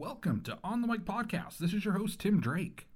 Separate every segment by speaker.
Speaker 1: Welcome to On the Mic Podcast. This is your host, Tim Drake.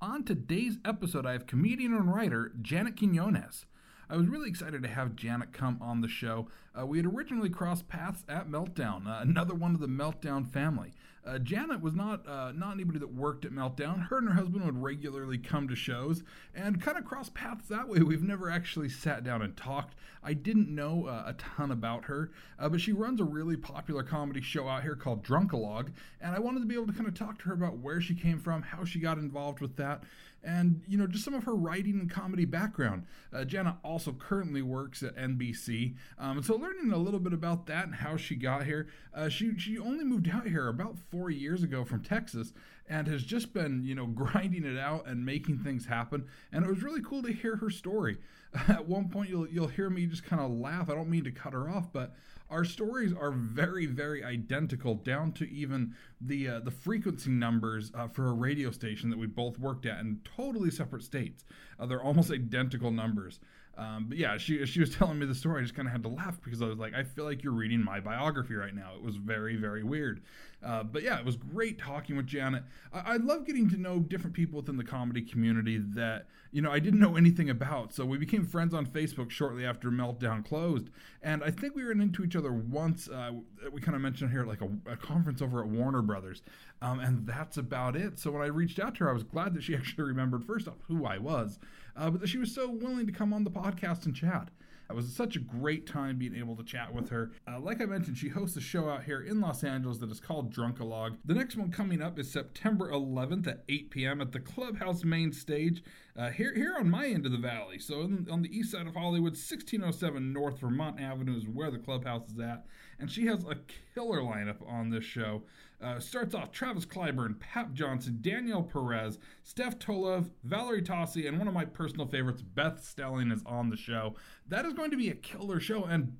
Speaker 1: On today's episode, I have comedian and writer Janet Quinones. I was really excited to have Janet come on the show. Uh, we had originally crossed paths at Meltdown, uh, another one of the Meltdown family. Uh, Janet was not uh, not anybody that worked at Meltdown. Her and her husband would regularly come to shows and kind of cross paths that way. We've never actually sat down and talked. I didn't know uh, a ton about her, uh, but she runs a really popular comedy show out here called Drunkalog, and I wanted to be able to kind of talk to her about where she came from, how she got involved with that, and you know just some of her writing and comedy background. Uh, Janet also currently works at NBC, um, so learning a little bit about that and how she got here. Uh, she she only moved out here about four years ago from Texas and has just been you know grinding it out and making things happen. And it was really cool to hear her story. At one point, you'll you'll hear me just kind of laugh. I don't mean to cut her off, but our stories are very very identical down to even the uh, the frequency numbers uh, for a radio station that we both worked at in totally separate states. Uh, they're almost identical numbers. Um, but yeah, she she was telling me the story. I just kind of had to laugh because I was like, I feel like you're reading my biography right now. It was very very weird. Uh, but yeah, it was great talking with Janet. I, I love getting to know different people within the comedy community that you know I didn't know anything about. So we became friends on Facebook shortly after Meltdown closed, and I think we ran into each other once. Uh, we kind of mentioned here like a, a, conference over at Warner Brothers, um, and that's about it. So when I reached out to her, I was glad that she actually remembered first off who I was, uh, but she was so willing to come on the podcast and chat. It was such a great time being able to chat with her. Uh, like I mentioned, she hosts a show out here in Los Angeles that is called Drunkalog. The next one coming up is September 11th at 8 p.m. at the Clubhouse main stage uh, here here on my end of the valley. So in, on the east side of Hollywood, 1607 North Vermont Avenue is where the clubhouse is at. And she has a killer lineup on this show. Uh, starts off Travis Clyburn, Pat Johnson, Daniel Perez, Steph Tolev, Valerie Tossi, and one of my personal favorites, Beth Stelling, is on the show. That is going to be a killer show, and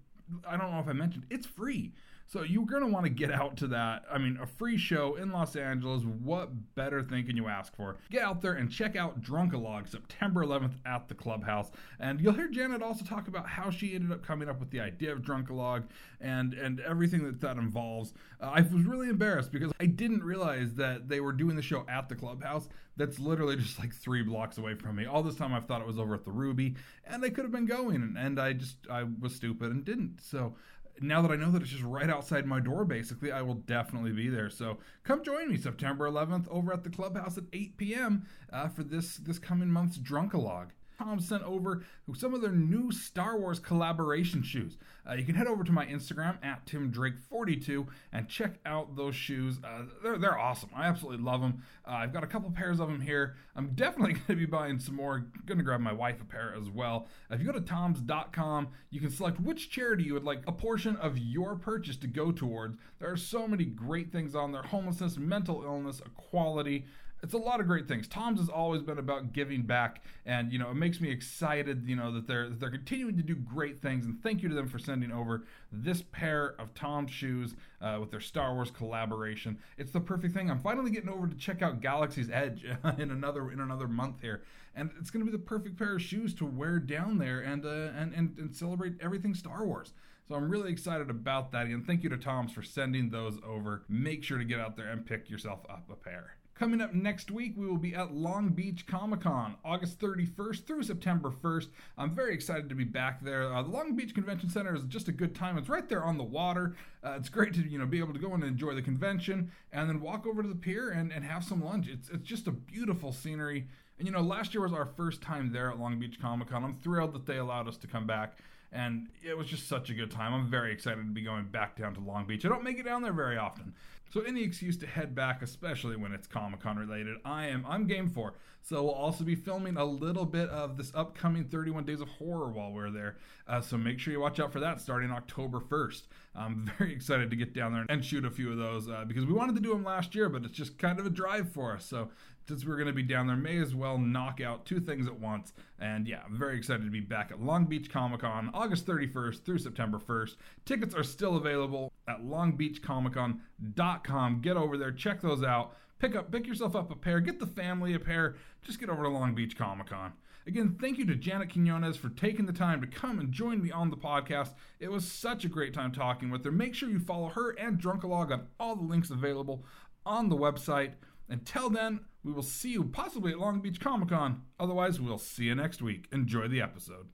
Speaker 1: I don't know if I mentioned it's free. So you're going to want to get out to that. I mean, a free show in Los Angeles. What better thing can you ask for? Get out there and check out Drunkalog September 11th at the Clubhouse. And you'll hear Janet also talk about how she ended up coming up with the idea of Drunkalog and and everything that that involves. Uh, I was really embarrassed because I didn't realize that they were doing the show at the Clubhouse. That's literally just like three blocks away from me. All this time I've thought it was over at the Ruby, and they could have been going, and, and I just I was stupid and didn't. So now that I know that it's just right outside my door, basically, I will definitely be there. So come join me September 11th over at the clubhouse at 8 p.m. Uh, for this this coming month's Drunkalog. Tom sent over some of their new Star Wars collaboration shoes. Uh, you can head over to my Instagram at timdrake42 and check out those shoes. Uh, they're, they're awesome. I absolutely love them. Uh, I've got a couple pairs of them here. I'm definitely going to be buying some more. Going to grab my wife a pair as well. If you go to toms.com, you can select which charity you would like a portion of your purchase to go towards. There are so many great things on there homelessness, mental illness, equality it's a lot of great things. Tom's has always been about giving back, and you know it makes me excited. You know that they're that they're continuing to do great things, and thank you to them for sending over this pair of Tom's shoes uh, with their Star Wars collaboration. It's the perfect thing. I'm finally getting over to check out Galaxy's Edge in another in another month here, and it's going to be the perfect pair of shoes to wear down there and uh, and, and and celebrate everything Star Wars. So I'm really excited about that. And thank you to Tom's for sending those over. Make sure to get out there and pick yourself up a pair. Coming up next week, we will be at Long Beach Comic Con, August 31st through September 1st. I'm very excited to be back there. Uh, the Long Beach Convention Center is just a good time. It's right there on the water. Uh, it's great to you know be able to go and enjoy the convention, and then walk over to the pier and, and have some lunch. It's it's just a beautiful scenery. And you know, last year was our first time there at Long Beach Comic Con. I'm thrilled that they allowed us to come back and it was just such a good time. I'm very excited to be going back down to Long Beach. I don't make it down there very often, so any excuse to head back, especially when it's Comic Con related, I am I'm game for. So we'll also be filming a little bit of this upcoming 31 Days of Horror while we're there. Uh, so make sure you watch out for that starting October 1st. I'm very excited to get down there and shoot a few of those uh, because we wanted to do them last year, but it's just kind of a drive for us. So since we're going to be down there, may as well knock out two things at once. And yeah, I'm very excited to be back at Long Beach Comic Con August 31st through September 1st. Tickets are still available at longbeachcomiccon.com. Get over there, check those out. Pick up, pick yourself up a pair, get the family a pair. Just get over to Long Beach Comic Con. Again, thank you to Janet Quinones for taking the time to come and join me on the podcast. It was such a great time talking with her. Make sure you follow her and Drunkalog on all the links available on the website. Until then, we will see you possibly at Long Beach Comic Con. Otherwise, we'll see you next week. Enjoy the episode.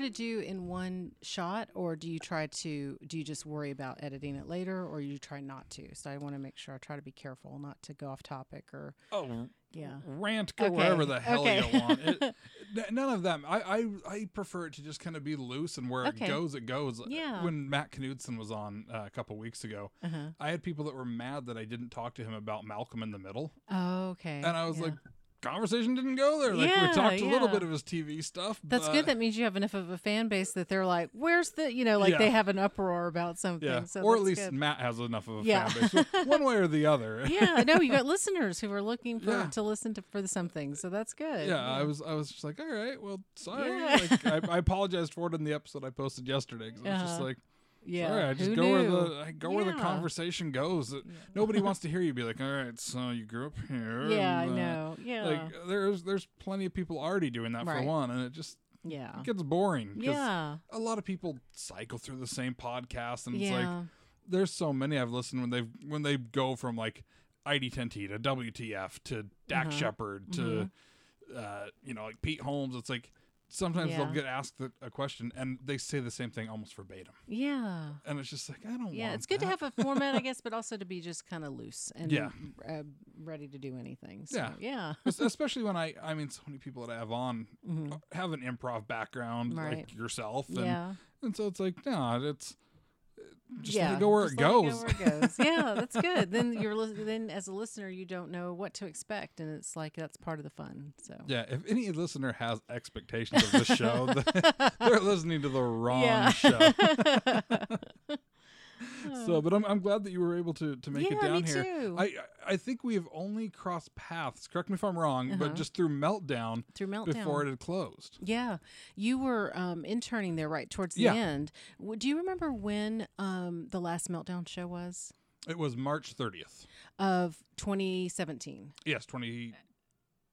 Speaker 2: To do in one shot or do you try to do you just worry about editing it later or you try not to so i want to make sure i try to be careful not to go off topic or
Speaker 1: Oh,
Speaker 2: yeah
Speaker 1: rant, go
Speaker 2: Okay,
Speaker 1: wherever the hell
Speaker 2: okay.
Speaker 1: you want. It, none of them. I, I I prefer it to just kind of be loose and where
Speaker 2: Okay.
Speaker 1: it goes, it goes.
Speaker 2: Yeah.
Speaker 1: When Matt Knudsen was on uh, a couple weeks ago,
Speaker 2: uh-huh.
Speaker 1: I had people that were mad that I didn't talk to him about Malcolm in the Middle,
Speaker 2: oh okay
Speaker 1: and I was
Speaker 2: yeah.
Speaker 1: like, conversation didn't go there. Like
Speaker 2: Yeah,
Speaker 1: we talked a little bit of his TV stuff.
Speaker 2: that's good that means you have enough of a fan base that they're like where's the you know like
Speaker 1: Yeah.
Speaker 2: they have an uproar about something
Speaker 1: Yeah,
Speaker 2: so
Speaker 1: or at least
Speaker 2: good.
Speaker 1: Matt has enough of a fan base, one way or the other.
Speaker 2: yeah no you got listeners who are looking for to listen to for something so that's good
Speaker 1: Yeah, I was I was just like, all right, well, sorry. Like, I, I apologized for it in the episode I posted yesterday 'cause I was just
Speaker 2: Uh-huh.
Speaker 1: like,
Speaker 2: yeah
Speaker 1: sorry, I just go
Speaker 2: knew?
Speaker 1: where the I go where the conversation goes. It- Nobody wants to hear you be like, all right, so you grew up here.
Speaker 2: yeah i
Speaker 1: and, uh,"
Speaker 2: know yeah
Speaker 1: Like there's there's plenty of people already doing that for one, and it just
Speaker 2: yeah
Speaker 1: it gets boring.
Speaker 2: yeah
Speaker 1: A lot of people cycle through the same podcast, and it's
Speaker 2: yeah
Speaker 1: like there's so many I've listened when they when they go from like ID10T to WTF to Dax
Speaker 2: Uh-huh.
Speaker 1: Shepard to uh, you know like Pete Holmes. It's like sometimes
Speaker 2: Yeah.
Speaker 1: they'll get asked a, a question and they say the same thing almost verbatim,
Speaker 2: yeah
Speaker 1: and it's just like I don't.
Speaker 2: Yeah, it's good to have a format, I guess, but also to be just kind of loose and
Speaker 1: Yeah.
Speaker 2: uh, ready to do anything. So,
Speaker 1: Yeah.
Speaker 2: yeah,
Speaker 1: especially when I I mean so many people that I have on uh, have an improv background like
Speaker 2: Mm-hmm.
Speaker 1: Yourself, and
Speaker 2: yeah,
Speaker 1: and so it's like no, it's just
Speaker 2: yeah.
Speaker 1: go where
Speaker 2: just
Speaker 1: it goes.
Speaker 2: go where it goes. yeah, that's good. Then you're lis- then as a listener, you don't know what to expect, and it's like that's part of the fun. So
Speaker 1: Yeah, if any listener has expectations of the show, they're listening to the wrong
Speaker 2: Yeah.
Speaker 1: show. So, but I'm, I'm glad that you were able to, to make it
Speaker 2: Yeah,
Speaker 1: down
Speaker 2: me
Speaker 1: here.
Speaker 2: too.
Speaker 1: I I think we have only crossed paths. Correct me if I'm wrong, but
Speaker 2: Uh-huh.
Speaker 1: just through Meltdown
Speaker 2: through meltdown.
Speaker 1: before it had closed.
Speaker 2: Yeah, you were um, interning there right towards the
Speaker 1: Yeah.
Speaker 2: end. Do you remember when um, the last meltdown show was
Speaker 1: It was March 30th.
Speaker 2: of 2017?
Speaker 1: Yes, 20,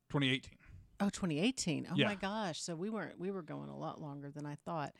Speaker 1: 2018.
Speaker 2: Oh, 2018. Oh
Speaker 1: Yeah.
Speaker 2: my gosh. So we weren't we were going a lot longer than I thought.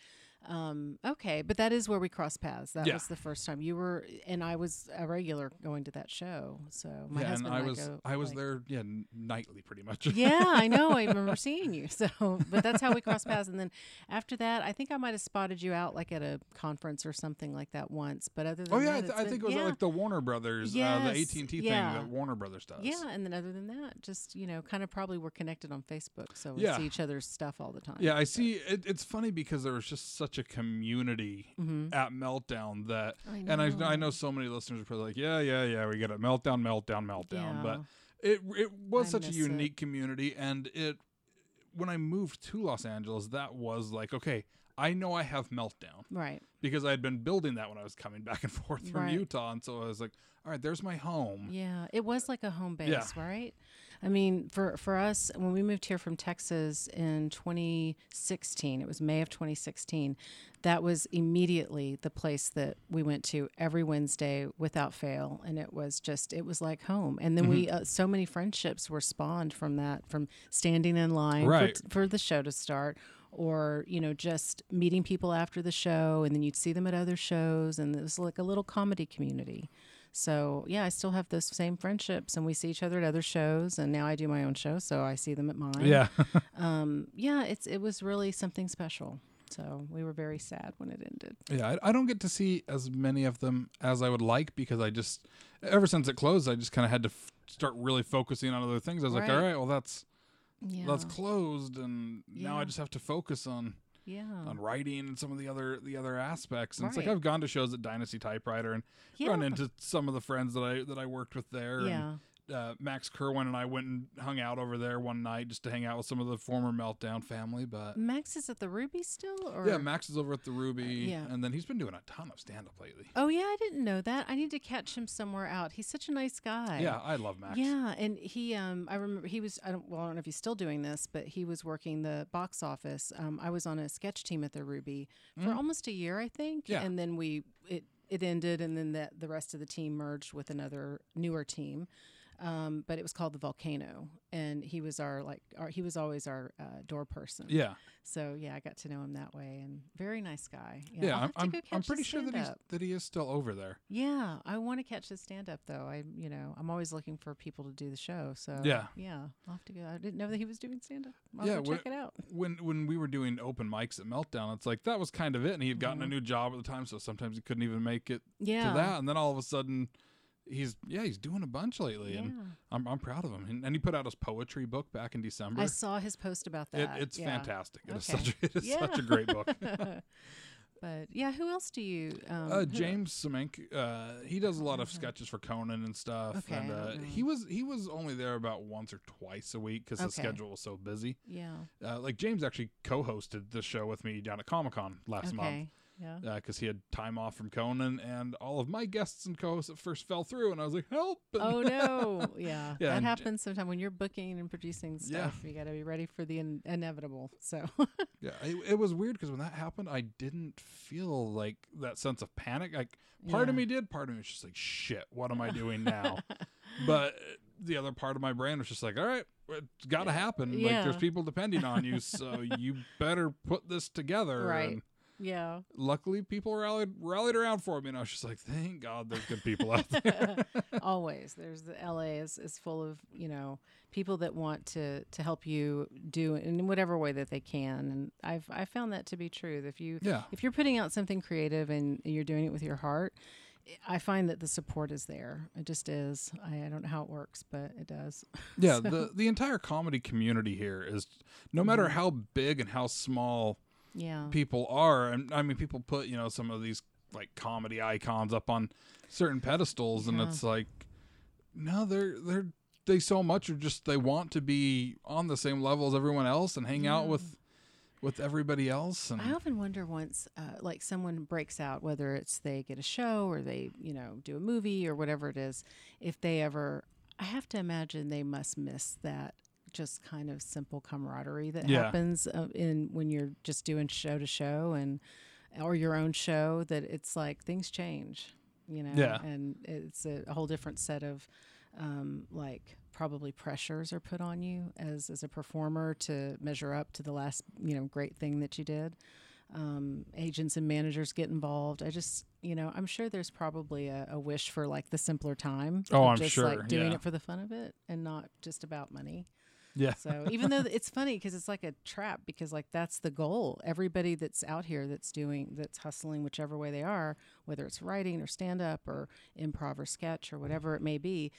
Speaker 2: Um, okay, but that is where we crossed paths. That
Speaker 1: Yeah.
Speaker 2: was the first time you were, and I was a regular going to that show. So my
Speaker 1: yeah, and I was
Speaker 2: go,
Speaker 1: I was
Speaker 2: like-
Speaker 1: there yeah nightly pretty much.
Speaker 2: yeah, I know. I remember seeing you. So, but that's how we crossed paths. And then after that, I think I might have spotted you out like at a conference or something like that once. But other than
Speaker 1: oh yeah, I,
Speaker 2: that,
Speaker 1: th-
Speaker 2: it's
Speaker 1: I
Speaker 2: been-
Speaker 1: think it was
Speaker 2: yeah.
Speaker 1: like the Warner Brothers, uh, the AT and T thing that Warner Brothers does.
Speaker 2: yeah, and then other than that, just you know, kind of probably we're connected on Facebook, so we see each other's stuff all the time.
Speaker 1: Yeah, I see. It, it's funny because there was just such a community at Meltdown that,
Speaker 2: Mm-hmm. I
Speaker 1: and I, I
Speaker 2: know.
Speaker 1: so many listeners are probably like, yeah, yeah, yeah, we get it, Meltdown, Meltdown, Meltdown. But it it was
Speaker 2: I
Speaker 1: such a
Speaker 2: miss it.
Speaker 1: unique community, and it when I moved to Los Angeles, that was like, okay, I know I have Meltdown
Speaker 2: Right.
Speaker 1: because I had been building that when I was coming back and forth from
Speaker 2: Right.
Speaker 1: Utah, and so I was like, all right, there's my home.
Speaker 2: Yeah, it was like a home base,
Speaker 1: Yeah.
Speaker 2: right? I mean, for for us when we moved here from Texas in 2016, it was May of 2016. That was immediately the place that we went to every Wednesday without fail, and it was just it was like home. And then we
Speaker 1: Mm-hmm.
Speaker 2: uh, so many friendships were spawned from that, from standing in line
Speaker 1: Right.
Speaker 2: for, for the show to start. Or you know, just meeting people after the show, and then you'd see them at other shows, and it was like a little comedy community. So yeah, I still have those same friendships, and we see each other at other shows. And now I do my own show, so I see them at mine.
Speaker 1: Yeah.
Speaker 2: um, yeah. It's it was really something special. So we were very sad when it ended.
Speaker 1: Yeah, I, I don't get to see as many of them as I would like because I just, ever since it closed, I just kind of had to f- start really focusing on other things. I was like, all right, well that's
Speaker 2: Yeah,
Speaker 1: that's closed, and now I just have to focus on
Speaker 2: yeah,
Speaker 1: on writing and some of the other the other aspects. And it's like I've gone to shows at Dynasty Typewriter and
Speaker 2: yeah,
Speaker 1: run into some of the friends that I that I worked with there.
Speaker 2: yeah.
Speaker 1: And, uh, Max Kerwin and I went and hung out over there one night just to hang out with some of the former Meltdown family. But
Speaker 2: Max is at the Ruby still, or
Speaker 1: yeah, Max is over at the Ruby,
Speaker 2: yeah.
Speaker 1: and then he's been doing a ton of stand up lately.
Speaker 2: Oh yeah, I didn't know that. I need to catch him somewhere out. He's such a nice guy.
Speaker 1: Yeah, I love Max.
Speaker 2: Yeah, and he, um, I remember he was. I don't. Well, I don't know if he's still doing this, but he was working the box office. Um, I was on a sketch team at the Ruby for almost a year, I think.
Speaker 1: Mm. Yeah.
Speaker 2: And then we it it ended, and then that the rest of the team merged with another newer team. Um, but it was called the Volcano, and he was our like our, he was always our uh, door person.
Speaker 1: Yeah.
Speaker 2: So yeah, I got to know him that way, and very nice guy.
Speaker 1: Yeah, I'm, I'm, I'm pretty sure that he's that he is still over there.
Speaker 2: Yeah, I want to catch his stand up though. I, you know, I'm always looking for people to do the show. So
Speaker 1: Yeah.
Speaker 2: yeah, I'll have to go. I didn't know that he was doing stand up. I'll
Speaker 1: Yeah, when-
Speaker 2: check it out.
Speaker 1: When when we were doing open mics at Meltdown, it's like that was kind of it, and he had gotten a new job at the time, so sometimes he couldn't even make it
Speaker 2: Mm-hmm. Yeah,
Speaker 1: to that, and then all of a sudden. He's yeah he's doing a bunch lately and I'm, I'm proud of him and, and he put out his poetry book back in December
Speaker 2: I saw his post about
Speaker 1: it,
Speaker 2: that.
Speaker 1: it's
Speaker 2: yeah.
Speaker 1: fantastic it is
Speaker 2: Okay.
Speaker 1: such a, it is
Speaker 2: Yeah.
Speaker 1: such a great book
Speaker 2: But yeah, who else do you? Um,
Speaker 1: Uh, James Semenk, uh, he does a lot of sketches for Conan and stuff.
Speaker 2: Okay,
Speaker 1: and uh, he was he was only there about once or twice a week because his schedule was so busy.
Speaker 2: Yeah.
Speaker 1: Uh, like James actually co-hosted the show with me down at Comic Con last month
Speaker 2: Okay. Yeah.
Speaker 1: Uh, because he had time off from Conan, and all of my guests and co-hosts at first fell through, and I was like, "Help!" And-
Speaker 2: Oh no! Yeah,
Speaker 1: Yeah,
Speaker 2: that happens sometimes when you're booking and producing
Speaker 1: Yeah.
Speaker 2: stuff. You got to be ready for the in- inevitable. So
Speaker 1: yeah, it, it was weird because when that happened, I didn't feel like that sense of panic. Like part of me did, part of me was just like, "Shit, what am I doing now?" but the other part of my brain was just like, all right, it's got to happen. Like there's people depending on you, so you better put this together.
Speaker 2: Right.
Speaker 1: And
Speaker 2: yeah,
Speaker 1: luckily, people rallied rallied around for me, and I was just like, thank God, there's good people out there.
Speaker 2: always there's the LA is, is full of you know people that want to to help you do in whatever way that they can, and I've I found that to be true. If you
Speaker 1: yeah,
Speaker 2: if you're putting out something creative and you're doing it with your heart. I find that the support is there. It just is. I, I don't know how it works, but it does.
Speaker 1: yeah. The the entire comedy community here is, no matter
Speaker 2: Mm-hmm.
Speaker 1: how big and how small
Speaker 2: Yeah.
Speaker 1: people are, and I mean, people put you know some of these like comedy icons up on certain pedestals, and
Speaker 2: Yeah.
Speaker 1: it's like, no, they're they're they so much are just they want to be on the same level as everyone else and hang out with with everybody else, and
Speaker 2: I often wonder once, uh, like someone breaks out, whether it's they get a show or they, you know, do a movie or whatever it is, if they ever, I have to imagine they must miss that just kind of simple camaraderie that
Speaker 1: Yeah.
Speaker 2: happens uh, in when you're just doing show to show and or your own show. That it's like things change, you know,
Speaker 1: Yeah.
Speaker 2: and it's a, a whole different set of um, like probably pressures are put on you as as a performer to measure up to the last you know great thing that you did. Um, agents and managers get involved. I just you know I'm sure there's probably a, a wish for like the simpler time.
Speaker 1: Oh, I'm
Speaker 2: just
Speaker 1: sure,
Speaker 2: like doing
Speaker 1: yeah.
Speaker 2: it for the fun of it and not just about money.
Speaker 1: Yeah,
Speaker 2: So even though it's funny because it's like a trap because like that's the goal. Everybody that's out here that's doing that's hustling whichever way they are, whether it's writing or stand up or improv or sketch or whatever it may be,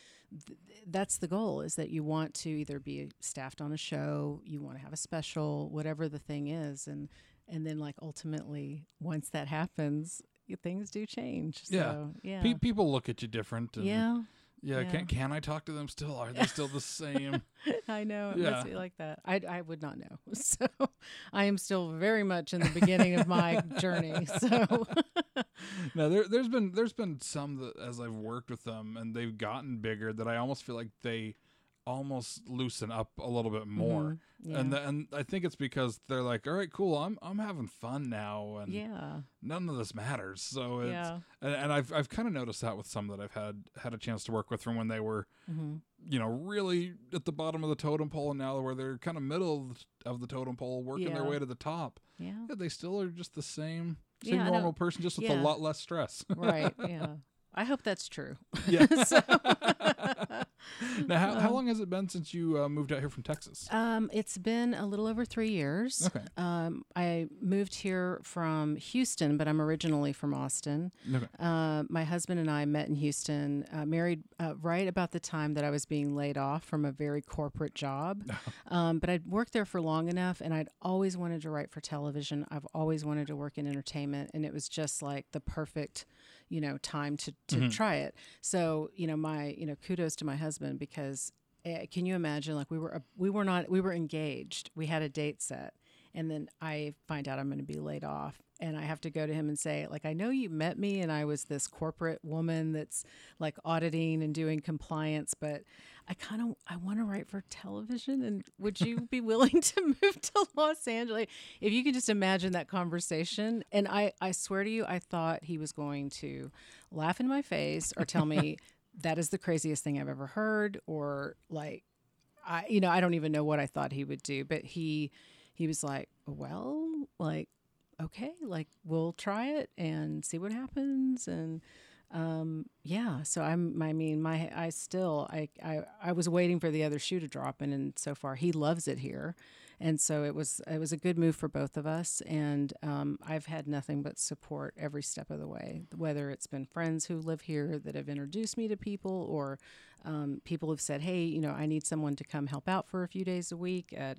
Speaker 2: th- that's the goal is that you want to either be staffed on a show, you want to have a special, whatever the thing is and and then like ultimately once that happens, things do change.
Speaker 1: Yeah.
Speaker 2: So, yeah.
Speaker 1: Pe- people look at you different. And
Speaker 2: yeah.
Speaker 1: Yeah.
Speaker 2: yeah.
Speaker 1: Can can I talk to them still? Are they still the same?
Speaker 2: I know it
Speaker 1: Yeah.
Speaker 2: must be like that. I, I would not know. So I am still very much in the beginning of my journey. So
Speaker 1: no, there there's been there's been some that as I've worked with them and they've gotten bigger that I almost feel like they almost loosen up a little bit more.
Speaker 2: Mhm. yeah.
Speaker 1: And the, and I think it's because they're like, all right, cool, I'm I'm having fun now, and
Speaker 2: yeah,
Speaker 1: none of this matters. So it's
Speaker 2: yeah,
Speaker 1: and, and I've I've kind of noticed that with some that I've had had a chance to work with from when they were
Speaker 2: hmm
Speaker 1: you know really at the bottom of the totem pole, and now where they're kind of middle of the totem pole, working their way to the top.
Speaker 2: yeah.
Speaker 1: Yeah, they still are just the same same
Speaker 2: Yeah,
Speaker 1: normal person, just with a lot less stress.
Speaker 2: Right. Yeah. I hope that's true.
Speaker 1: yeah.
Speaker 2: So-
Speaker 1: now, how, how long has it been since you uh, moved out here from Texas?
Speaker 2: Um, it's been a little over three years.
Speaker 1: Okay.
Speaker 2: Um, I moved here from Houston, but I'm originally from Austin.
Speaker 1: Okay.
Speaker 2: Uh, my husband and I met in Houston, uh, married uh, right about the time that I was being laid off from a very corporate job. um, but I'd worked there for long enough, and I'd always wanted to write for television. I've always wanted to work in entertainment, and it was just like the perfect, you know, time to to
Speaker 1: Mhm.
Speaker 2: try it. So, you know, my you know, kudos to my husband because uh, can you imagine like we were uh, we were not we were engaged. We had a date set and then I find out I'm going to be laid off and I have to go to him and say like I know you met me and I was this corporate woman that's like auditing and doing compliance but I kind of I want to write for television and would you be willing to move to Los Angeles if you can just imagine that conversation and I I swear to you I thought he was going to laugh in my face or tell me that is the craziest thing I've ever heard, or like, I, you know, I don't even know what I thought he would do, but he, he was like, well, like, okay, like we'll try it and see what happens. And, um, yeah, so I'm, I mean, my, I still, I, I, I was waiting for the other shoe to drop and, and so far he loves it here. And so it was it was a good move for both of us and um, i've had nothing but support every step of the way whether it's been friends who live here that have introduced me to people or um, people have said hey you know i need someone to come help out for a few days a week at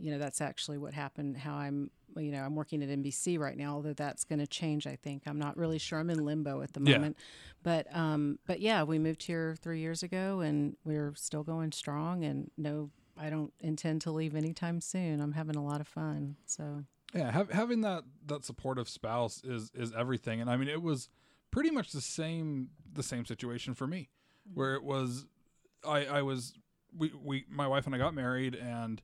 Speaker 2: you know that's actually what happened how i'm you know i'm working at nbc right now although that's going to change i think. I'm not really sure. I'm in limbo at the
Speaker 1: Yeah.
Speaker 2: moment. But um but yeah we moved here three years ago and we're still going strong and no i don't intend to leave anytime soon. I'm having a lot of fun so.
Speaker 1: Yeah, have, having that that supportive spouse is is everything. And I mean, it was pretty much the same the same situation for me, where it was, I I was we we my wife and I got married, and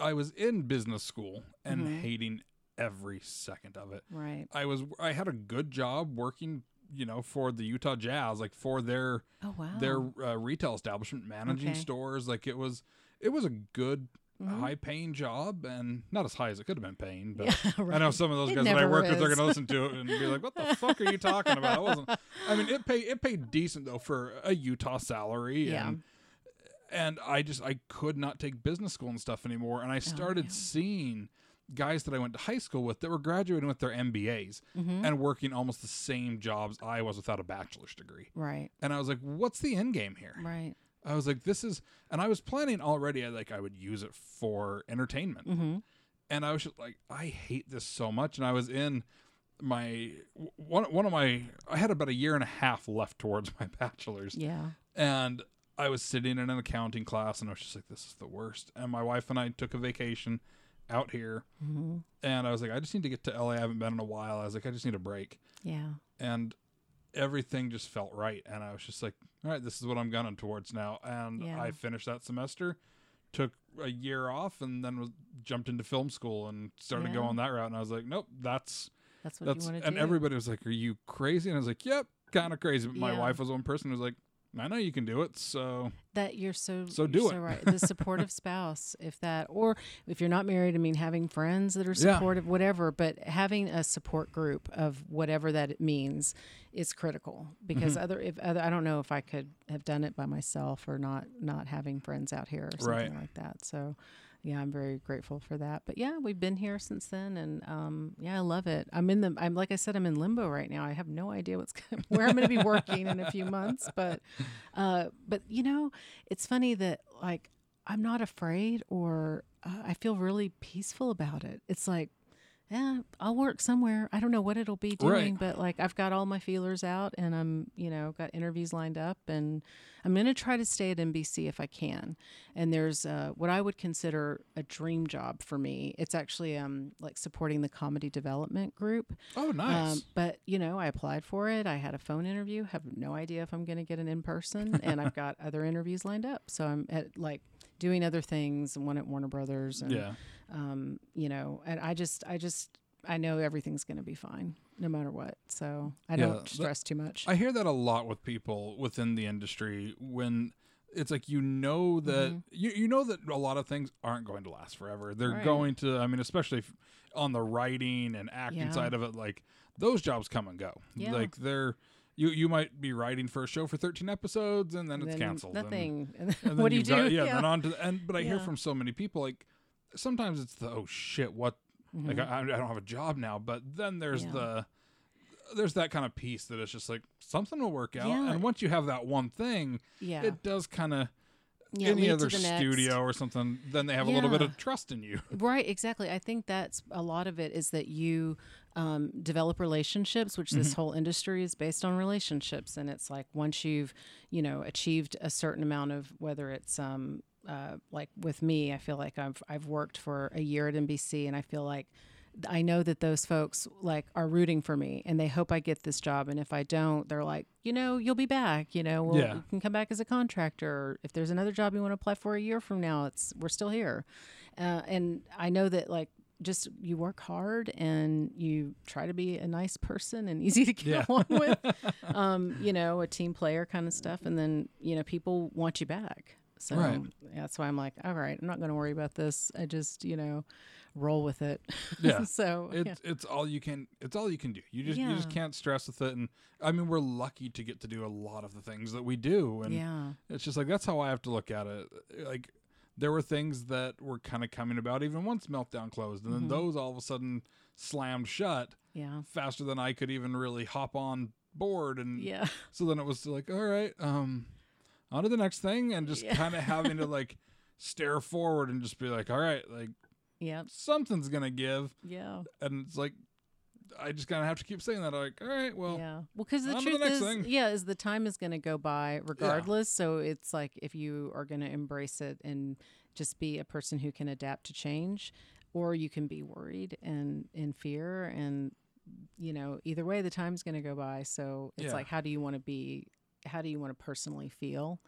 Speaker 1: I was in business school and
Speaker 2: Mhm.
Speaker 1: hating every second of it.
Speaker 2: right
Speaker 1: I was I had a good job working, you know, for the Utah Jazz, like for their
Speaker 2: oh wow
Speaker 1: their uh, retail establishment, managing
Speaker 2: Okay.
Speaker 1: stores. Like it was it was a good
Speaker 2: Mhm.
Speaker 1: high paying job and not as high as it could have been paying, but
Speaker 2: yeah,
Speaker 1: I know some of those
Speaker 2: It
Speaker 1: guys that I work with
Speaker 2: they're
Speaker 1: gonna listen to it and be like, "What the fuck are you talking about?" I wasn't. I mean, it paid it paid decent though for a Utah salary,
Speaker 2: Yeah.
Speaker 1: and and I just I could not take business school and stuff anymore, and I started
Speaker 2: Oh,
Speaker 1: seeing guys that I went to high school with that were graduating with their MBAs
Speaker 2: Mhm.
Speaker 1: and working almost the same jobs I was without a bachelor's degree,
Speaker 2: right
Speaker 1: and I was like, "What's the end game here?"
Speaker 2: right
Speaker 1: I was like, "This is," and I was planning already. I like I would use it for entertainment
Speaker 2: mm-hmm.
Speaker 1: and I was just like, I hate this so much. And I was in my one one of my I had about a year and a half left towards my bachelor's,
Speaker 2: yeah
Speaker 1: and I was sitting in an accounting class, and I was just like, this is the worst. And my wife and I took a vacation out here,
Speaker 2: mm-hmm.
Speaker 1: and I was like, I just need to get to LA. I haven't been in a while. I was like, I just need a break,
Speaker 2: yeah
Speaker 1: and everything just felt right. And I was just like, all right, this is what I'm gunning towards now. And
Speaker 2: Yeah.
Speaker 1: I finished that semester. Took a year off and then was jumped into film school and started
Speaker 2: Yeah.
Speaker 1: going that route. And I was like, nope, that's
Speaker 2: that's what
Speaker 1: that's
Speaker 2: you want to do.
Speaker 1: and everybody was like, "Are you crazy?" And I was like, "Yep, kind of crazy." But my
Speaker 2: Yeah.
Speaker 1: wife was one person who was like, "I know you can do it." So
Speaker 2: that you're so
Speaker 1: So do
Speaker 2: so
Speaker 1: it.
Speaker 2: right the supportive spouse if that or if you're not married i mean having friends that are
Speaker 1: Yeah.
Speaker 2: supportive whatever but having a support group of whatever that it means is critical because
Speaker 1: Mm-hmm.
Speaker 2: other if other i don't know if i could have done it by myself or not not having friends out here or something
Speaker 1: Right.
Speaker 2: like that so yeah i'm very grateful for that. But yeah we've been here since then and um yeah i love it. I'm in the i'm like i said i'm in limbo right now. I have no idea what's gonna, where i'm going to be working in a few months but uh but you know it's funny that like i'm not afraid or uh, i feel really peaceful about it. It's like yeah i'll work somewhere i don't know what it'll be doing
Speaker 1: Right.
Speaker 2: but like i've got all my feelers out and i'm you know got interviews lined up and i'm going to try to stay at nbc if i can and there's uh, what i would consider a dream job for me it's actually um like supporting the comedy development group
Speaker 1: oh, nice.
Speaker 2: um, but you know, I applied for it. I had a phone interview. Have no idea if I'm going to get an in person, and I've got other interviews lined up. So I'm at like doing other things. One at Warner Brothers, and
Speaker 1: yeah,
Speaker 2: um, you know, and I just, I just, I know everything's going to be fine no matter what. So I
Speaker 1: Yeah,
Speaker 2: don't stress too much.
Speaker 1: I hear that a lot with people within the industry when it's like you know that
Speaker 2: Mhm.
Speaker 1: you you know that a lot of things aren't going to last forever. They're
Speaker 2: Right.
Speaker 1: going to. I mean, especially on the writing and acting
Speaker 2: Yeah.
Speaker 1: side of it, like those jobs come and go.
Speaker 2: Yeah.
Speaker 1: Like they're. You, you might be writing for a show for 13 episodes and then it's
Speaker 2: Then
Speaker 1: canceled.
Speaker 2: Nothing.
Speaker 1: And then
Speaker 2: what do you do?
Speaker 1: got- yeah, then on to the, and but I hear from so many people like sometimes it's the oh shit what like
Speaker 2: Mhm.
Speaker 1: I, I don't have a job now, but then there's
Speaker 2: Yeah.
Speaker 1: the there's that kind of piece that it's just like something will work out,
Speaker 2: Yeah.
Speaker 1: and once you have that one thing,
Speaker 2: yeah.
Speaker 1: it does kind of
Speaker 2: yeah.
Speaker 1: any other studio or something. Then they have a little bit of trust in you.
Speaker 2: Right, exactly. I think that's a lot of it is that you um, develop relationships, which
Speaker 1: Mm-hmm.
Speaker 2: this whole industry is based on relationships. And it's like once you've, you know, achieved a certain amount of whether it's um, uh, like with me, I feel like I've I've worked for a year at NBC, and I feel like I know that those folks like are rooting for me and they hope I get this job. And if I don't, they're like, you know, you'll be back. You know, we'll,
Speaker 1: Yeah.
Speaker 2: you can come back as a contractor. If there's another job you want to apply for a year from now, it's we're still here. Uh, and I know that like just you work hard and you try to be a nice person and easy to get
Speaker 1: Yeah.
Speaker 2: along with. um, you know, a team player kind of stuff, and then you know people want you back. So
Speaker 1: Right.
Speaker 2: that's why I'm like, all right, I'm not going to worry about this. I just you know roll with it.
Speaker 1: Yeah.
Speaker 2: so
Speaker 1: It's
Speaker 2: yeah.
Speaker 1: it's all you can it's all you can do. You just you just can't stress with it and I mean we're lucky to get to do a lot of the things that we do and
Speaker 2: yeah.
Speaker 1: it's just like that's how I have to look at it. Like there were things that were kind of coming about even once meltdown closed and then
Speaker 2: Mhm.
Speaker 1: those all of a sudden slammed shut
Speaker 2: Yeah.
Speaker 1: faster than I could even really hop on board and
Speaker 2: Yeah.
Speaker 1: so then it was like all right um on to the next thing and just
Speaker 2: Yeah.
Speaker 1: kind of having to like stare forward and just be like all right like
Speaker 2: yeah,
Speaker 1: something's gonna give
Speaker 2: Yeah.
Speaker 1: and it's like I just kind of have to keep saying that. Like, all right, well,
Speaker 2: yeah. Well, because the
Speaker 1: to the
Speaker 2: truth is,
Speaker 1: thing.
Speaker 2: yeah, is the time is going to go by regardless. So it's like if you are going to embrace it and just be a person who can adapt to change, or you can be worried and in fear, and you know, either way, the time's going to go by. So it's
Speaker 1: Yeah.
Speaker 2: like, how do you want to be? How do you want to personally feel?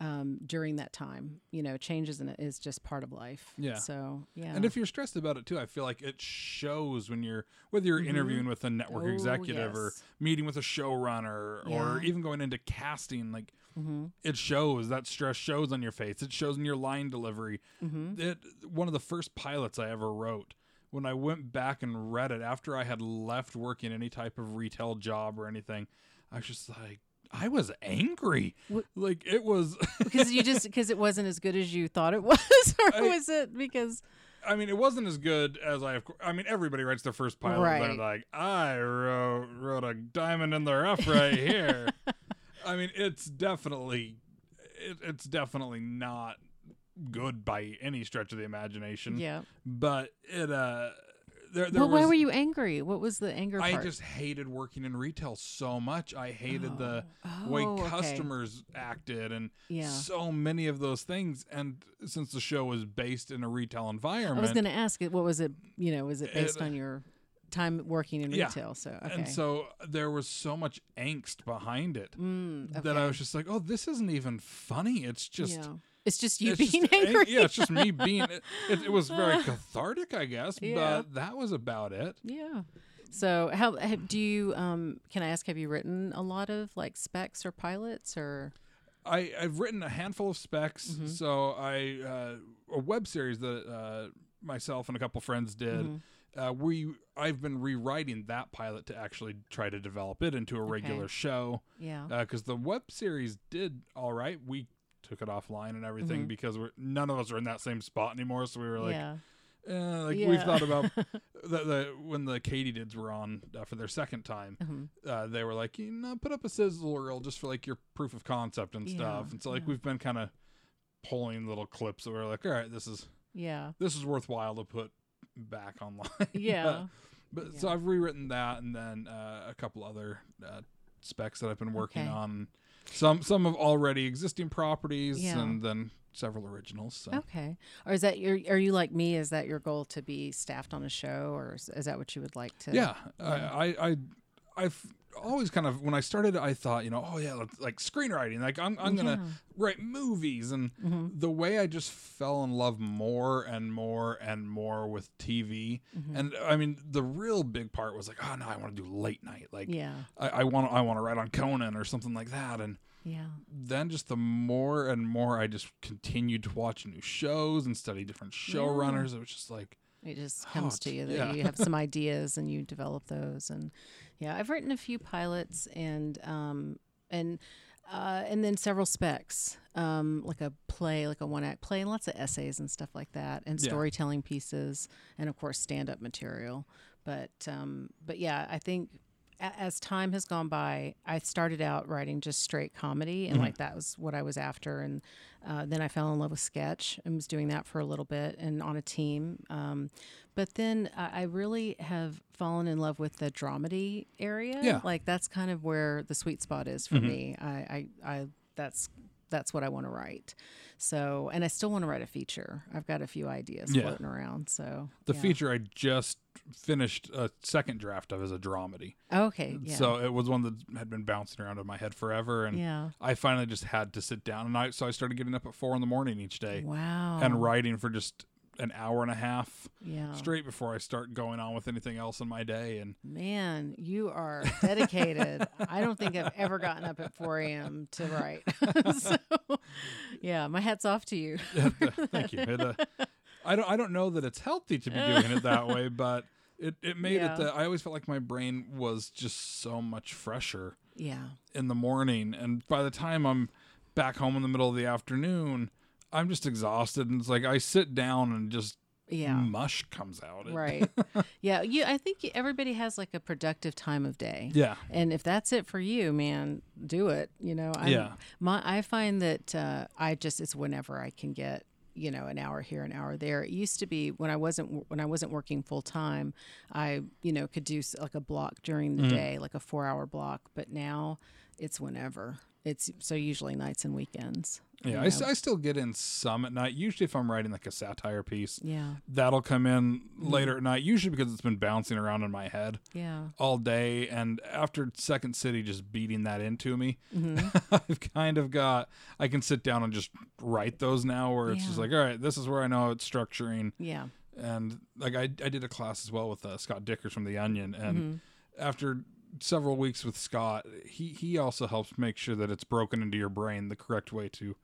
Speaker 2: Um, during that time, you know, change is, an, is just part of life.
Speaker 1: Yeah.
Speaker 2: So yeah.
Speaker 1: And if you're stressed about it too, I feel like it shows when you're whether you're
Speaker 2: Mhm.
Speaker 1: interviewing with a network
Speaker 2: Oh,
Speaker 1: executive or meeting with a showrunner or even going into casting, like
Speaker 2: hmm
Speaker 1: it shows that stress shows on your face. It shows in your line delivery.
Speaker 2: hmm
Speaker 1: It one of the first pilots I ever wrote. When I went back and read it after I had left working any type of retail job or anything, I was just like, I was angry.
Speaker 2: What-
Speaker 1: Like it was.
Speaker 2: because you just because it wasn't as good as you thought it was, or
Speaker 1: I-
Speaker 2: was it because
Speaker 1: I mean, it wasn't as good as I. Of I mean, everybody writes their first pilot. and They're like, I wrote wrote a diamond in the rough right here. I mean, it's definitely, it, it's definitely not good by any stretch of the imagination.
Speaker 2: yeah?
Speaker 1: But it, uh, there, there
Speaker 2: Well, why were you angry? What was the anger
Speaker 1: I
Speaker 2: part?
Speaker 1: just hated working in retail so much. I hated the
Speaker 2: Oh,
Speaker 1: way
Speaker 2: okay.
Speaker 1: customers acted and
Speaker 2: Yeah.
Speaker 1: so many of those things. And since the show was based in a retail environment,
Speaker 2: I was going to ask it. What was it? You know, was it
Speaker 1: It-
Speaker 2: based on your time working in
Speaker 1: Yeah.
Speaker 2: retail? So okay.
Speaker 1: And so there was so much angst behind it
Speaker 2: Mm,
Speaker 1: that I was just like, oh, this isn't even funny. It's just.
Speaker 2: yeah. It's just you
Speaker 1: it's
Speaker 2: being
Speaker 1: just
Speaker 2: angry.
Speaker 1: yeah, it's just me being. It, it, it was very cathartic, I guess,
Speaker 2: Yeah.
Speaker 1: but that was about it.
Speaker 2: yeah. So how do you? Um, can I ask? Have you written a lot of like specs or pilots or?
Speaker 1: I, I've written a handful of specs.
Speaker 2: Mm-hmm.
Speaker 1: So I uh, a web series that uh, myself and a couple friends did.
Speaker 2: Mm-hmm.
Speaker 1: Uh, we I've been rewriting that pilot to actually try to develop it into a regular show.
Speaker 2: Yeah.
Speaker 1: because the web series did all right. We took it offline and everything
Speaker 2: Mhm.
Speaker 1: because we're none of us are in that same spot anymore. So we were like,
Speaker 2: yeah.
Speaker 1: eh, like we've thought about the, the when the Katydids were on uh, for their second time.
Speaker 2: Mhm.
Speaker 1: Uh, they were like, you know, put up a sizzle reel just for like your proof of concept and
Speaker 2: Yeah,
Speaker 1: stuff. And so like
Speaker 2: yeah.
Speaker 1: we've been kind of pulling little clips that we're like, all right, this is
Speaker 2: Yeah.
Speaker 1: this is worthwhile to put back online.
Speaker 2: Yeah.
Speaker 1: But so
Speaker 2: Yeah.
Speaker 1: I've rewritten that, and then uh, a couple other uh, specs that I've been working
Speaker 2: Okay.
Speaker 1: on. Some some of already existing properties,
Speaker 2: Yeah.
Speaker 1: and then several originals. So
Speaker 2: Okay. Or is that your? Are you like me? Is that your goal to be staffed on a show, or is, is that what you would like to?
Speaker 1: yeah,
Speaker 2: Yeah.
Speaker 1: I, I I I've always kind of when I started, I thought you know, oh yeah, like screenwriting. Like I'm I'm gonna write movies, and
Speaker 2: hmm
Speaker 1: the way I just fell in love more and more and more with TV.
Speaker 2: hmm
Speaker 1: And I mean, the real big part was like, oh no, I want to do late night. Like
Speaker 2: yeah.
Speaker 1: I, want I want to write on Conan or something like that. And
Speaker 2: Yeah.
Speaker 1: then just the more and more I just continued to watch new shows and study different showrunners. It was just like,
Speaker 2: It just
Speaker 1: Oh,
Speaker 2: comes to you that
Speaker 1: yeah.
Speaker 2: you have some ideas and you develop those. And yeah, I've written a few pilots and um and uh, and then several specs, um, like a play, like a one act play, and lots of essays and stuff like that, and
Speaker 1: Yeah.
Speaker 2: storytelling pieces, and of course stand up material. But um, but yeah, I think as time has gone by, I started out writing just straight comedy, and
Speaker 1: Mhm.
Speaker 2: like that was what I was after. And uh, then I fell in love with sketch and was doing that for a little bit and on a team. Um, but then I, I really have fallen in love with the dramedy area.
Speaker 1: Yeah.
Speaker 2: like that's kind of where the sweet spot is for
Speaker 1: Mhm.
Speaker 2: me. I, I, I that's that's what I want to write. So, and I still want to write a feature. I've got a few ideas
Speaker 1: Yeah.
Speaker 2: floating around. So
Speaker 1: the
Speaker 2: yeah.
Speaker 1: feature I just finished a second draft of is a dramedy.
Speaker 2: Okay. Yeah.
Speaker 1: So it was one that had been bouncing around in my head forever. And
Speaker 2: yeah.
Speaker 1: I finally just had to sit down. And I, so I started getting up at four in the morning each day
Speaker 2: Wow.
Speaker 1: and writing for just an hour and a half
Speaker 2: Yeah.
Speaker 1: straight before I start going on with anything else in my day. And
Speaker 2: Man, you are dedicated. I don't think I've ever gotten up at 4 a.m. to write. so, yeah, my hat's off to you.
Speaker 1: thank you. It, uh, I don't I don't know that it's healthy to be doing it that way, but it, it made
Speaker 2: Yeah.
Speaker 1: it that I always felt like my brain was just so much fresher
Speaker 2: Yeah.
Speaker 1: in the morning and by the time I'm back home in the middle of the afternoon, I'm just exhausted and it's like I sit down and just
Speaker 2: Yeah.
Speaker 1: mush comes out. It-
Speaker 2: Right. yeah. You. I think everybody has like a productive time of day.
Speaker 1: Yeah.
Speaker 2: And if that's it for you, man, do it. You know. I'm,
Speaker 1: Yeah.
Speaker 2: My I find that uh, I just it's whenever I can get you know an hour here, an hour there. It used to be when I wasn't when I wasn't working full time, I you know could do like a block during the day, like a four hour block. But now it's whenever. It's so usually nights and weekends.
Speaker 1: Yeah, I, I still get in some at night. Usually, if I'm writing like a satire piece,
Speaker 2: yeah.
Speaker 1: that'll come in
Speaker 2: Mm-hmm.
Speaker 1: later at night. Usually because it's been bouncing around in my head
Speaker 2: Yeah.
Speaker 1: all day, and after Second City just beating that into me,
Speaker 2: Mm-hmm.
Speaker 1: I've kind of got. I can sit down and just write those now, where it's just like, all right, this is where I know it's structuring,
Speaker 2: Yeah.
Speaker 1: and like I I did a class as well with uh, Scott Dikkers from The Onion, and
Speaker 2: Mm-hmm.
Speaker 1: after several weeks with Scott, he he also helps make sure that it's broken into your brain the correct way to,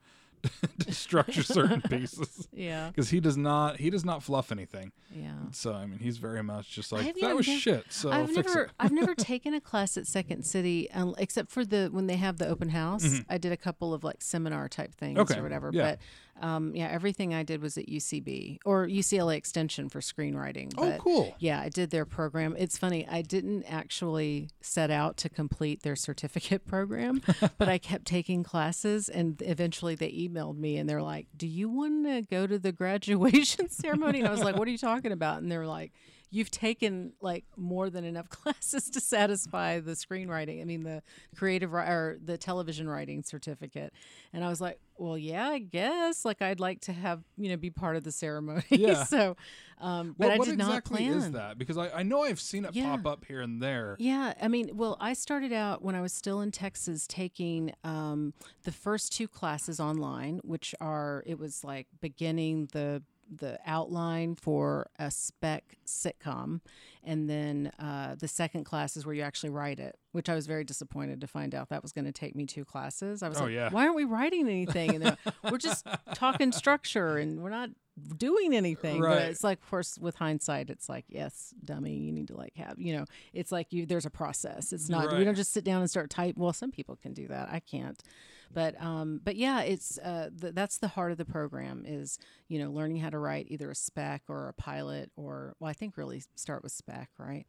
Speaker 1: to structure certain pieces
Speaker 2: Yeah.
Speaker 1: because he does not he does not fluff anything.
Speaker 2: Yeah.
Speaker 1: So I mean, he's very much just like that was
Speaker 2: nev-
Speaker 1: shit. So
Speaker 2: I've
Speaker 1: fix
Speaker 2: never
Speaker 1: it.
Speaker 2: I've never taken a class at Second City um, except for the when they have the open house. I did a couple of like seminar type things
Speaker 1: Mm-hmm. Okay,
Speaker 2: or whatever.
Speaker 1: yeah.
Speaker 2: But um, yeah, everything I did was at UCB or UCLA Extension for screenwriting.
Speaker 1: Oh, cool.
Speaker 2: Yeah, I did their program. It's funny. I didn't actually set out to complete their certificate program, but I kept taking classes, and eventually they emailed me and they're like, "Do you want to go to the graduation ceremony?" And I was like, "What are you talking about?" And they're like. You've taken like more than enough classes to satisfy the screenwriting. I mean, the creative or the television writing certificate. And I was like, well, yeah, I guess. Like, I'd like to have you know be part of the ceremony.
Speaker 1: Yeah.
Speaker 2: so, um, but
Speaker 1: What,
Speaker 2: I did
Speaker 1: exactly
Speaker 2: not plan.
Speaker 1: is that? Because I, I know I've seen it
Speaker 2: Yeah.
Speaker 1: pop up here and there.
Speaker 2: Yeah, I mean, well, I started out when I was still in Texas taking um, the first two classes online, which are it was like beginning the the outline for a spec sitcom, and then uh, the second class is where you actually write it. Which I was very disappointed to find out that was going to take me two classes. I was
Speaker 1: Oh,
Speaker 2: like,
Speaker 1: yeah.
Speaker 2: why aren't we writing anything? And we're just talking structure, and we're not doing anything.
Speaker 1: Right.
Speaker 2: But it's like, of course, with hindsight, it's like, yes, dummy, you need to like have, you know, it's like you. There's a process. It's not.
Speaker 1: Right.
Speaker 2: We don't just sit down and start type. Well, some people can do that. I can't. But um, but yeah, it's uh, th- that's the heart of the program is you know learning how to write either a spec or a pilot or well, I think really start with spec, right?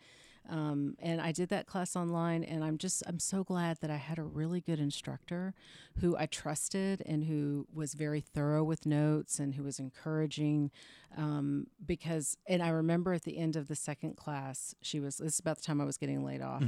Speaker 2: Um, and I did that class online, and I'm just I'm so glad that I had a really good instructor who I trusted and who was very thorough with notes and who was encouraging. Um, because and I remember at the end of the second class, she was this is about the time I was getting laid off,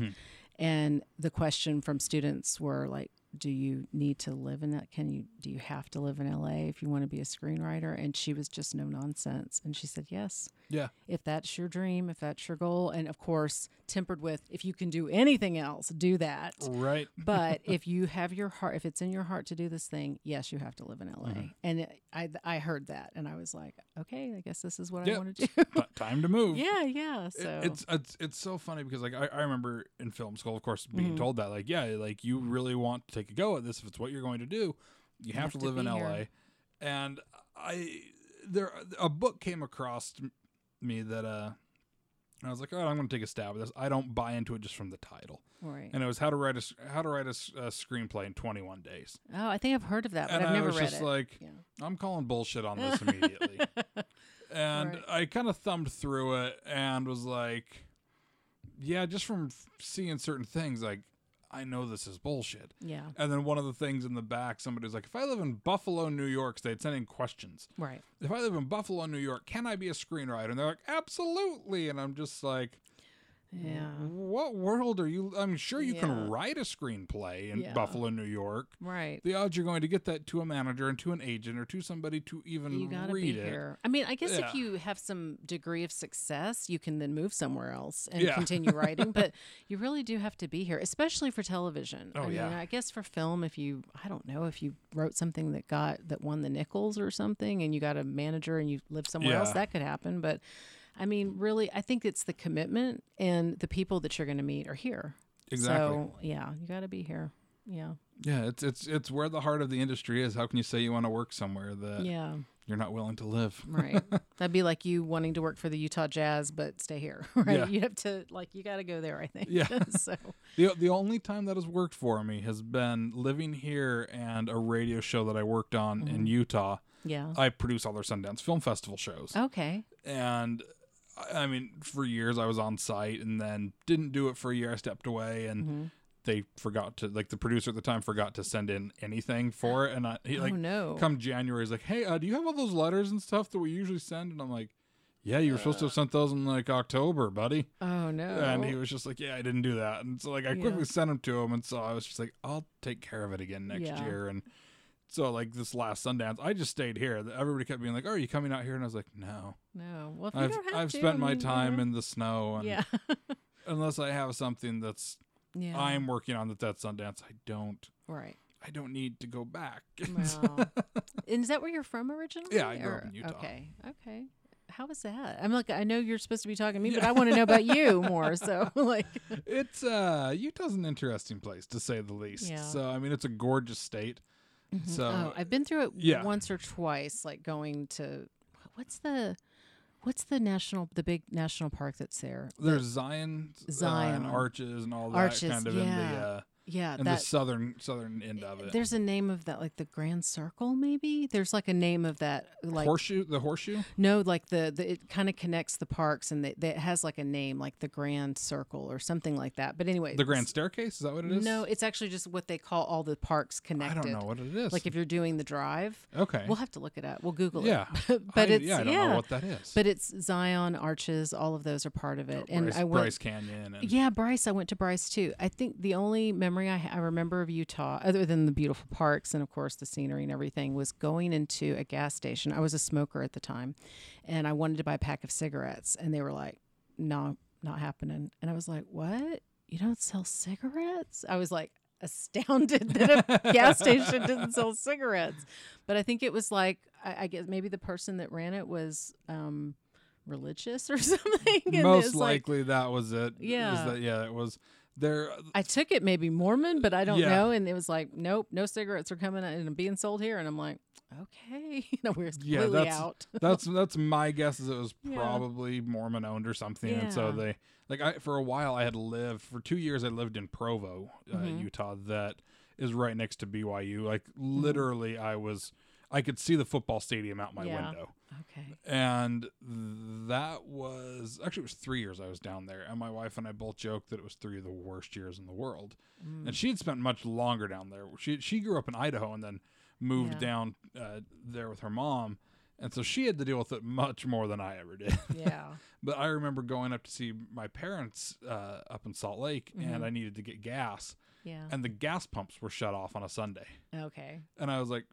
Speaker 2: and the question from students were like, "Do you need to live in that? Can you do you have to live in LA if you want to be a screenwriter?" And she was just no nonsense, and she said, "Yes."
Speaker 1: Yeah.
Speaker 2: if that's your dream, if that's your goal, and of course, tempered with if you can do anything else, do that.
Speaker 1: Right.
Speaker 2: But if you have your heart, if it's in your heart to do this thing, yes, you have to live in LA.
Speaker 1: Mm-hmm.
Speaker 2: And it, I, I heard that, and I was like, okay, I guess this is what
Speaker 1: Yeah.
Speaker 2: I want to do.
Speaker 1: Ti- Time to move.
Speaker 2: yeah, yeah.
Speaker 1: It-
Speaker 2: So
Speaker 1: it's it's it's so funny because like I, I remember in film school, of course,
Speaker 2: Mm-hmm.
Speaker 1: being told that like yeah, like you really want to take a go at this if it's what you're going to do, you have,
Speaker 2: have
Speaker 1: to
Speaker 2: to
Speaker 1: live in LA.
Speaker 2: here.
Speaker 1: And I there a book came across me that uh I was like, all right, I'm going to take a stab at this. I don't buy into it just from the title,
Speaker 2: right.
Speaker 1: and it was how to write a how to write a, a screenplay in 21 days.
Speaker 2: Oh, I think I've heard of that, but
Speaker 1: and
Speaker 2: I've
Speaker 1: I
Speaker 2: never
Speaker 1: was
Speaker 2: read
Speaker 1: just
Speaker 2: it.
Speaker 1: like,
Speaker 2: Yeah.
Speaker 1: I'm calling bullshit on this immediately. and
Speaker 2: Right.
Speaker 1: I kind of thumbed through it and was like, yeah, just from f- seeing certain things, like, I know this is bullshit.
Speaker 2: yeah,
Speaker 1: And then one of the things in the back, somebody was like, if I live in Buffalo, New York they'd send in questions.
Speaker 2: right.
Speaker 1: If I live in Buffalo, New York, can I be a screenwriter? And they're like, absolutely. And I'm just like,
Speaker 2: Yeah.
Speaker 1: What world are you? I'm sure you
Speaker 2: Yeah.
Speaker 1: can write a screenplay in
Speaker 2: Yeah.
Speaker 1: Buffalo, New York.
Speaker 2: Right.
Speaker 1: The odds you're going to get that to a manager and to an agent or to somebody to even
Speaker 2: You gotta
Speaker 1: read
Speaker 2: be
Speaker 1: it.
Speaker 2: here. I mean, I guess
Speaker 1: Yeah.
Speaker 2: if you have some degree of success, you can then move somewhere else and
Speaker 1: Yeah.
Speaker 2: continue writing. But you really do have to be here, especially for television.
Speaker 1: Oh,
Speaker 2: I
Speaker 1: yeah.
Speaker 2: mean, I guess for film, if you, I don't know, if you wrote something that got that won the Nicholls or something, and you got a manager and you live somewhere else, that could happen. But I mean, really, I think it's the commitment and the people that you're going to meet are here.
Speaker 1: Exactly.
Speaker 2: So yeah, you got to be here. Yeah.
Speaker 1: Yeah, it's it's it's where the heart of the industry is. How can you say you want to work somewhere that
Speaker 2: Yeah.
Speaker 1: you're not willing to live?
Speaker 2: Right. That'd be like you wanting to work for the Utah Jazz, but stay here, right?
Speaker 1: Yeah.
Speaker 2: You have to like you got to go there. I think.
Speaker 1: Yeah.
Speaker 2: so
Speaker 1: The the only time that has worked for me has been living here and a radio show that I worked on
Speaker 2: Mm-hmm.
Speaker 1: in Utah.
Speaker 2: yeah.
Speaker 1: I produce all their Sundance Film Festival shows.
Speaker 2: Okay.
Speaker 1: and I- mean, for years I was on site, and then didn't do it for a year. I stepped away, and
Speaker 2: Mm-hmm.
Speaker 1: they forgot to like the producer at the time forgot to send in anything for it. And I, he like
Speaker 2: oh no.
Speaker 1: come January, he's like, "Hey, uh, do you have all those letters and stuff that we usually send?" And I'm like, "Yeah, you were supposed to have sent those in like October, buddy."
Speaker 2: oh no.
Speaker 1: And he was just like, "Yeah, I didn't do that." And so like I quickly
Speaker 2: Yeah.
Speaker 1: sent them to him, and so I was just like, "I'll take care of it again next
Speaker 2: Yeah.
Speaker 1: year." And so like this last Sundance, I just stayed here. Everybody kept being like, "Oh, are you coming out here?" And I was like, "No."
Speaker 2: no. Well, if you
Speaker 1: I've
Speaker 2: don't have
Speaker 1: I've
Speaker 2: to,
Speaker 1: spent my time
Speaker 2: yeah.
Speaker 1: in the snow, and
Speaker 2: Yeah.
Speaker 1: unless I have something that's
Speaker 2: yeah.
Speaker 1: I'm working on that that's Sundance, I don't
Speaker 2: right.
Speaker 1: I don't need to go back.
Speaker 2: Well, and is that where you're from originally?
Speaker 1: Yeah, I grew up in Utah.
Speaker 2: Okay. Okay. How was that? I'm like, I know you're supposed to be talking to me, but I want to know about you more. So, like,
Speaker 1: it's uh Utah's an interesting place to say the least.
Speaker 2: Yeah.
Speaker 1: So I mean, it's a gorgeous state. So
Speaker 2: oh, I've been through it
Speaker 1: yeah.
Speaker 2: once or twice, like going to what's the what's the national the big national park that's there?
Speaker 1: there's Zion, uh,
Speaker 2: Zion.
Speaker 1: and arches and all that
Speaker 2: Arches,
Speaker 1: kind of in the
Speaker 2: yeah.
Speaker 1: uh,
Speaker 2: Yeah,
Speaker 1: in the southern southern end of it.
Speaker 2: there's a name of that, like the Grand Circle, maybe. There's like a name of that, like
Speaker 1: horseshoe, the horseshoe.
Speaker 2: no, like the, the it kind of connects the parks, and they, they, it has like a name, like the Grand Circle or something like that. But anyway,
Speaker 1: The Grand Staircase. Is that what it is?
Speaker 2: No, it's actually just what they call all the parks connected.
Speaker 1: I don't know what it is.
Speaker 2: Like if you're doing the drive,
Speaker 1: okay.
Speaker 2: we'll have to look it up. We'll Google
Speaker 1: yeah.
Speaker 2: it. Yeah, but
Speaker 1: I,
Speaker 2: it's
Speaker 1: yeah, I don't know what that is.
Speaker 2: But it's Zion Arches. All of those are part of it. Oh, and
Speaker 1: Bryce,
Speaker 2: I went.
Speaker 1: Bryce Canyon. And,
Speaker 2: Yeah, Bryce. I went to Bryce too. I think the only memory I, I remember of Utah, other than the beautiful parks and of course the scenery and everything, was going into a gas station. I was a smoker at the time, and I wanted to buy a pack of cigarettes, and they were like, "No, not happening." And I was like, "What? You don't sell cigarettes?" I was like astounded that a gas station didn't sell cigarettes. But I think it was like I, I guess maybe the person that ran it was. Um, religious or something and
Speaker 1: Most
Speaker 2: it's like
Speaker 1: likely that was it.
Speaker 2: Yeah.
Speaker 1: that, yeah, it was there.
Speaker 2: I took it maybe Mormon, but I don't
Speaker 1: Yeah.
Speaker 2: know. And it was like, nope, no cigarettes are coming and being sold here. And I'm like, okay, you know, we're
Speaker 1: Yeah,
Speaker 2: completely
Speaker 1: that's
Speaker 2: out.
Speaker 1: that's that's my guess is it was
Speaker 2: Yeah.
Speaker 1: probably Mormon owned or something, and so they like I for a while I had lived for two years I lived in Provo, uh,
Speaker 2: Mhm.
Speaker 1: Utah, that is right next to BYU. Like
Speaker 2: Mm-hmm.
Speaker 1: literally, I was I could see the football stadium out my
Speaker 2: Yeah.
Speaker 1: window.
Speaker 2: Okay.
Speaker 1: And that was actually it was three years I was down there, and my wife and I both joked that it was three of the worst years in the world.
Speaker 2: Mm.
Speaker 1: And she had spent much longer down there. She she grew up in Idaho and then moved
Speaker 2: Yeah.
Speaker 1: down uh, there with her mom, and so she had to deal with it much more than I ever did.
Speaker 2: Yeah.
Speaker 1: but I remember going up to see my parents uh, up in Salt Lake,
Speaker 2: Mm-hmm.
Speaker 1: and I needed to get gas,
Speaker 2: Yeah.
Speaker 1: and the gas pumps were shut off on a Sunday,
Speaker 2: Okay.
Speaker 1: and I was like,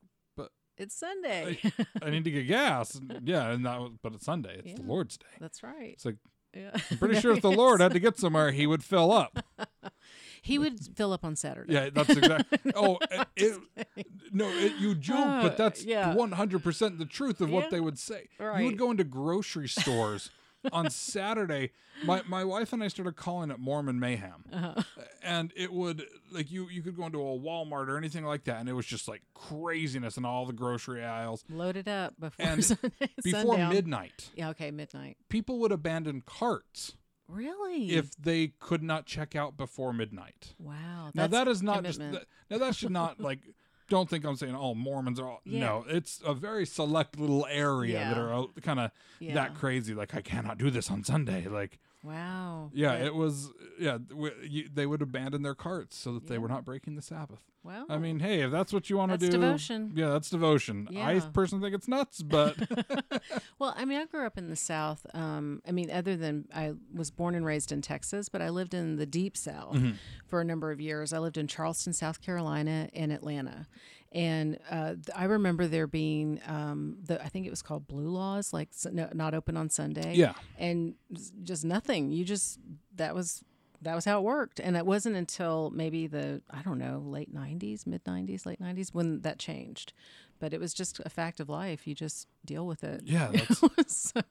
Speaker 2: It's Sunday.
Speaker 1: I need to get gas. Yeah, and that was, but it's Sunday. It's the Lord's Day.
Speaker 2: That's right.
Speaker 1: It's like
Speaker 2: Yeah.
Speaker 1: I'm pretty sure if the Lord had to get somewhere, He would fill up.
Speaker 2: he would fill up on Saturday.
Speaker 1: Yeah, that's exactly. Oh, it, it- no, it, you joke,
Speaker 2: Uh,
Speaker 1: but that's
Speaker 2: yeah.
Speaker 1: 100% the truth of what they would say. You would go into grocery stores on Saturday. My my wife and I started calling it Mormon mayhem,
Speaker 2: Uh-huh.
Speaker 1: and it would like you you could go into a Walmart or anything like that, and it was just like craziness in all the grocery aisles
Speaker 2: Loaded up before
Speaker 1: And
Speaker 2: Sunday,
Speaker 1: before
Speaker 2: sundown.
Speaker 1: midnight.
Speaker 2: Yeah. Okay. Midnight.
Speaker 1: People would abandon carts
Speaker 2: Really?
Speaker 1: if they could not check out before midnight.
Speaker 2: wow.
Speaker 1: Now that is not just that, now that should not like don't think I'm saying all Mormons are all
Speaker 2: Yeah.
Speaker 1: no it's a very select little area that are kind of
Speaker 2: Yeah.
Speaker 1: that crazy like I cannot do this on Sunday like
Speaker 2: Wow.
Speaker 1: Yeah, it was. Yeah, w- you, they would abandon their carts so that they were not breaking the Sabbath.
Speaker 2: well,
Speaker 1: I mean, hey, if that's what you want to
Speaker 2: That's
Speaker 1: do,
Speaker 2: devotion.
Speaker 1: Yeah, that's devotion. I
Speaker 2: Yeah.
Speaker 1: personally think it's nuts, but
Speaker 2: Well, I mean, I grew up in the South. Um, I mean, other than I was born and raised in Texas, but I lived in the deep South
Speaker 1: Mm-hmm.
Speaker 2: for a number of years. I lived in Charleston, South Carolina, and Atlanta. And uh, I remember there being, um, the I think it was called Blue Laws, like no, not open on Sunday.
Speaker 1: yeah,
Speaker 2: and just nothing. You just that was that was how it worked, and it wasn't until maybe the I don't know late '90s, mid '90s, late '90s when that changed. But it was just a fact of life. You just deal with it.
Speaker 1: yeah,
Speaker 2: so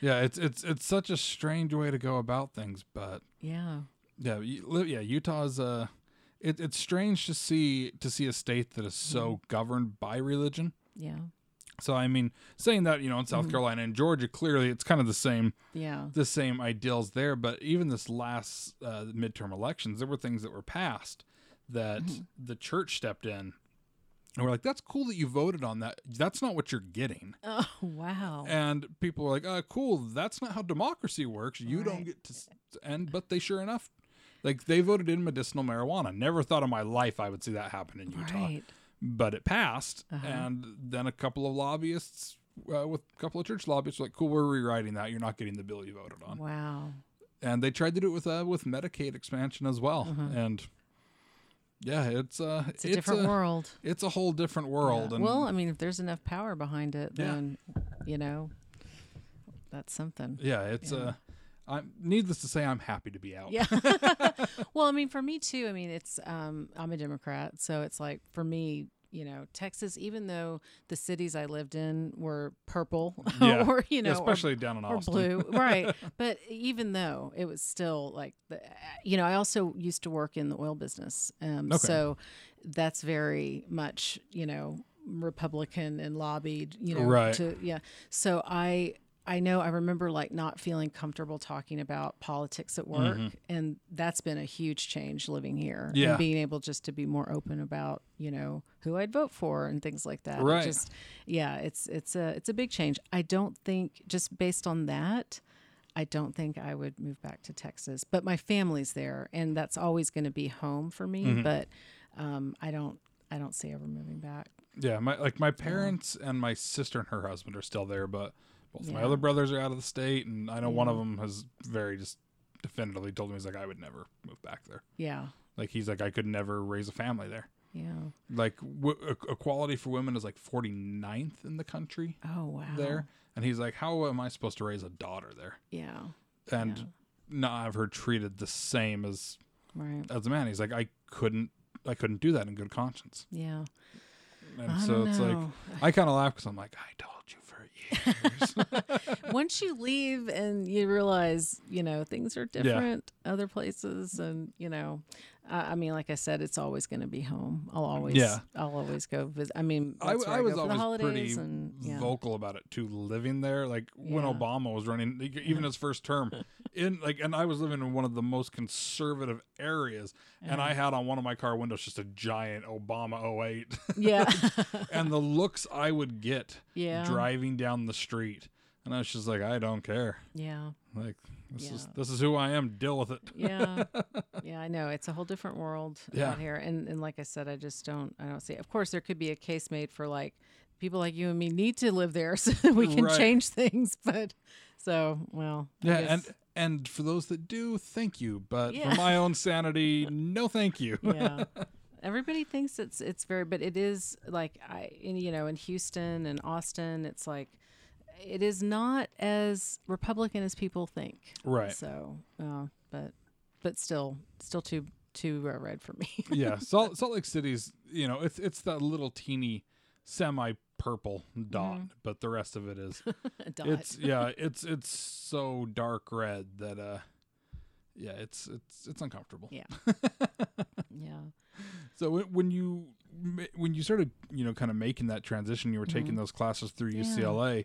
Speaker 1: yeah. It's it's it's such a strange way to go about things, but
Speaker 2: yeah,
Speaker 1: yeah, you, yeah. Utah's uh, it, it's strange to see to see a state that is so
Speaker 2: Mm-hmm.
Speaker 1: governed by religion.
Speaker 2: yeah,
Speaker 1: So I mean, saying that you know in South
Speaker 2: Mm-hmm.
Speaker 1: Carolina and Georgia, clearly it's kind of the same
Speaker 2: yeah,
Speaker 1: the same ideals there. But even this last uh, midterm elections, there were things that were passed that
Speaker 2: Mm-hmm.
Speaker 1: the church stepped in. And we're like, that's cool that you voted on that. That's not what you're getting.
Speaker 2: Oh wow.
Speaker 1: And people were like, uh, cool, that's not how democracy works. You don't get to end. But they sure enough, like they voted in medicinal marijuana. Never thought in my life I would see that happen in Utah.
Speaker 2: Right.
Speaker 1: But it passed.
Speaker 2: Uh-huh.
Speaker 1: And then a couple of lobbyists, uh, with a couple of church lobbyists, were like, cool, we're rewriting that. You're not getting the bill you voted on
Speaker 2: Wow.
Speaker 1: and they tried to do it with uh, with Medicaid expansion as well. And yeah, it's uh,
Speaker 2: It's a different world.
Speaker 1: It's a whole different world.
Speaker 2: Yeah.
Speaker 1: And
Speaker 2: Well, I mean, if there's enough power behind it,
Speaker 1: Yeah.
Speaker 2: then you know that's something.
Speaker 1: yeah, it's
Speaker 2: Yeah.
Speaker 1: uh, I'm needless to say, I'm happy to be out.
Speaker 2: Yeah. well, I mean, for me too. I mean, it's um, I'm a Democrat, so it's like for me, you know, Texas. Even though the cities I lived in were purple,
Speaker 1: Yeah.
Speaker 2: or you know, or-
Speaker 1: especially down in
Speaker 2: or,
Speaker 1: Austin.
Speaker 2: blue, right? But even though it was still like the, you know, I also used to work in the oil business, um,
Speaker 1: Okay.
Speaker 2: so that's very much you know Republican and lobbied, you know,
Speaker 1: Right.
Speaker 2: to yeah. So I I know I remember like not feeling comfortable talking about politics at work, and that's been a huge change living here.
Speaker 1: Mm-hmm. Yeah.
Speaker 2: and being able just to be more open about you know who I'd vote for and things like that.
Speaker 1: Right.
Speaker 2: just yeah, it's it's a it's a big change. I don't think just based on that. I don't think I would move back to Texas, but my family's there, and that's always going to be home for me.
Speaker 1: Mm-hmm.
Speaker 2: But um, I don't, I don't see ever moving back.
Speaker 1: Yeah, my like my parents and my sister and her husband are still there, but both my other brothers are out of the state, and I know one of them has very just definitively told me he's like I would never move back there.
Speaker 2: Yeah,
Speaker 1: Like he's like I could never raise a family there.
Speaker 2: yeah.
Speaker 1: Like w- equality for women is like 49th in the country
Speaker 2: Oh wow.
Speaker 1: there, and he's like, how am I supposed to raise a daughter there?
Speaker 2: Yeah.
Speaker 1: and
Speaker 2: Yeah.
Speaker 1: not have her treated the same as
Speaker 2: Right.
Speaker 1: as a man. He's like, I couldn't, I couldn't do that in good conscience.
Speaker 2: Yeah.
Speaker 1: And
Speaker 2: I
Speaker 1: so
Speaker 2: don't
Speaker 1: it's like. I kind of laugh because I'm like, I told you for years.
Speaker 2: Once you leave and you realize, you know, things are different other places, and you know, I I mean, like I said, it's always going to be home. I'll always,
Speaker 1: Yeah.
Speaker 2: I'll always go visit. I mean,
Speaker 1: I,
Speaker 2: that's
Speaker 1: I was
Speaker 2: go for the
Speaker 1: always pretty
Speaker 2: and yeah.
Speaker 1: vocal about it too. Living there, like when Obama was running, even his first term, in like, and I was living in one of the most conservative areas, and I mm-hmm. had on one of my car windows just a giant Obama 08.
Speaker 2: yeah,
Speaker 1: and the looks I would get
Speaker 2: Yeah.
Speaker 1: driving down the street, and I was just like, I don't care.
Speaker 2: yeah.
Speaker 1: Like this is this is who I am. Deal with it.
Speaker 2: yeah yeah i know it's a whole different world
Speaker 1: Yeah.
Speaker 2: out here and and like i said i just don't i don't see of course there could be a case made for like people like you and me need to live there so that we can
Speaker 1: Right.
Speaker 2: change things but so well
Speaker 1: Yeah, and and for those that do, thank you. But
Speaker 2: Yeah.
Speaker 1: for my own sanity, no, thank you.
Speaker 2: yeah everybody thinks it's it's very but it is like i in, you know in houston and austin it's like it is not as republican as people think
Speaker 1: Right.
Speaker 2: so uh, but but still still too too red for me
Speaker 1: yeah, Salt Salt Lake City's. You know, it's it's that little teeny semi purple dot, but the rest of it is it's yeah, it's it's so dark red that uh, yeah, it's it's it's uncomfortable.
Speaker 2: yeah yeah
Speaker 1: So when- when you when you started, you know, kind of making that transition, you were taking those classes through
Speaker 2: Mm-hmm. Yeah.
Speaker 1: UCLA.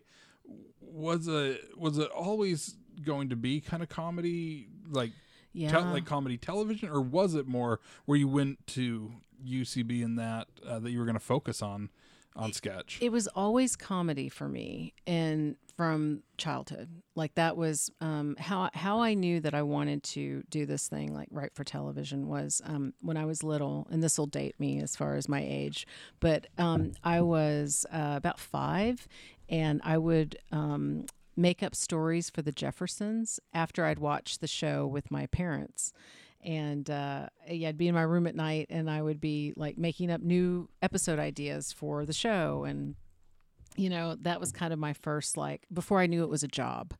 Speaker 1: Was it was it always going to be kind of comedy, like
Speaker 2: yeah
Speaker 1: tel- like comedy television, or was it more where you went to UCB and that uh, that you were going to focus on on sketch?
Speaker 2: it was always comedy for me and from childhood. Like that was um, how how I knew that I wanted to do this thing, like write for television, was um, when I was little. And this will date me as far as my age, but um, I was uh, about five, and I would um, make up stories for the Jeffersons after I'd watched the show with my parents. And uh, yeah, I'd be in my room at night, and I would be like making up new episode ideas for the show and you know, that was kind of my first like before I knew it was a job.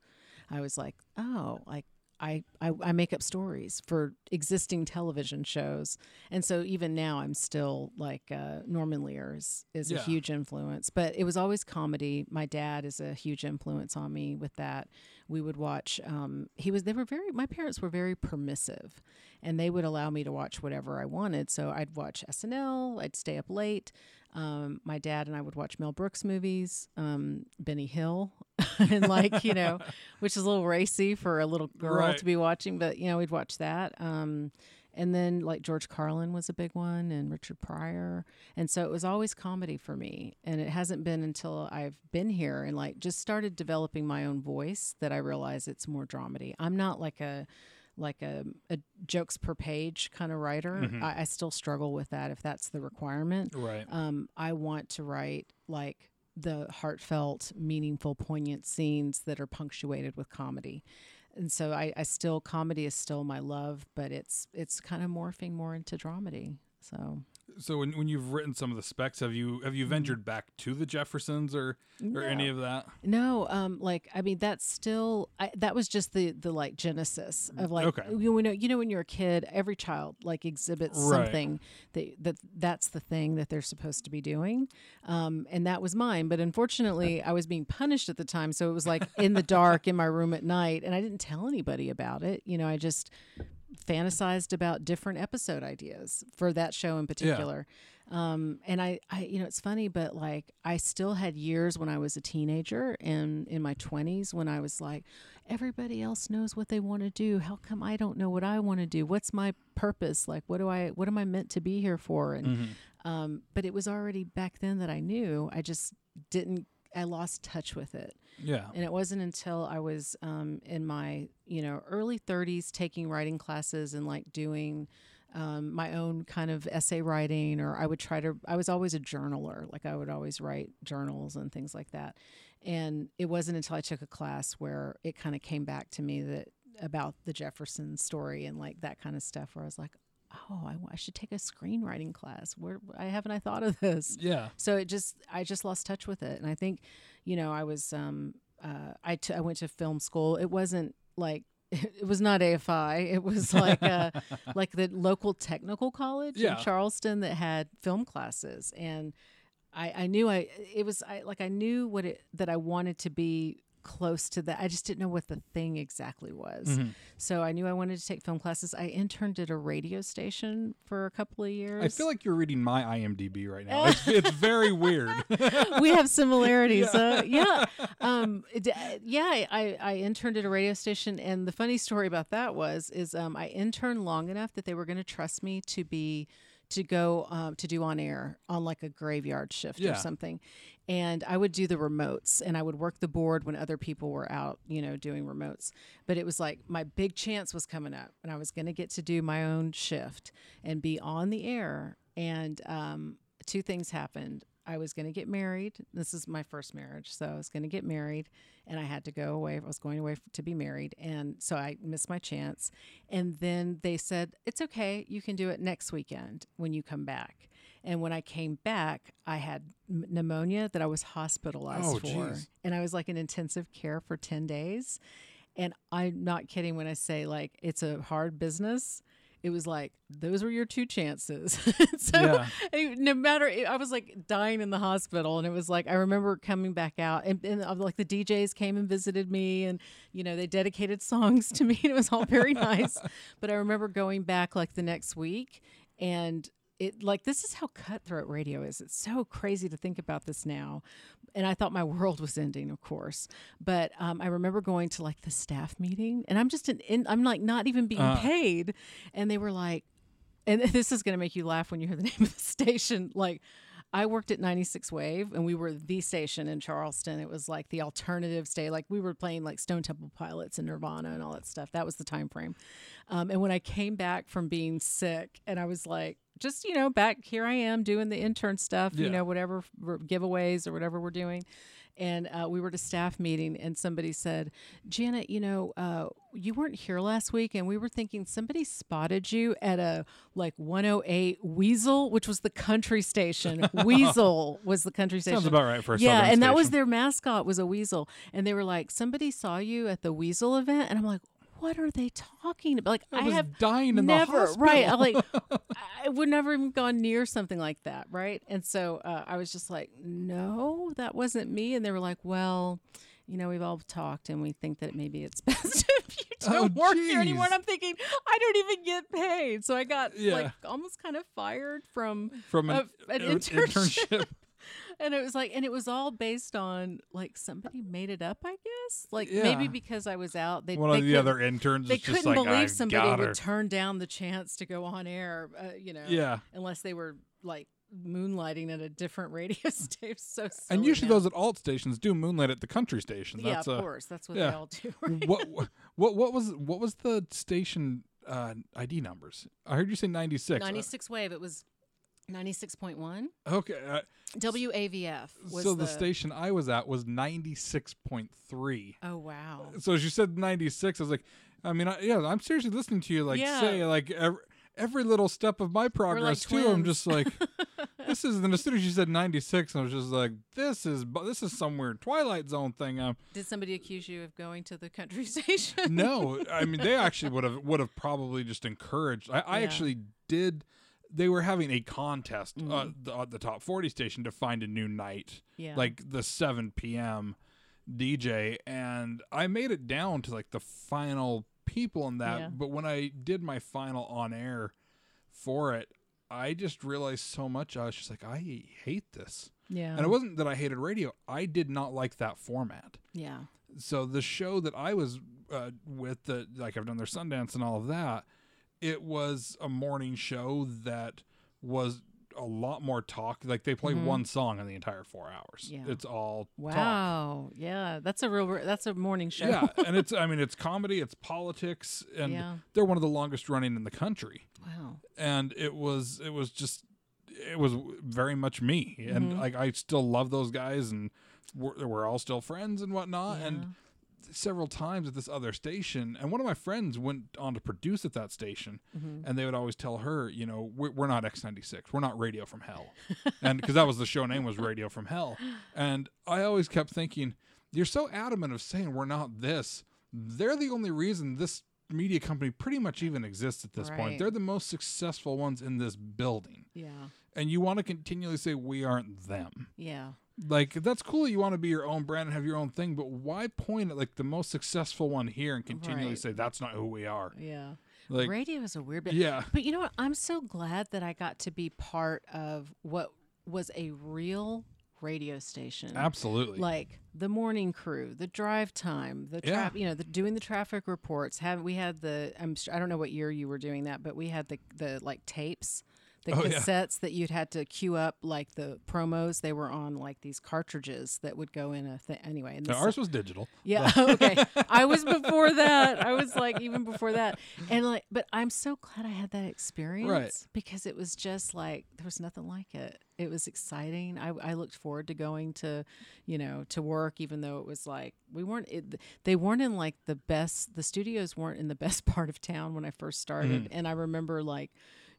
Speaker 2: I was like, oh, like I, I, I make up stories for existing television shows, and so even now I'm still like uh, Norman Lear is, is
Speaker 1: Yeah.
Speaker 2: a huge influence. But it was always comedy. My dad is a huge influence on me with that. We would watch. Um, he was. They were very. My parents were very permissive, and they would allow me to watch whatever I wanted. So I'd watch SNL. I'd stay up late. Um, my dad and I would watch Mel Brooks movies, um, Benny Hill, and like you know, which is a little racy for a little girl
Speaker 1: Right.
Speaker 2: to be watching, but you know, we'd watch that. Um, and then like George Carlin was a big one, and Richard Pryor, and so it was always comedy for me. And it hasn't been until I've been here and like just started developing my own voice that I realize it's more dramedy. I'm not like a like a, a jokes per page kind of writer. I, I still struggle with that if that's the requirement
Speaker 1: Right.
Speaker 2: um, I want to write like the heartfelt, meaningful, poignant scenes that are punctuated with comedy. And so I, I still comedy is still my love, but it's it's kind of morphing more into dramedy. So
Speaker 1: So when, when you've written some of the specs, have you have you ventured back to the Jeffersons or or any of that?
Speaker 2: No, um, like I mean, that's still I, that was just the the like genesis of like
Speaker 1: Okay.
Speaker 2: you know you know when you're a kid, every child like exhibits
Speaker 1: Right.
Speaker 2: something that that that's the thing that they're supposed to be doing, um, and that was mine. But unfortunately, I was being punished at the time, so it was like in the dark in my room at night, and I didn't tell anybody about it. You know, I just fantasized about different episode ideas for that show in particular. Um, and I, I, you know, it's funny, but like I still had years when I was a teenager and in my 20s when I was like, everybody else knows what they want to do. How come I don't know what I want to do? What's my purpose? Like, what do I, what am I meant to be here for? And, um, but it was already back then that I knew. I just didn't, I lost touch with it.
Speaker 1: Yeah.
Speaker 2: And it wasn't until I was um, in my, you know, early 30s taking writing classes and like doing um, my own kind of essay writing, or I would try to, I was always a journaler. Like I would always write journals and things like that. And it wasn't until I took a class where it kind of came back to me that about the Jefferson story and like that kind of stuff, where I was like, oh, I, I should take a screenwriting class. Where I haven't I thought of this?
Speaker 1: Yeah.
Speaker 2: so it just i just lost touch with it and i think you know i was um uh I t- I went to film school it wasn't like it was not afi it was like uh like the local technical college
Speaker 1: Yeah.
Speaker 2: in charleston that had film classes and i i knew i it was i like i knew what it that i wanted to be close to that i just didn't know what the thing exactly was
Speaker 1: Mm-hmm.
Speaker 2: so i knew i wanted to take film classes i interned at a radio station for a couple of years
Speaker 1: I feel like you're reading my IMDb right now. It's, it's very weird.
Speaker 2: we have similarities. Uh, yeah. Um, uh, yeah. I, I I interned at a radio station, and the funny story about that was is um, I interned long enough that they were going to trust me to be to go um, to do on air on like a graveyard shift
Speaker 1: Yeah.
Speaker 2: or something. And I would do the remotes and I would work the board when other people were out, you know, doing remotes. But it was like my big chance was coming up and I was going to get to do my own shift and be on the air. And um, two things happened. I was going to get married. This is my first marriage. So I was going to get married and I had to go away. I was going away to be married. And so I missed my chance. And then they said, it's okay. You can do it next weekend when you come back. And when I came back, I had pneumonia that I was hospitalized
Speaker 1: Oh,
Speaker 2: for.
Speaker 1: geez.
Speaker 2: And I was like in intensive care for 10 days. And I'm not kidding when I say, like, it's a hard business. It was like, those were your two chances. so
Speaker 1: Yeah.
Speaker 2: No matter, I was like dying in the hospital. And it was like, I remember coming back out and, and uh, like the DJs came and visited me and, you know, they dedicated songs to me. And it was all very nice. But I remember going back like the next week and it like this is how cutthroat radio is. It's so crazy to think about this now. And I thought my world was ending, of course. But um, I remember going to like the staff meeting, and I'm just in, in I'm like not even being
Speaker 1: Uh.
Speaker 2: paid, and they were like, and this is going to make you laugh when you hear the name of the station. Like, I worked at 96 Wave and we were the station in Charleston. It was like the alternative stay. Like we were playing like Stone Temple Pilots and Nirvana and all that stuff. That was the time frame. Um, and when I came back from being sick and I was like, just, you know, back here I am doing the intern stuff,
Speaker 1: Yeah.
Speaker 2: you know, whatever giveaways or whatever we're doing. And uh, we were at a staff meeting, and somebody said, Janet, you know, uh, you weren't here last week, and we were thinking somebody spotted you at a like 108 Weasel, which was the country station. Weasel was the country station.
Speaker 1: Sounds about right for a
Speaker 2: yeah,
Speaker 1: southern
Speaker 2: and that was their mascot was a weasel, and they were like, somebody saw you at the Weasel event, and I'm like, what are they talking about? Like, I,
Speaker 1: was
Speaker 2: have
Speaker 1: dying in the
Speaker 2: never right. I
Speaker 1: hospital.
Speaker 2: like I would never even gone near something like that, right? And so uh, I was just like, no, that wasn't me. And they were like, well, you know, we've all talked, and we think that maybe it's best if you don't
Speaker 1: Oh,
Speaker 2: work here anymore. And I'm thinking, I don't even get paid, so I got
Speaker 1: Yeah.
Speaker 2: like almost kind of fired from
Speaker 1: from an,
Speaker 2: a- an
Speaker 1: an
Speaker 2: internship. and it was like and it was all based on like somebody made it up i guess like maybe because i was out they
Speaker 1: One
Speaker 2: they
Speaker 1: of the other interns
Speaker 2: they couldn't
Speaker 1: like,
Speaker 2: believe
Speaker 1: "I've
Speaker 2: somebody would turn down the chance to go on air uh, you know
Speaker 1: Yeah.
Speaker 2: unless they were like moonlighting at a different radio station so
Speaker 1: And usually
Speaker 2: now.
Speaker 1: those at alt stations do moonlight at the country station.
Speaker 2: yeah of
Speaker 1: uh,
Speaker 2: course that's what
Speaker 1: yeah.
Speaker 2: they all do right?
Speaker 1: what what what was what was the station uh, ID numbers? I heard you say ninety six.
Speaker 2: 96 wave it was 96.1
Speaker 1: Okay, uh,
Speaker 2: wavf was
Speaker 1: so the, station I was at was ninety six point three.
Speaker 2: oh wow
Speaker 1: So as you said ninety six, I was like, I mean, I, yeah, I'm seriously listening to you like
Speaker 2: Yeah.
Speaker 1: say like every, every little step of my progress too. I'm just like, this is. And as soon as you said ninety six, I was just like, this is this is some weird Twilight Zone thing. Um,
Speaker 2: did somebody accuse you of going to the country station
Speaker 1: no, I mean they actually would have would have probably just encouraged. I, I
Speaker 2: Yeah.
Speaker 1: actually did. They were having a contest uh,
Speaker 2: Mhm.
Speaker 1: the, at the top forty station to find a new night,
Speaker 2: yeah
Speaker 1: like the seven p.m. DJ, and I made it down to like the final people in that.
Speaker 2: Yeah.
Speaker 1: But when I did my final on air for it, I just realized so much. I was just like, I hate this,
Speaker 2: yeah
Speaker 1: and it wasn't that I hated radio. I did not like that format
Speaker 2: yeah
Speaker 1: so the show that I was uh, with, the like I've done their Sundance and all of that, it was a morning show that was a lot more talk. Like they play
Speaker 2: Mhm.
Speaker 1: one song in the entire four hours.
Speaker 2: Yeah.
Speaker 1: It's all talk.
Speaker 2: Wow. Yeah, that's a real. That's a morning show.
Speaker 1: Yeah, and it's I mean it's comedy, it's politics, and
Speaker 2: Yeah.
Speaker 1: they're one of the longest running in the country.
Speaker 2: Wow.
Speaker 1: And it was it was just it was very much me, and
Speaker 2: Mhm.
Speaker 1: like I still love those guys, and we're, we're all still friends and whatnot,
Speaker 2: Yeah.
Speaker 1: and several times at this other station and one of my friends went on to produce at that station
Speaker 2: Mhm.
Speaker 1: and they would always tell her you know we're, we're not x96 we're not radio from hell and because that was the show name was radio from hell and i always kept thinking you're so adamant of saying we're not this they're the only reason this media company pretty much even exists at this
Speaker 2: Right.
Speaker 1: point they're the most successful ones in this building
Speaker 2: Yeah.
Speaker 1: and you want to continually say we aren't them
Speaker 2: Yeah.
Speaker 1: Like that's cool. You want to be your own brand and have your own thing, but why point at like the most successful one here and continually
Speaker 2: Right.
Speaker 1: say that's not who we are?
Speaker 2: Yeah.
Speaker 1: Like,
Speaker 2: Radio is a weird bit.
Speaker 1: yeah,
Speaker 2: But you know what? I'm so glad that I got to be part of what was a real radio station.
Speaker 1: absolutely.
Speaker 2: Like the morning crew, the drive time, the
Speaker 1: Yeah.
Speaker 2: you know, the doing the traffic reports. Have we had the? I'm I don't know what year you were doing that, but we had the the like tapes, the
Speaker 1: Oh, yeah.
Speaker 2: cassettes that you'd had to queue up, like the promos. They were on like these cartridges that would go in a thing. Anyway, and
Speaker 1: Now,
Speaker 2: the
Speaker 1: ours was digital.
Speaker 2: yeah. okay. I was before that. I was like even before that. And like but I'm so glad I had that experience because it was just like there was nothing like it. It was exciting. I, I looked forward to going to, you know, to work even though it was like we weren't it, they weren't in like the best the studios weren't in the best part of town when I first started. Mm. And I remember like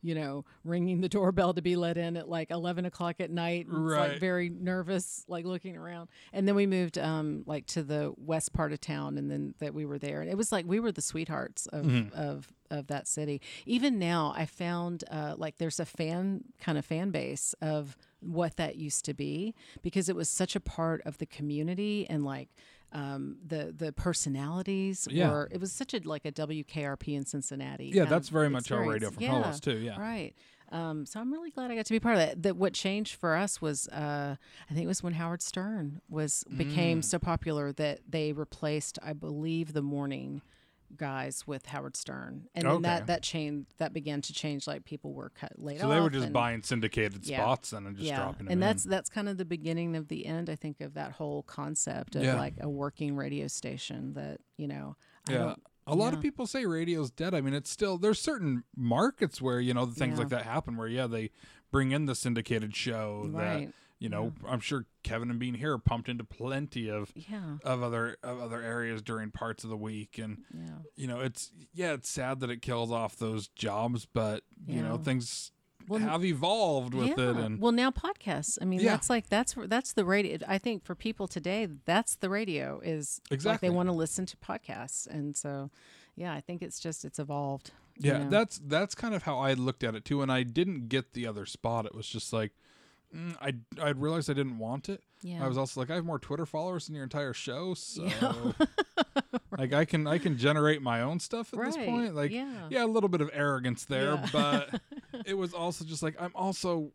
Speaker 2: you know, ringing the doorbell to be let in at like eleven o'clock at night.
Speaker 1: Right.
Speaker 2: like very nervous, like looking around. And then we moved um like to the west part of town and then that we were there. And it was like we were the sweethearts of of of that city. Even now I found uh like there's a fan kind of fan base of what that used to be because it was such a part of the community and like um, the the personalities
Speaker 1: Yeah.
Speaker 2: were it was such a like a WKRP in Cincinnati.
Speaker 1: Yeah, that's very much our radio from
Speaker 2: Yeah.
Speaker 1: was too. Yeah.
Speaker 2: Right. Um, so I'm really glad I got to be part of that. That what changed for us was uh, I think it was when Howard Stern was became
Speaker 1: Mm.
Speaker 2: so popular that they replaced, I believe, the morning guys with Howard Stern, and then
Speaker 1: Okay.
Speaker 2: that that changed. That began to change. Like people were cut laid
Speaker 1: So
Speaker 2: off.
Speaker 1: they were just
Speaker 2: and-
Speaker 1: buying syndicated
Speaker 2: Yeah.
Speaker 1: spots then and just
Speaker 2: yeah,
Speaker 1: dropping them
Speaker 2: and
Speaker 1: in.
Speaker 2: that's that's kind of the beginning of the end. I think of that whole concept of
Speaker 1: Yeah.
Speaker 2: like a working radio station that you know. I
Speaker 1: yeah.
Speaker 2: don't-
Speaker 1: A lot of people say radio's dead. I mean, it's still there's certain markets where you know things like that happen where yeah they bring in the syndicated show that
Speaker 2: Right.
Speaker 1: You know I'm sure Kevin and Bean here pumped into plenty of
Speaker 2: Yeah.
Speaker 1: of other of other areas during parts of the week and
Speaker 2: Yeah.
Speaker 1: you know it's yeah it's sad that it kills off those jobs but you know things
Speaker 2: Well,
Speaker 1: have evolved with
Speaker 2: yeah.
Speaker 1: it and
Speaker 2: well, now podcasts. I mean,
Speaker 1: Yeah.
Speaker 2: that's like that's that's the radio. I think for people today, that's the radio is like
Speaker 1: Exactly.
Speaker 2: they want to listen to podcasts, and so yeah, I think it's just it's evolved.
Speaker 1: yeah
Speaker 2: know?
Speaker 1: that's that's kind of how I looked at it too and I didn't get the other spot it was just like mm, I I realized I didn't want it
Speaker 2: yeah.
Speaker 1: I was also like, I have more Twitter followers than your entire show, so
Speaker 2: Yeah.
Speaker 1: like I can I can generate my own stuff at this point. Like,
Speaker 2: yeah.
Speaker 1: a little bit of arrogance there,
Speaker 2: Yeah.
Speaker 1: but it was also just like I'm also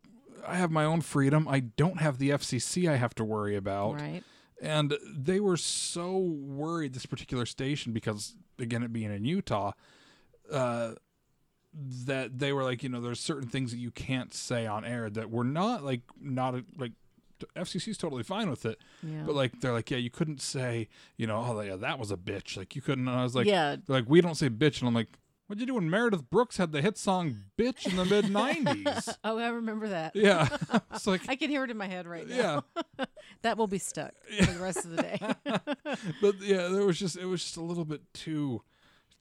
Speaker 1: I have my own freedom. I don't have the FCC I have to worry about,
Speaker 2: right.
Speaker 1: and they were so worried this particular station because again it being in Utah. Uh, that they were like, you know, there's certain things that you can't say on air that were not like not a, like FCC's totally fine with it,
Speaker 2: Yeah.
Speaker 1: but like they're like, yeah, you couldn't say, you know, oh yeah, that was a bitch. Like you couldn't. And I was like,
Speaker 2: yeah.
Speaker 1: like we don't say bitch, and I'm like, what'd you do when Meredith Brooks had the hit song "Bitch" in the mid '90s?
Speaker 2: Oh, I remember that.
Speaker 1: yeah, it's like
Speaker 2: I can hear it in my head right now.
Speaker 1: yeah,
Speaker 2: That will be stuck for the rest of the day.
Speaker 1: but yeah, there was just it was just a little bit too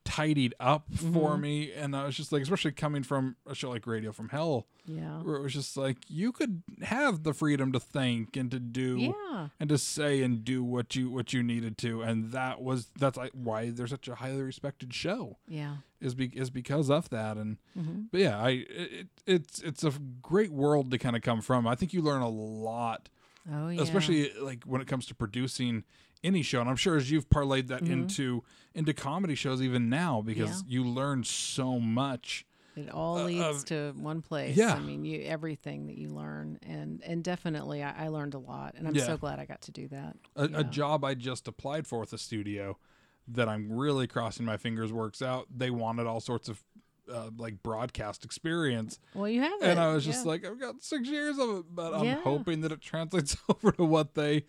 Speaker 1: tidied up for
Speaker 2: Mm-hmm.
Speaker 1: me, and I was just like, especially coming from a show like Radio from Hell,
Speaker 2: yeah.
Speaker 1: where it was just like you could have the freedom to think and to do
Speaker 2: Yeah.
Speaker 1: and to say and do what you what you needed to and that was that's like why there's such a highly respected show
Speaker 2: Yeah.
Speaker 1: is be, is because of that and
Speaker 2: hmm
Speaker 1: but yeah i it, it's it's a great world to kind of come from i think you learn a lot
Speaker 2: Oh yeah.
Speaker 1: especially like when it comes to producing any show and i'm sure as you've parlayed that
Speaker 2: Mhm.
Speaker 1: into into comedy shows even now because you learn so much
Speaker 2: It all
Speaker 1: uh,
Speaker 2: leads
Speaker 1: of-
Speaker 2: to one place.
Speaker 1: Yeah.
Speaker 2: I mean, you everything that you learn, and and definitely, I, I learned a lot, and I'm
Speaker 1: Yeah.
Speaker 2: so glad I got to do that.
Speaker 1: a,
Speaker 2: Yeah.
Speaker 1: a job I just applied for with a studio that I'm really crossing my fingers works out. They wanted all sorts of uh, like broadcast experience,
Speaker 2: Well, you have it.
Speaker 1: and I was just
Speaker 2: yeah.
Speaker 1: like, I've got six years of it, but I'm
Speaker 2: Yeah.
Speaker 1: hoping that it translates over to what they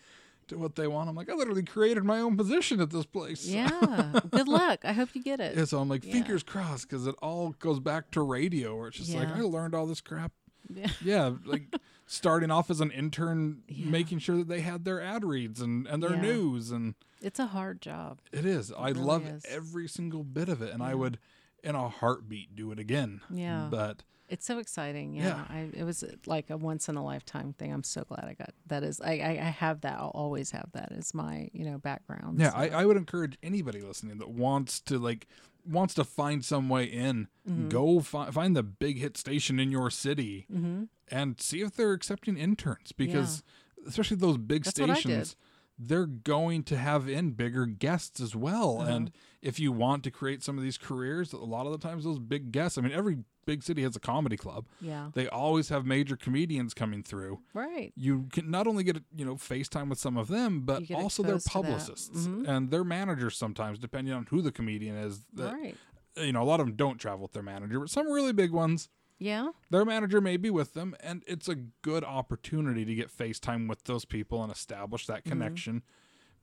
Speaker 1: to what they want. I'm like, I literally created my own position at this place.
Speaker 2: yeah. Good luck. I hope you get it.
Speaker 1: Yeah, so I'm like,
Speaker 2: Yeah.
Speaker 1: fingers crossed, because it all goes back to radio, where it's just like I learned all this crap.
Speaker 2: Yeah.
Speaker 1: Yeah, like starting off as an intern,
Speaker 2: Yeah.
Speaker 1: making sure that they had their ad reads and and their
Speaker 2: Yeah.
Speaker 1: news and.
Speaker 2: It's a hard job.
Speaker 1: It is. I
Speaker 2: really
Speaker 1: love
Speaker 2: is.
Speaker 1: every single bit of it, and I would, in a heartbeat, do it again.
Speaker 2: Yeah.
Speaker 1: But
Speaker 2: It's so exciting. Yeah.
Speaker 1: Yeah.
Speaker 2: I, it was uh, like a once in a lifetime thing. I'm so glad I got that. Is I, I, I have that. I'll always have that as my you know background.
Speaker 1: yeah,
Speaker 2: so.
Speaker 1: I, I would encourage anybody listening that wants to like wants to find some way in,
Speaker 2: Mm-hmm.
Speaker 1: go fi- find the big hit station in your city
Speaker 2: hmm
Speaker 1: and see if they're accepting interns because especially those big
Speaker 2: That's what I did.
Speaker 1: stations. They're going to have in bigger guests as well.
Speaker 2: Uh-huh.
Speaker 1: And if you want to create some of these careers, a lot of the times those big guests, I mean, every big city has a comedy club.
Speaker 2: Yeah.
Speaker 1: They always have major comedians coming through.
Speaker 2: Right.
Speaker 1: You can not only get you know FaceTime with some of them, but also their
Speaker 2: exposed to that.
Speaker 1: publicists
Speaker 2: Mhm.
Speaker 1: and their managers sometimes, depending on who the comedian is. That
Speaker 2: right.
Speaker 1: you know, a lot of them don't travel with their manager, but some really big ones,
Speaker 2: Yeah.
Speaker 1: their manager may be with them, and it's a good opportunity to get FaceTime with those people and establish that
Speaker 2: Mm-hmm.
Speaker 1: connection.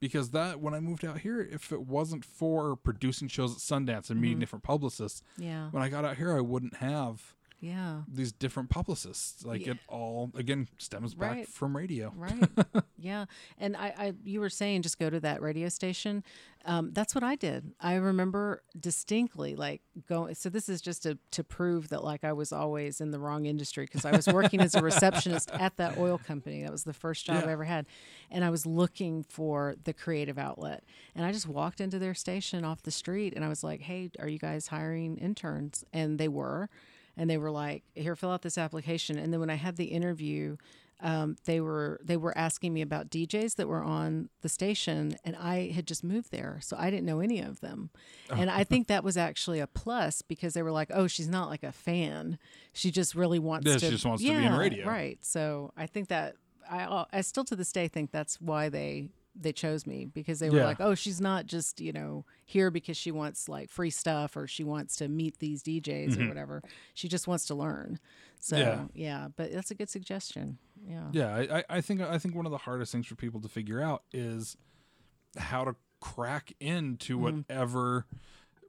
Speaker 1: Because that when I moved out here, if it wasn't for producing shows at Sundance and meeting
Speaker 2: Mhm.
Speaker 1: different publicists,
Speaker 2: Yeah.
Speaker 1: when I got out here, I wouldn't have
Speaker 2: Yeah.
Speaker 1: these different publicists. Like
Speaker 2: Yeah.
Speaker 1: it all again stems back from radio.
Speaker 2: Right. yeah. And I, I, you were saying just go to that radio station. Um, that's what I did. I remember distinctly like going. So this is just to, to prove that like I was always in the wrong industry because I was working as a receptionist at that oil company. That was the first job
Speaker 1: Yeah.
Speaker 2: I ever had. And I was looking for the creative outlet. And I just walked into their station off the street and I was like, hey, are you guys hiring interns? And they were. And they were like, here, fill out this application. And then when I had the interview, um, they were they were asking me about DJs that were on the station, and I had just moved there, so I didn't know any of them. And I think that was actually a plus because they were like, "Oh, she's not like a fan; she just really wants
Speaker 1: Yeah,
Speaker 2: to."
Speaker 1: she just wants to be in radio.
Speaker 2: right? So I think that I I still to this day think that's why they they chose me because they were
Speaker 1: Yeah.
Speaker 2: like, oh, she's not just you know here because she wants like free stuff or she wants to meet these DJs or whatever. She just wants to learn. So
Speaker 1: Mm-hmm. Yeah.
Speaker 2: yeah, but that's a good suggestion. Yeah.
Speaker 1: Yeah, I, I- I think I think one of the hardest things for people to figure out is how to crack into
Speaker 2: Mm-hmm.
Speaker 1: whatever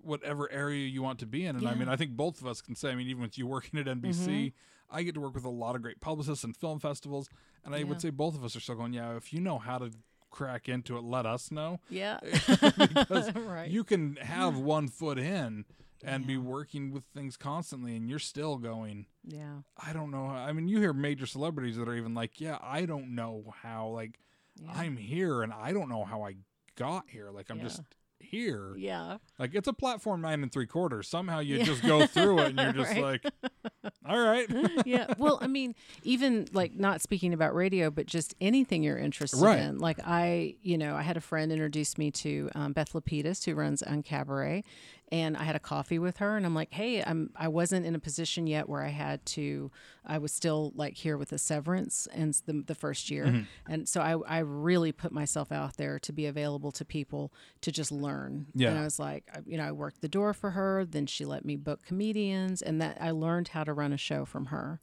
Speaker 1: whatever area you want to be in. And I
Speaker 2: Yeah. Mm-hmm.
Speaker 1: mean, I think both of us can say. I mean, even with you working at NBC, I get to work with a lot of great publicists and film festivals, and I would say both of us are still going. Yeah, if you know how to crack into it, let us know.
Speaker 2: Yeah.
Speaker 1: because
Speaker 2: right.
Speaker 1: you can have one foot in and be working with things constantly, and you're still going.
Speaker 2: yeah.
Speaker 1: I don't know. I mean, you hear major celebrities that are even like, yeah, I don't know how. Like,
Speaker 2: Yeah.
Speaker 1: I'm here and I don't know how I got here. Like, I'm
Speaker 2: Yeah.
Speaker 1: just here.
Speaker 2: Yeah.
Speaker 1: Like, it's a platform nine and three quarters. Somehow you
Speaker 2: Yeah.
Speaker 1: just go through it and you're just
Speaker 2: Right.
Speaker 1: like, all right.
Speaker 2: yeah. Well, I mean, even like not speaking about radio, but just anything you're interested
Speaker 1: Right.
Speaker 2: in. Like I, you know, I had a friend introduce me to um, Beth Lapidus, who runs Uncabaret, and I had a coffee with her, and I'm like, hey, I'm I wasn't in a position yet where I had to. I was still like here with the severance and the, the first year,
Speaker 1: Mm-hmm.
Speaker 2: and so I I really put myself out there to be available to people to just learn.
Speaker 1: Yeah.
Speaker 2: And I was like, I- you know, I worked the door for her. Then she let me book comedians, and that I learned how to run a show from her.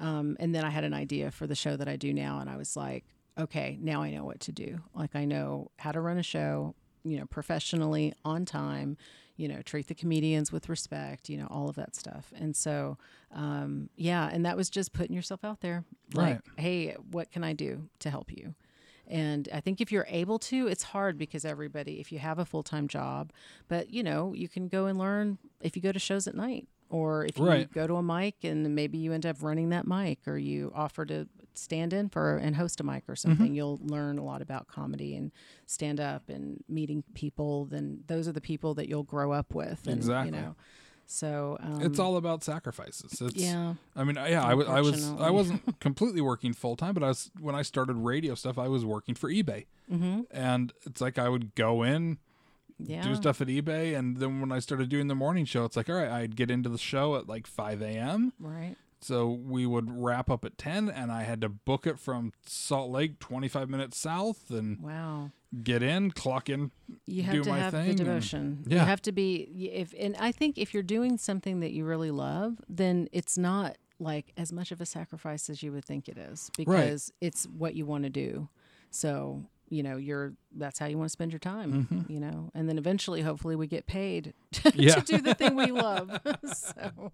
Speaker 2: Um, and then I had an idea for the show that I do now, and I was like, okay, now I know what to do. Like I know how to run a show, you know, professionally, on time, you know, treat the comedians with respect, you know, all of that stuff. And so, um, yeah, and that was just putting yourself out there, like,
Speaker 1: Right.
Speaker 2: hey, what can I do to help you? And I think if you're able to, it's hard because everybody, if you have a full time job, but you know, you can go and learn if you go to shows at night or if you
Speaker 1: Right.
Speaker 2: go to a mic and maybe you end up running that mic or you offer to stand in for and host a mic or something, you'll learn a lot about comedy and stand up and meeting people. Then those are the people that you'll grow up with. And,
Speaker 1: Exactly.
Speaker 2: You know, so um,
Speaker 1: it's all about sacrifices. It's,
Speaker 2: yeah.
Speaker 1: I mean, yeah, I was, I was i wasn't completely working full time, but I was when I started radio stuff, I was working for eBay,
Speaker 2: Mm-hmm.
Speaker 1: and it's like I would go in,
Speaker 2: Yeah.
Speaker 1: do stuff at eBay, and then when I started doing the morning show, it's like, all right, I'd get into the show at like five a.m.
Speaker 2: Right.
Speaker 1: So we would wrap up at ten, and I had to book it from Salt Lake, twenty five minutes south, and
Speaker 2: Wow.
Speaker 1: get in, clock in.
Speaker 2: You have
Speaker 1: do
Speaker 2: to
Speaker 1: my
Speaker 2: have
Speaker 1: thing
Speaker 2: the
Speaker 1: and-
Speaker 2: devotion.
Speaker 1: Yeah.
Speaker 2: You have to be if and I think if you're doing something that you really love, then it's not like as much of a sacrifice as you would think it is because it's what you want to do. So, you know, you're that's how you want to spend your time, you know. And then eventually hopefully we get paid to,
Speaker 1: Mm-hmm. Yeah.
Speaker 2: do the thing we love. so,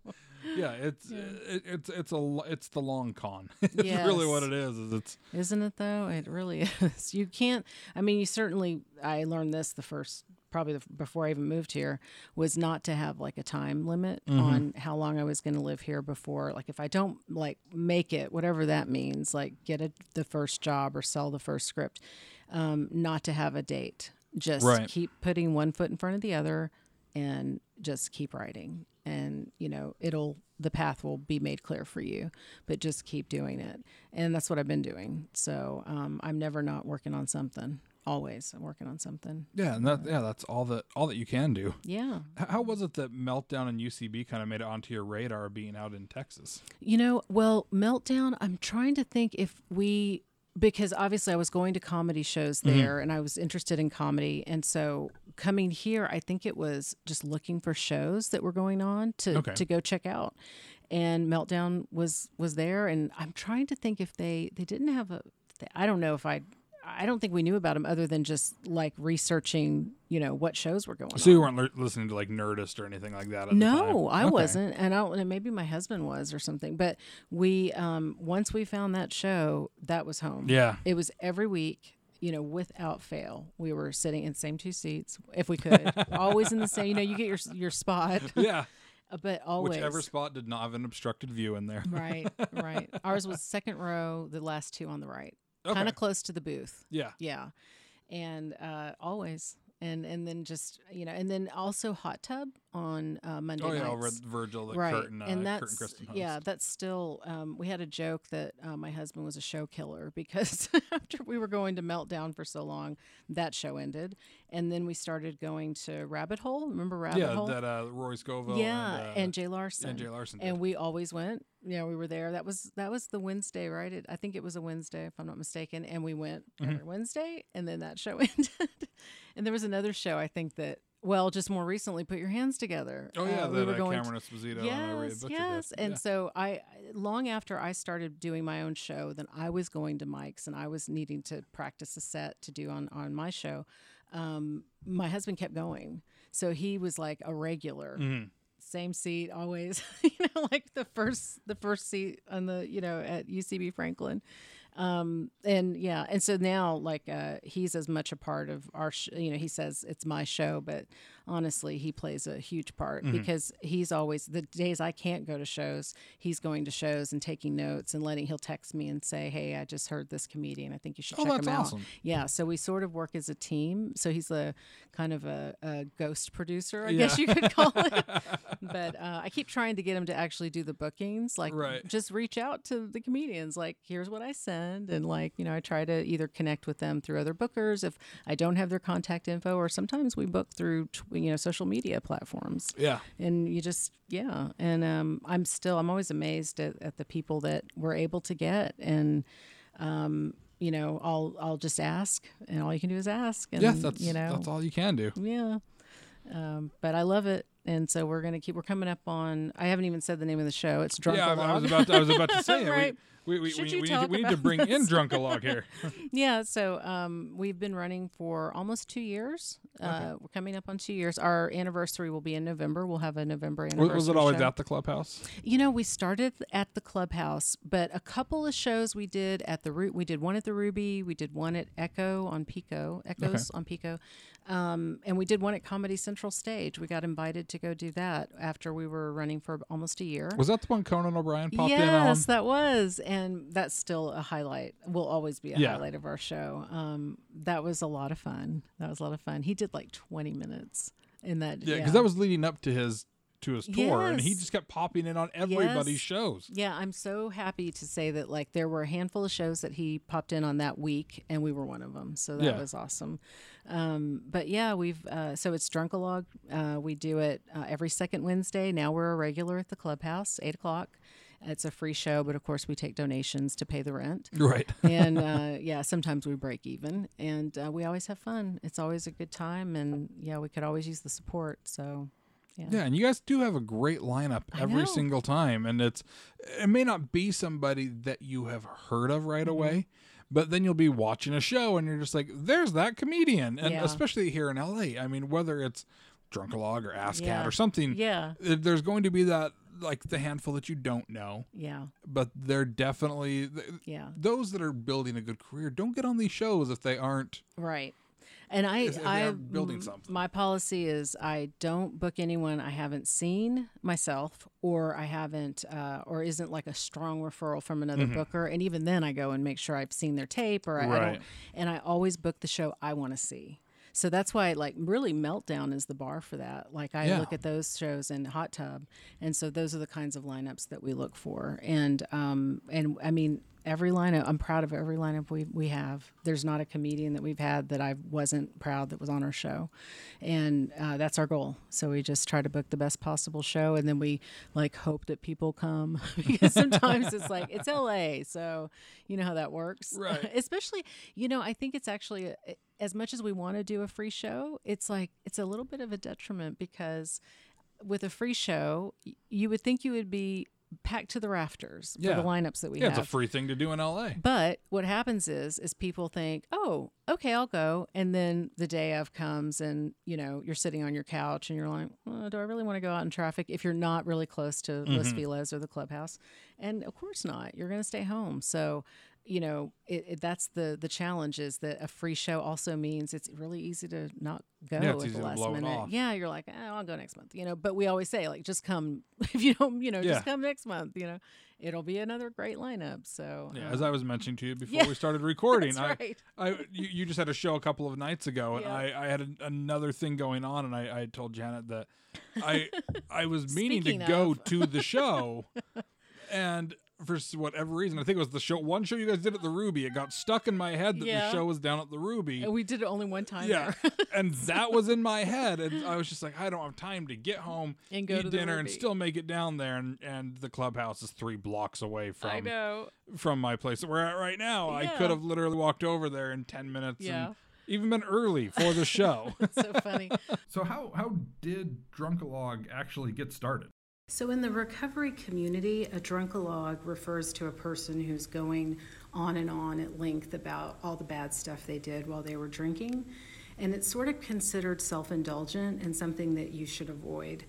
Speaker 1: Yeah, it's It, it's it's a it's the long con. it's really what it is. Is it's
Speaker 2: Isn't it though? It really is. You can't. I mean, you certainly. I learned this the first, probably the, before I even moved here, was not to have like a time limit on how long I was going to live here before. Like, if I don't like make it, whatever that means, like get a, the first job or sell the first script, um, not to have a date. Just
Speaker 1: Right.
Speaker 2: keep putting one foot in front of the other, and just keep writing. And you know, it'll the path will be made clear for you but just keep doing it and that's what i've been doing so um, i'm never not working on something always i'm working on something
Speaker 1: yeah, and that yeah, that's all that all that you can do.
Speaker 2: yeah
Speaker 1: How was it that Meltdown and UCB kind of made it onto your radar being out in Texas?
Speaker 2: you know well meltdown i'm trying to think if we because obviously i was going to comedy shows mm-hmm. there and i was interested in comedy. And so coming here i think it was just looking for shows that were going on to
Speaker 1: Okay.
Speaker 2: to go check out. And meltdown was was there. And i'm trying to think if they they didn't have a i don't know if i i don't think we knew about them other than just like researching you know what shows were going
Speaker 1: So
Speaker 2: on
Speaker 1: you weren't li- listening to like Nerdist or anything like that at the time?
Speaker 2: no, I
Speaker 1: Okay.
Speaker 2: wasn't, and I don't. and Maybe my husband was or something. But we, um, once we found that show, that was home.
Speaker 1: Yeah.
Speaker 2: it was every week. You know, without fail, we were sitting in the same two seats if we could. always in the same. You know, you get your your spot,
Speaker 1: Yeah.
Speaker 2: but always
Speaker 1: Whichever spot did not have an obstructed view in there.
Speaker 2: right, right. Ours was second row, the last two on the right,
Speaker 1: Okay.
Speaker 2: kind of close to the booth.
Speaker 1: Yeah.
Speaker 2: Yeah. And uh, always, and and then just you know, and then also hot tub on uh, Monday
Speaker 1: Oh yeah,
Speaker 2: nights.
Speaker 1: over Virgil, the
Speaker 2: right,
Speaker 1: curtain, uh,
Speaker 2: and
Speaker 1: curtain
Speaker 2: that's
Speaker 1: Kristen host.
Speaker 2: yeah, that's still. Um, we had a joke that uh, my husband was a show killer because after we were going to Meltdown for so long, that show ended, and then we started going to Rabbit Hole. Remember Rabbit
Speaker 1: yeah,
Speaker 2: Hole?
Speaker 1: that uh, Roy Scoville.
Speaker 2: yeah,
Speaker 1: and, uh,
Speaker 2: and Jay Larson.
Speaker 1: and Jay Larson.
Speaker 2: And we always went. Yeah, we were there. That was that was the Wednesday, right? It, I think it was a Wednesday, if I'm not mistaken. And we went
Speaker 1: Mm-hmm.
Speaker 2: every Wednesday, and then that show ended. and there was another show, I think that well, just more recently, put your hands together.
Speaker 1: oh yeah,
Speaker 2: Uh,
Speaker 1: that uh, Cameron Esposito and uh, Rhea
Speaker 2: Yes,
Speaker 1: Butcher
Speaker 2: yes. And
Speaker 1: yeah.
Speaker 2: so I, long after I started doing my own show, then I was going to mics and I was needing to practice a set to do on on my show. Um, my husband kept going, so he was like a regular.
Speaker 1: Mhm.
Speaker 2: Same seat always, you know, like the first the first seat on the you know at UCB Franklin, um, and yeah, and so now like uh, he's as much a part of our, sh- you know, he says it's my show, but honestly, he plays a huge part
Speaker 1: Mm-hmm.
Speaker 2: because he's always the days I can't go to shows, he's going to shows and taking notes and letting. He'll text me and say, "Hey, I just heard this comedian. I think you should
Speaker 1: Oh,
Speaker 2: check him out." Yeah, so we sort of work as a team. So he's a kind of a, a ghost producer, I
Speaker 1: Yeah.
Speaker 2: guess you could call it. but uh, I keep trying to get him to actually do the bookings. Like,
Speaker 1: Right.
Speaker 2: just reach out to the comedians. Like, here's what I send, and like, you know, I try to either connect with them through other bookers if I don't have their contact info, or sometimes we book through tw- you know social media platforms.
Speaker 1: yeah,
Speaker 2: And you just yeah, and um, I'm still I'm always amazed at, at the people that we're able to get and. Um, you know, I'll I'll just ask, and all you can do is ask. And,
Speaker 1: yeah, that's
Speaker 2: you know,
Speaker 1: that's all you can do.
Speaker 2: yeah. Um, but I love it, and so we're gonna keep. We're coming up on. I haven't even said the name of the show. It's Drunk
Speaker 1: yeah, I, I was about to, I was about to say it.
Speaker 2: Right.
Speaker 1: We, we, we,
Speaker 2: Should
Speaker 1: we,
Speaker 2: you
Speaker 1: we, need, to, we need to bring in
Speaker 2: this?
Speaker 1: Drunkalog here.
Speaker 2: yeah. So um, we've been running for almost two years. Uh, we're coming up on two years. Our anniversary will be in November. We'll have a November anniversary.
Speaker 1: was it always
Speaker 2: show.
Speaker 1: at the clubhouse?
Speaker 2: You know, we started at the clubhouse, but a couple of shows we did at the Root. we did one at the Ruby, we did one at Echo on Pico, Echoes on Pico, um, and we did one at Comedy Central Stage. We got invited to go do that after we were running for almost a year.
Speaker 1: Was that the one Conan O'Brien popped in on?
Speaker 2: yes, that was, and that's still a highlight. Will always be a
Speaker 1: Yeah.
Speaker 2: highlight of our show. Um, that was a lot of fun. That was a lot of fun. He did like twenty minutes in that.
Speaker 1: Yeah, because that was leading up to his to his tour, and he just kept popping in on everybody's
Speaker 2: Yes.
Speaker 1: shows.
Speaker 2: Yeah, I'm so happy to say that like there were a handful of shows that he popped in on that week, and we were one of them. So that
Speaker 1: Yeah.
Speaker 2: was awesome. Um, but yeah, we've uh, so it's Drunkalog. Uh, we do it uh, every second Wednesday. Now we're a regular at the clubhouse, eight o'clock. It's a free show, but of course we take donations to pay the rent.
Speaker 1: Right.
Speaker 2: and uh, yeah, sometimes we break even, and uh, we always have fun. It's always a good time, and yeah, we could always use the support. So yeah,
Speaker 1: Yeah, and you guys do have a great lineup every single time, and it's it may not be somebody that you have heard of
Speaker 2: Mm-hmm.
Speaker 1: right away, but then you'll be watching a show and you're just like, "There's that comedian," and
Speaker 2: Yeah.
Speaker 1: especially here in LA, I mean, whether it's Drunkalog or AssCat
Speaker 2: Yeah.
Speaker 1: or something,
Speaker 2: yeah,
Speaker 1: there's going to be that like the handful that you don't know,
Speaker 2: yeah,
Speaker 1: but they're definitely
Speaker 2: yeah.
Speaker 1: those that are building a good career don't get on these shows if they aren't.
Speaker 2: Right. And I,
Speaker 1: If- if
Speaker 2: I
Speaker 1: building something.
Speaker 2: My policy is I don't book anyone I haven't seen myself, or I haven't, uh, or isn't like a strong referral from another booker. And even then, I go and make sure I've seen their tape, or I, I
Speaker 1: Mm-hmm.
Speaker 2: Don't. And I always book the show I want to see. So that's why, like, really, Meltdown is the bar for that. Like, I
Speaker 1: Yeah.
Speaker 2: look at those shows in Hot Tub, and so those are the kinds of lineups that we look for. And, um, and I mean, every lineup, I'm proud of every lineup we we have. There's not a comedian that we've had that I wasn't proud that was on our show, and uh, that's our goal. So we just try to book the best possible show, and then we like hope that people come because sometimes it's like it's L.A., so you know how that works,
Speaker 1: Right.
Speaker 2: Especially, you know, I think it's actually a, as much as we want to do a free show, it's like it's a little bit of a detriment because with a free show, you would think you would be packed to the rafters
Speaker 1: Yeah.
Speaker 2: for the lineups that we
Speaker 1: Yeah,
Speaker 2: have.
Speaker 1: it's a free thing to do in LA.
Speaker 2: But what happens is, is people think, oh, okay, I'll go, and then the day of comes, and you know you're sitting on your couch, and you're like, well, do I really want to go out in traffic if you're not really close to Los mm-hmm. Feliz or the clubhouse? And of course not. You're going to stay home. So, you know, it, it, that's the the challenge is that a free show also means it's really easy to not go
Speaker 1: Yeah,
Speaker 2: at the last minute. Yeah, you're like, eh, I'll go next month, you know. But we always say like, just come if you don't, you know,
Speaker 1: Yeah.
Speaker 2: just come next month. You know, it'll be another great lineup. So
Speaker 1: Yeah,
Speaker 2: um,
Speaker 1: as I was mentioning to you before we started recording, I,
Speaker 2: right.
Speaker 1: I you, you just had a show a couple of nights ago, and. I, I had a, another thing going on, and I, I told Janet that I I was meaning
Speaker 2: Speaking
Speaker 1: to go to the show, and for whatever reason, I think it was the show one show you guys did at the Ruby. It got stuck in my head that
Speaker 2: Yeah.
Speaker 1: the show was down at the Ruby.
Speaker 2: And we did it only one time.
Speaker 1: Yeah, and that was in my head, and I was just like, I don't have time to get home,
Speaker 2: And go
Speaker 1: eat
Speaker 2: to
Speaker 1: dinner, and still make it down there. And and the clubhouse is three blocks away from
Speaker 2: I know.
Speaker 1: from my place that we're at right now. I could have literally walked over there in 10 minutes
Speaker 2: Yeah.
Speaker 1: and even been early for the show.
Speaker 2: so funny.
Speaker 1: so how how did Drunkalog actually get started?
Speaker 2: So, in the recovery community, a drunkalog refers to a person who's going on and on at length about all the bad stuff they did while they were drinking. And it's sort of considered self indulgent and something that you should avoid.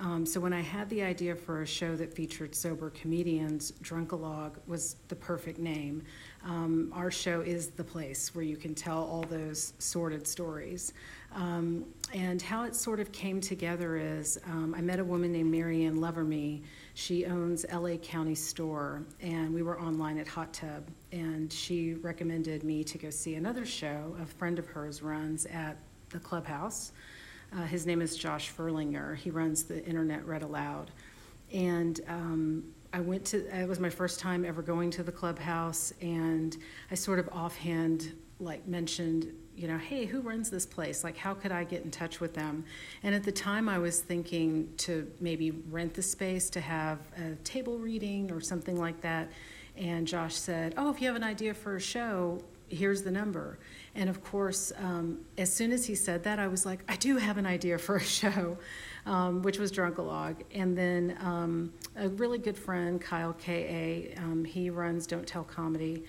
Speaker 2: Um, so, when I had the idea for a show that featured sober comedians, Drunkalog was the perfect name. Um, our show is the place where you can tell all those sordid stories. Um, and how it sort of came together is um, I met a woman named Marianne Loverme. She owns LA County Store, and we were online at Hot Tub. And she recommended me to go see another show a friend of hers runs at the clubhouse. Uh, his name is Josh Furlinger. He runs the Internet Read Aloud. And um, I went to, it was my first time ever going to the clubhouse, and I sort of offhand like mentioned, you know, hey, who runs this place? Like, how could I get in touch with them? And at the time, I was thinking to maybe rent the space to have a table reading or something like that. And Josh said, oh, if you have an idea for a show, here's the number. And of course, um, as soon as he said that, I was like, I do have an idea for a show, um, which was Drunkalog. And then um, a really good friend, Kyle K.A., um, he runs Don't Tell Comedy.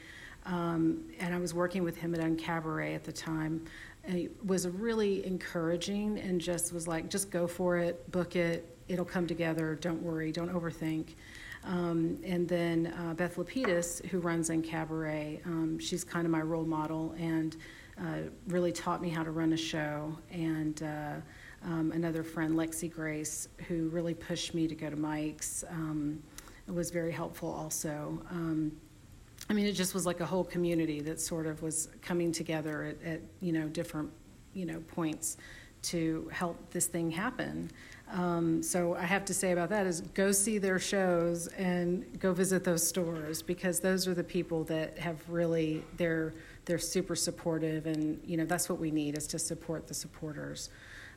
Speaker 2: Um, and I was working with him at Uncabaret at the time. He was really encouraging and just was like, just go for it, book it, it'll come together, don't worry, don't overthink. Um, and then uh, Beth Lapides, who runs Uncabaret, um, she's kind of my role model and uh, really taught me how to run a show. And uh, um, another friend, Lexi Grace, who really pushed me to go to mics, um, was very helpful also. I mean, it just was like a whole community that sort of was coming together at, at you know different you know points to help this thing happen. Um, so I have to say about that is go see their shows and go visit those stores because those are the people that have really they're they're super supportive and you know that's what we need is to support the supporters.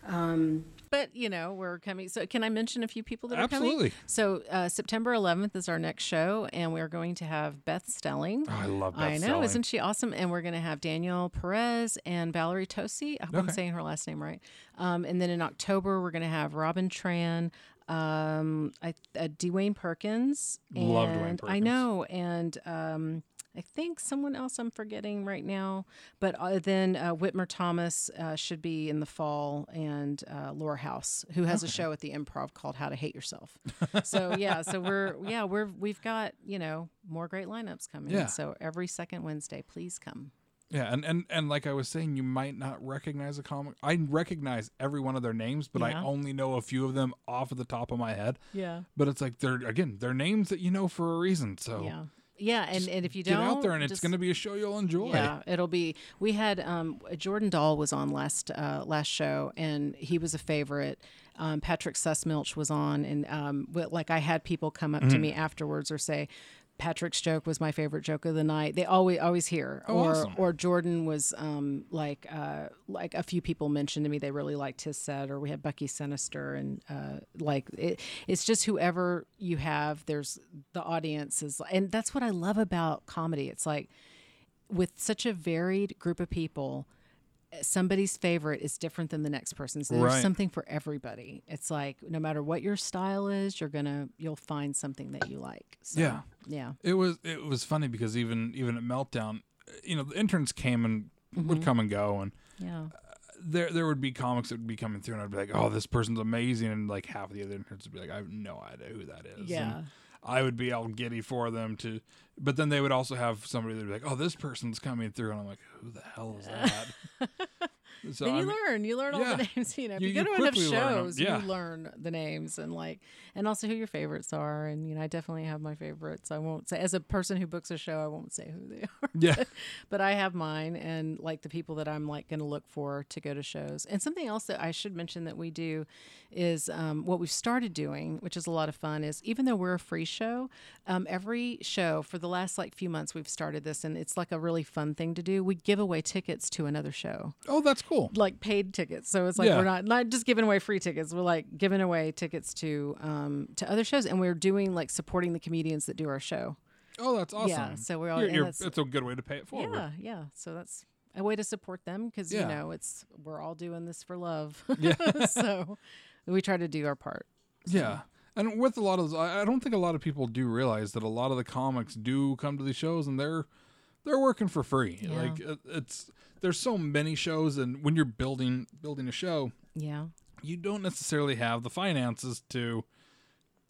Speaker 2: Um, but you know we're coming. So can I mention a few people that are coming?
Speaker 1: Absolutely.
Speaker 2: So uh, September 11th is our next show, and we're going to have Beth Stelling.
Speaker 1: Oh, I love Beth
Speaker 2: I know,
Speaker 1: Stelling.
Speaker 2: isn't she awesome? And we're going to have Danielle Perez and Valerie Tosi. I hope I'm saying her last name right. Um, and then in October, we're going to have Robin Tran, um, I, uh, Dwayne Perkins. And
Speaker 1: Love Dwayne Perkins.
Speaker 2: I know. And um, I think someone else I'm forgetting right now. But uh, then uh, Whitmer Thomas uh, should be in the fall, and uh, Laura House, who has a show at the Improv called How to Hate Yourself. so yeah, so we're yeah we're we've got you know more great lineups coming.
Speaker 1: Yeah.
Speaker 2: So every second Wednesday, please come.
Speaker 1: Yeah, and, and and like I was saying, you might not recognize a comic. I recognize every one of their names, but I only know a few of them off of the top of my head.
Speaker 2: Yeah.
Speaker 1: But it's like they're again, they're names that you know for a reason. So
Speaker 2: Yeah. Yeah, and, and if you don't get
Speaker 1: out there, and it's going to be a show you'll enjoy.
Speaker 2: Yeah, it'll be. We had um, Jordan Dahl was on last uh, last show, and he was a favorite. Um, Patrick Sussmilch was on, and um, like I had people come up
Speaker 1: Mm-hmm.
Speaker 2: to me afterwards or say. Patrick's joke was my favorite joke of the night. They always always hear,
Speaker 1: Oh,
Speaker 2: or
Speaker 1: awesome.
Speaker 2: or Jordan was um, like uh, like a few people mentioned to me they really liked his set, or we had Bucky Sinister, and uh, like it, it's just whoever you have. There's the audience is, and that's what I love about comedy. It's like with such a varied group of people, somebody's favorite is different than the next person's. There's
Speaker 1: Right.
Speaker 2: something for everybody. It's like no matter what your style is, you're gonna you'll find something that you like. So,
Speaker 1: Yeah.
Speaker 2: yeah,
Speaker 1: It was it was funny because even even at Meltdown, you know, the interns came and
Speaker 2: Mm-hmm.
Speaker 1: would come and go, and
Speaker 2: yeah,
Speaker 1: there there would be comics that would be coming through, and I'd be like, "Oh, this person's amazing," and like half of the other interns would be like, "I have no idea who that is." And
Speaker 2: yeah.
Speaker 1: I would be all giddy for them to. But then they would also have somebody that'd be like, "Oh, this person's coming through," and I'm like, "Who the hell is that?" so
Speaker 2: then you
Speaker 1: I mean-
Speaker 2: learn. You learn all
Speaker 1: yeah.
Speaker 2: the names. You know, if
Speaker 1: You-
Speaker 2: you, go to enough
Speaker 1: quickly learn
Speaker 2: shows,
Speaker 1: Yeah.
Speaker 2: you learn the names and like, and also who your favorites are. And you know, I definitely have my favorites. I won't say as a person who books a show, I won't say who they are.
Speaker 1: yeah,
Speaker 2: but I have mine and like the people that I'm like going to look for to go to shows. And something else that I should mention that we do is um, what we've started doing, which is a lot of fun, is even though we're a free show, um, every show for the last like few months we've started this, and it's like a really fun thing to do. We give away tickets to another show
Speaker 1: oh, that's cool.
Speaker 2: like paid tickets. So it's like
Speaker 1: Yeah.
Speaker 2: we're not not just giving away free tickets. We're like giving away tickets to um to other shows, and we're doing like supporting the comedians that do our show.
Speaker 1: Oh, that's awesome.
Speaker 2: Yeah, so we're all-
Speaker 1: You're- you're-
Speaker 2: that's-
Speaker 1: it's a good way to pay it forward.
Speaker 2: Yeah, yeah. So that's a way to support them because
Speaker 1: Yeah.
Speaker 2: you know it's we're all doing this for love.
Speaker 1: Yeah.
Speaker 2: so we try to do our part.
Speaker 1: Yeah. And with a lot of those, I I don't think a lot of people do realize that a lot of the comics do come to these shows and they're they're working for free.
Speaker 2: Yeah.
Speaker 1: Like uh, it's there's so many shows and when you're building building a show,
Speaker 2: Yeah,
Speaker 1: you don't necessarily have the finances to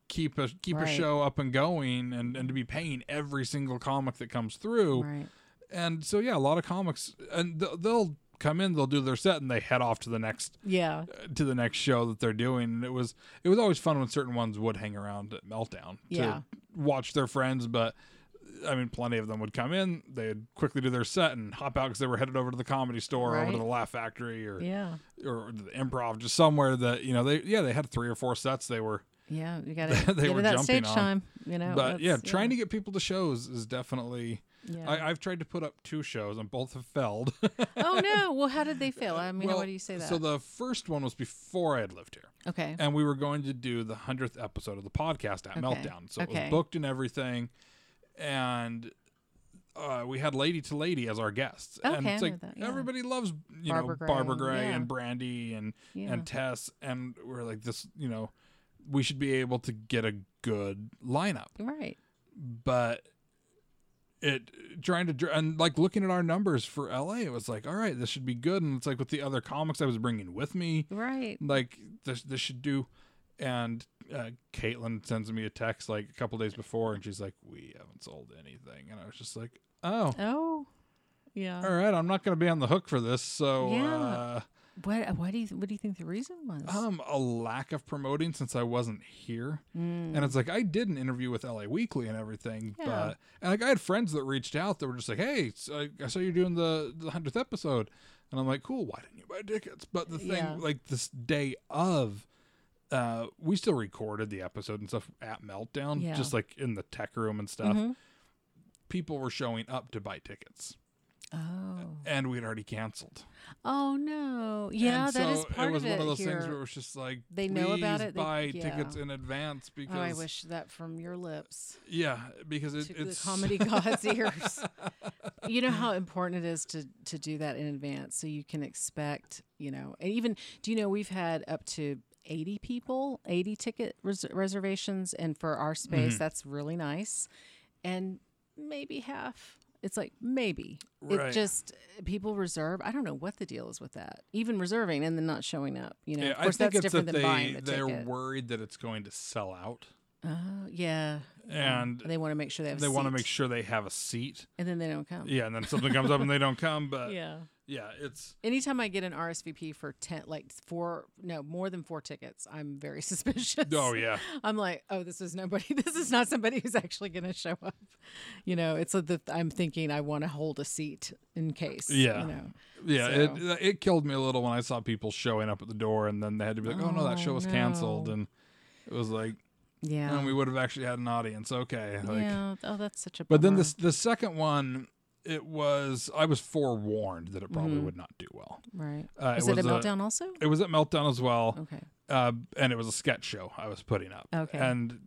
Speaker 1: keep a keep a show up and going and and to be paying every single comic that comes through.
Speaker 2: right.
Speaker 1: And so yeah, a lot of comics and they'll, they'll come in, they'll do their set and they head off to the next
Speaker 2: Yeah, uh,
Speaker 1: to the next show that they're doing. And it was it was always fun when certain ones would hang around at Meltdown
Speaker 2: Yeah.
Speaker 1: to watch their friends. But I mean, plenty of them would come in, they'd quickly do their set and hop out because they were headed over to the comedy store, or over to the Laugh Factory, or
Speaker 2: yeah,
Speaker 1: or the Improv, just somewhere that you know they yeah they had three or four sets they were.
Speaker 2: yeah. You got
Speaker 1: They
Speaker 2: to get
Speaker 1: were
Speaker 2: that
Speaker 1: jumping
Speaker 2: stage
Speaker 1: on.
Speaker 2: time. You know,
Speaker 1: but yeah,
Speaker 2: that's-
Speaker 1: trying to get people to shows is definitely.
Speaker 2: Yeah.
Speaker 1: I, I've tried to put up two shows and both have failed.
Speaker 2: oh no! Well, how did they fail? I mean,
Speaker 1: Well,
Speaker 2: why do you say that?
Speaker 1: So the first one was before I had lived here.
Speaker 2: okay.
Speaker 1: and we were going to do the hundredth episode of the podcast at
Speaker 2: Okay.
Speaker 1: Meltdown. So it was booked and everything, and uh, we had Lady to Lady as our guests. and
Speaker 2: Okay, I
Speaker 1: it's like
Speaker 2: that, yeah.
Speaker 1: everybody loves you
Speaker 2: Barbara
Speaker 1: know
Speaker 2: Gray,
Speaker 1: Barbara Gray
Speaker 2: yeah.
Speaker 1: and Brandy and
Speaker 2: Yeah.
Speaker 1: and Tess, and we're like this, you know, we should be able to get a good lineup,
Speaker 2: right.
Speaker 1: but. It trying to and like looking at our numbers for LA, it was like, all right, this should be good. And it's like with the other comics I was bringing with me,
Speaker 2: Right.
Speaker 1: like this this should do and uh, Caitlin sends me a text like a couple days before and she's like we haven't sold anything and I was just like oh
Speaker 2: Oh. Yeah.
Speaker 1: all right I'm not going to be on the hook for this so
Speaker 2: Yeah. What? Why do you? What do you think the reason was?
Speaker 1: uh, um a lack of promoting since I wasn't here
Speaker 2: Mm.
Speaker 1: and it's like I did an interview with LA Weekly and everything
Speaker 2: Yeah.
Speaker 1: but and like I had friends that reached out that were just like hey I, I saw you're doing the the 100th episode and I'm like cool why didn't you buy tickets but the thing
Speaker 2: Yeah.
Speaker 1: like this day of uh we still recorded the episode and stuff at meltdown
Speaker 2: Yeah.
Speaker 1: just like in the tech room and stuff
Speaker 2: Mhm.
Speaker 1: people were showing up to buy tickets
Speaker 2: Oh.
Speaker 1: and we had already canceled
Speaker 2: Oh no. Yeah,
Speaker 1: and
Speaker 2: that is
Speaker 1: so
Speaker 2: part
Speaker 1: it was one of those
Speaker 2: here.
Speaker 1: things where it was just like
Speaker 2: They know about
Speaker 1: "Please
Speaker 2: it, they-
Speaker 1: buy
Speaker 2: yeah.
Speaker 1: tickets in advance because
Speaker 2: oh, I wish that from your lips
Speaker 1: yeah because it,
Speaker 2: to the comedy god's ears. You know how important it is to to do that in advance, so you can expect. You know, and even do you know we've had up to. 80 people, 80 ticket res- reservations. And for our space,
Speaker 1: Mm-hmm.
Speaker 2: that's really nice. And maybe half. It's like maybe.
Speaker 1: Right.
Speaker 2: It just, people reserve. I don't know what the deal is with that. Even reserving and then not showing up. You know,
Speaker 1: Yeah,
Speaker 2: of course,
Speaker 1: I think
Speaker 2: that's
Speaker 1: it's
Speaker 2: different
Speaker 1: that
Speaker 2: than
Speaker 1: they
Speaker 2: buying the
Speaker 1: they're
Speaker 2: ticket.
Speaker 1: worried that it's going to sell out,
Speaker 2: Oh, yeah.
Speaker 1: and
Speaker 2: They want to make sure they have.
Speaker 1: they want to make sure they have a seat.
Speaker 2: and then they don't come.
Speaker 1: Yeah, and then something comes up and they don't come. But yeah,
Speaker 2: Yeah.
Speaker 1: it's
Speaker 2: Anytime I get an RSVP for ten, like four, no, more than four tickets, I'm very suspicious.
Speaker 1: oh yeah,
Speaker 2: I'm like, oh, this is nobody. This is not somebody who's actually going to show up. You know, it's like the I'm thinking I want to hold a seat in case.
Speaker 1: Yeah.
Speaker 2: You know.
Speaker 1: yeah.
Speaker 2: So-
Speaker 1: It uh, it killed me a little when I saw people showing up at the door and then they had to be like, oh no, that show
Speaker 2: Oh,
Speaker 1: was canceled, and it was like,
Speaker 2: Yeah.
Speaker 1: and we would have actually had an audience. Okay, like,
Speaker 2: yeah. Oh, that's such a.
Speaker 1: but then
Speaker 2: bummer.
Speaker 1: this the second one. It was I was forewarned that it probably
Speaker 2: Mhm.
Speaker 1: would not do well.
Speaker 2: right.
Speaker 1: Uh,
Speaker 2: Was it, a
Speaker 1: was
Speaker 2: meltdown also?
Speaker 1: It was at Meltdown as well.
Speaker 2: Okay.
Speaker 1: uh, and it was a sketch show I was putting up.
Speaker 2: Okay.
Speaker 1: And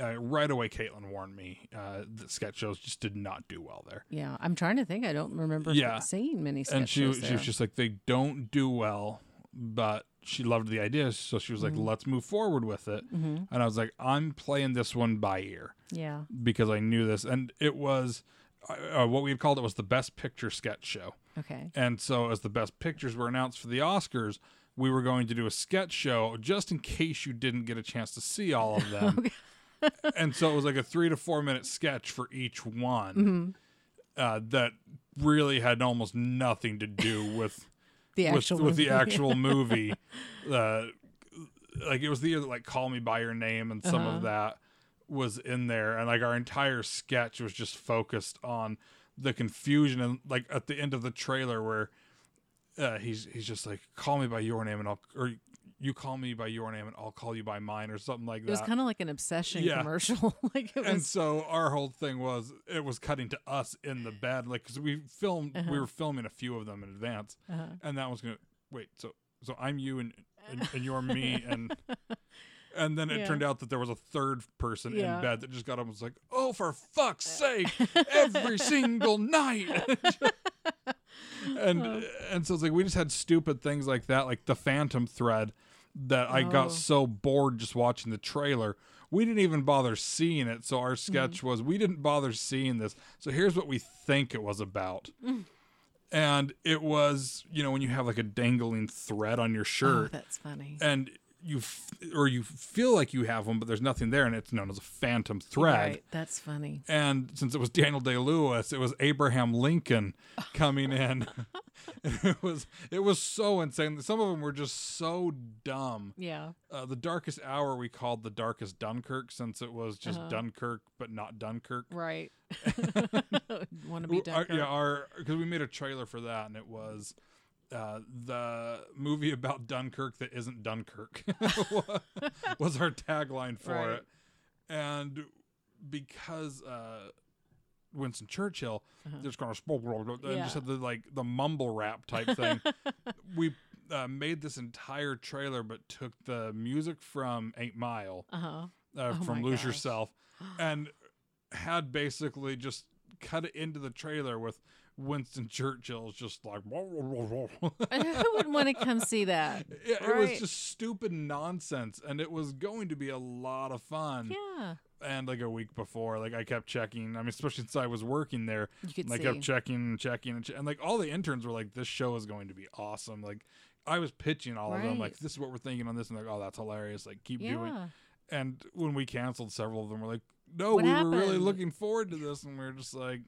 Speaker 1: uh, right away, Caitlin warned me uh, that sketch shows just did not do well there.
Speaker 2: Yeah. I'm trying to think. I don't remember
Speaker 1: Yeah.
Speaker 2: seeing many sketch
Speaker 1: and she
Speaker 2: shows
Speaker 1: she was just like, they don't do well, but she loved the idea, so she was like, let's move forward with it.
Speaker 2: hmm
Speaker 1: And I was like, I'm playing this one by ear
Speaker 2: Yeah.
Speaker 1: because I knew this, and it was. Uh, what we had called it was the best picture sketch show.
Speaker 2: Okay.
Speaker 1: And so, as the best pictures were announced for the Oscars, we were going to do a sketch show just in case you didn't get a chance to see all of them. and so it was like a three to four minute sketch for each one
Speaker 2: Mm-hmm.
Speaker 1: uh, that really had almost nothing to do with
Speaker 2: The
Speaker 1: with,
Speaker 2: actual
Speaker 1: with the
Speaker 2: movie.
Speaker 1: actual movie. uh, like it was the year that like "Call Me by Your Name" and some
Speaker 2: Uh-huh.
Speaker 1: of that was in there, and like our entire sketch was just focused on the confusion and like at the end of the trailer where uh, he's he's just like "Call me by your name" and I'll or you call me by your name and I'll call you by mine or something like that.
Speaker 2: It was kind of like an obsession
Speaker 1: Yeah.
Speaker 2: commercial. like it
Speaker 1: and
Speaker 2: was.
Speaker 1: so our whole thing was it was cutting to us in the bed like because we filmed
Speaker 2: Uh-huh.
Speaker 1: we were filming a few of them in advance
Speaker 2: Uh-huh.
Speaker 1: and that was gonna wait so so i'm you and and, and you're me and and then it
Speaker 2: Yeah.
Speaker 1: turned out that there was a third person
Speaker 2: Yeah.
Speaker 1: in bed that just got up and was like oh for fuck's sake every single night and
Speaker 2: Oh.
Speaker 1: and so it's like we just had stupid things like that like the phantom thread that i
Speaker 2: Oh.
Speaker 1: got so bored just watching the trailer we didn't even bother seeing it so our sketch
Speaker 2: Mm-hmm.
Speaker 1: was we didn't bother seeing this so here's what we think it was about and it was you know when you have like a dangling thread on your shirt.
Speaker 2: Oh,
Speaker 1: shirt
Speaker 2: that's funny.
Speaker 1: and you f- or you feel like you have one but there's nothing there and it's known as a phantom thread
Speaker 2: Right. That's funny.
Speaker 1: and since it was Daniel Day Lewis, it was Abraham Lincoln coming in. And it was it was so insane. Some of them were just so dumb.
Speaker 2: Yeah.
Speaker 1: Uh, the darkest hour we called the darkest Dunkirk since it was just
Speaker 2: Uh-huh.
Speaker 1: Dunkirk but not Dunkirk.
Speaker 2: Right. Want to be
Speaker 1: Our-
Speaker 2: Dunkirk?
Speaker 1: yeah, our because we made a trailer for that and it was uh, the movie about Dunkirk that isn't Dunkirk was our tagline for
Speaker 2: Right.
Speaker 1: it, and because uh, Winston Churchill,
Speaker 2: Uh-huh.
Speaker 1: there's kind of spoke and
Speaker 2: Yeah.
Speaker 1: just had the like the mumble rap type thing. we uh, made this entire trailer, but took the music from Eight Mile
Speaker 2: Uh-huh.
Speaker 1: uh,
Speaker 2: Oh
Speaker 1: from Lose
Speaker 2: gosh.
Speaker 1: Yourself, and had basically just cut it into the trailer with Winston Churchill's just like.
Speaker 2: Who wouldn't want to come see that?
Speaker 1: Yeah, it was just stupid nonsense, and it was going to be a lot of fun.
Speaker 2: Yeah.
Speaker 1: And like a week before, like I kept checking. I mean, especially since I was working there,
Speaker 2: You could
Speaker 1: and I kept checking and checking and, che- and like all the interns were like, "This show is going to be awesome." Like I was pitching all of them, like, "This is what we're thinking on this," and like, "Oh, that's hilarious!" Like keep doing. And when we canceled, several of them were like, "No,
Speaker 2: What
Speaker 1: we were really looking forward to this," and we are just like,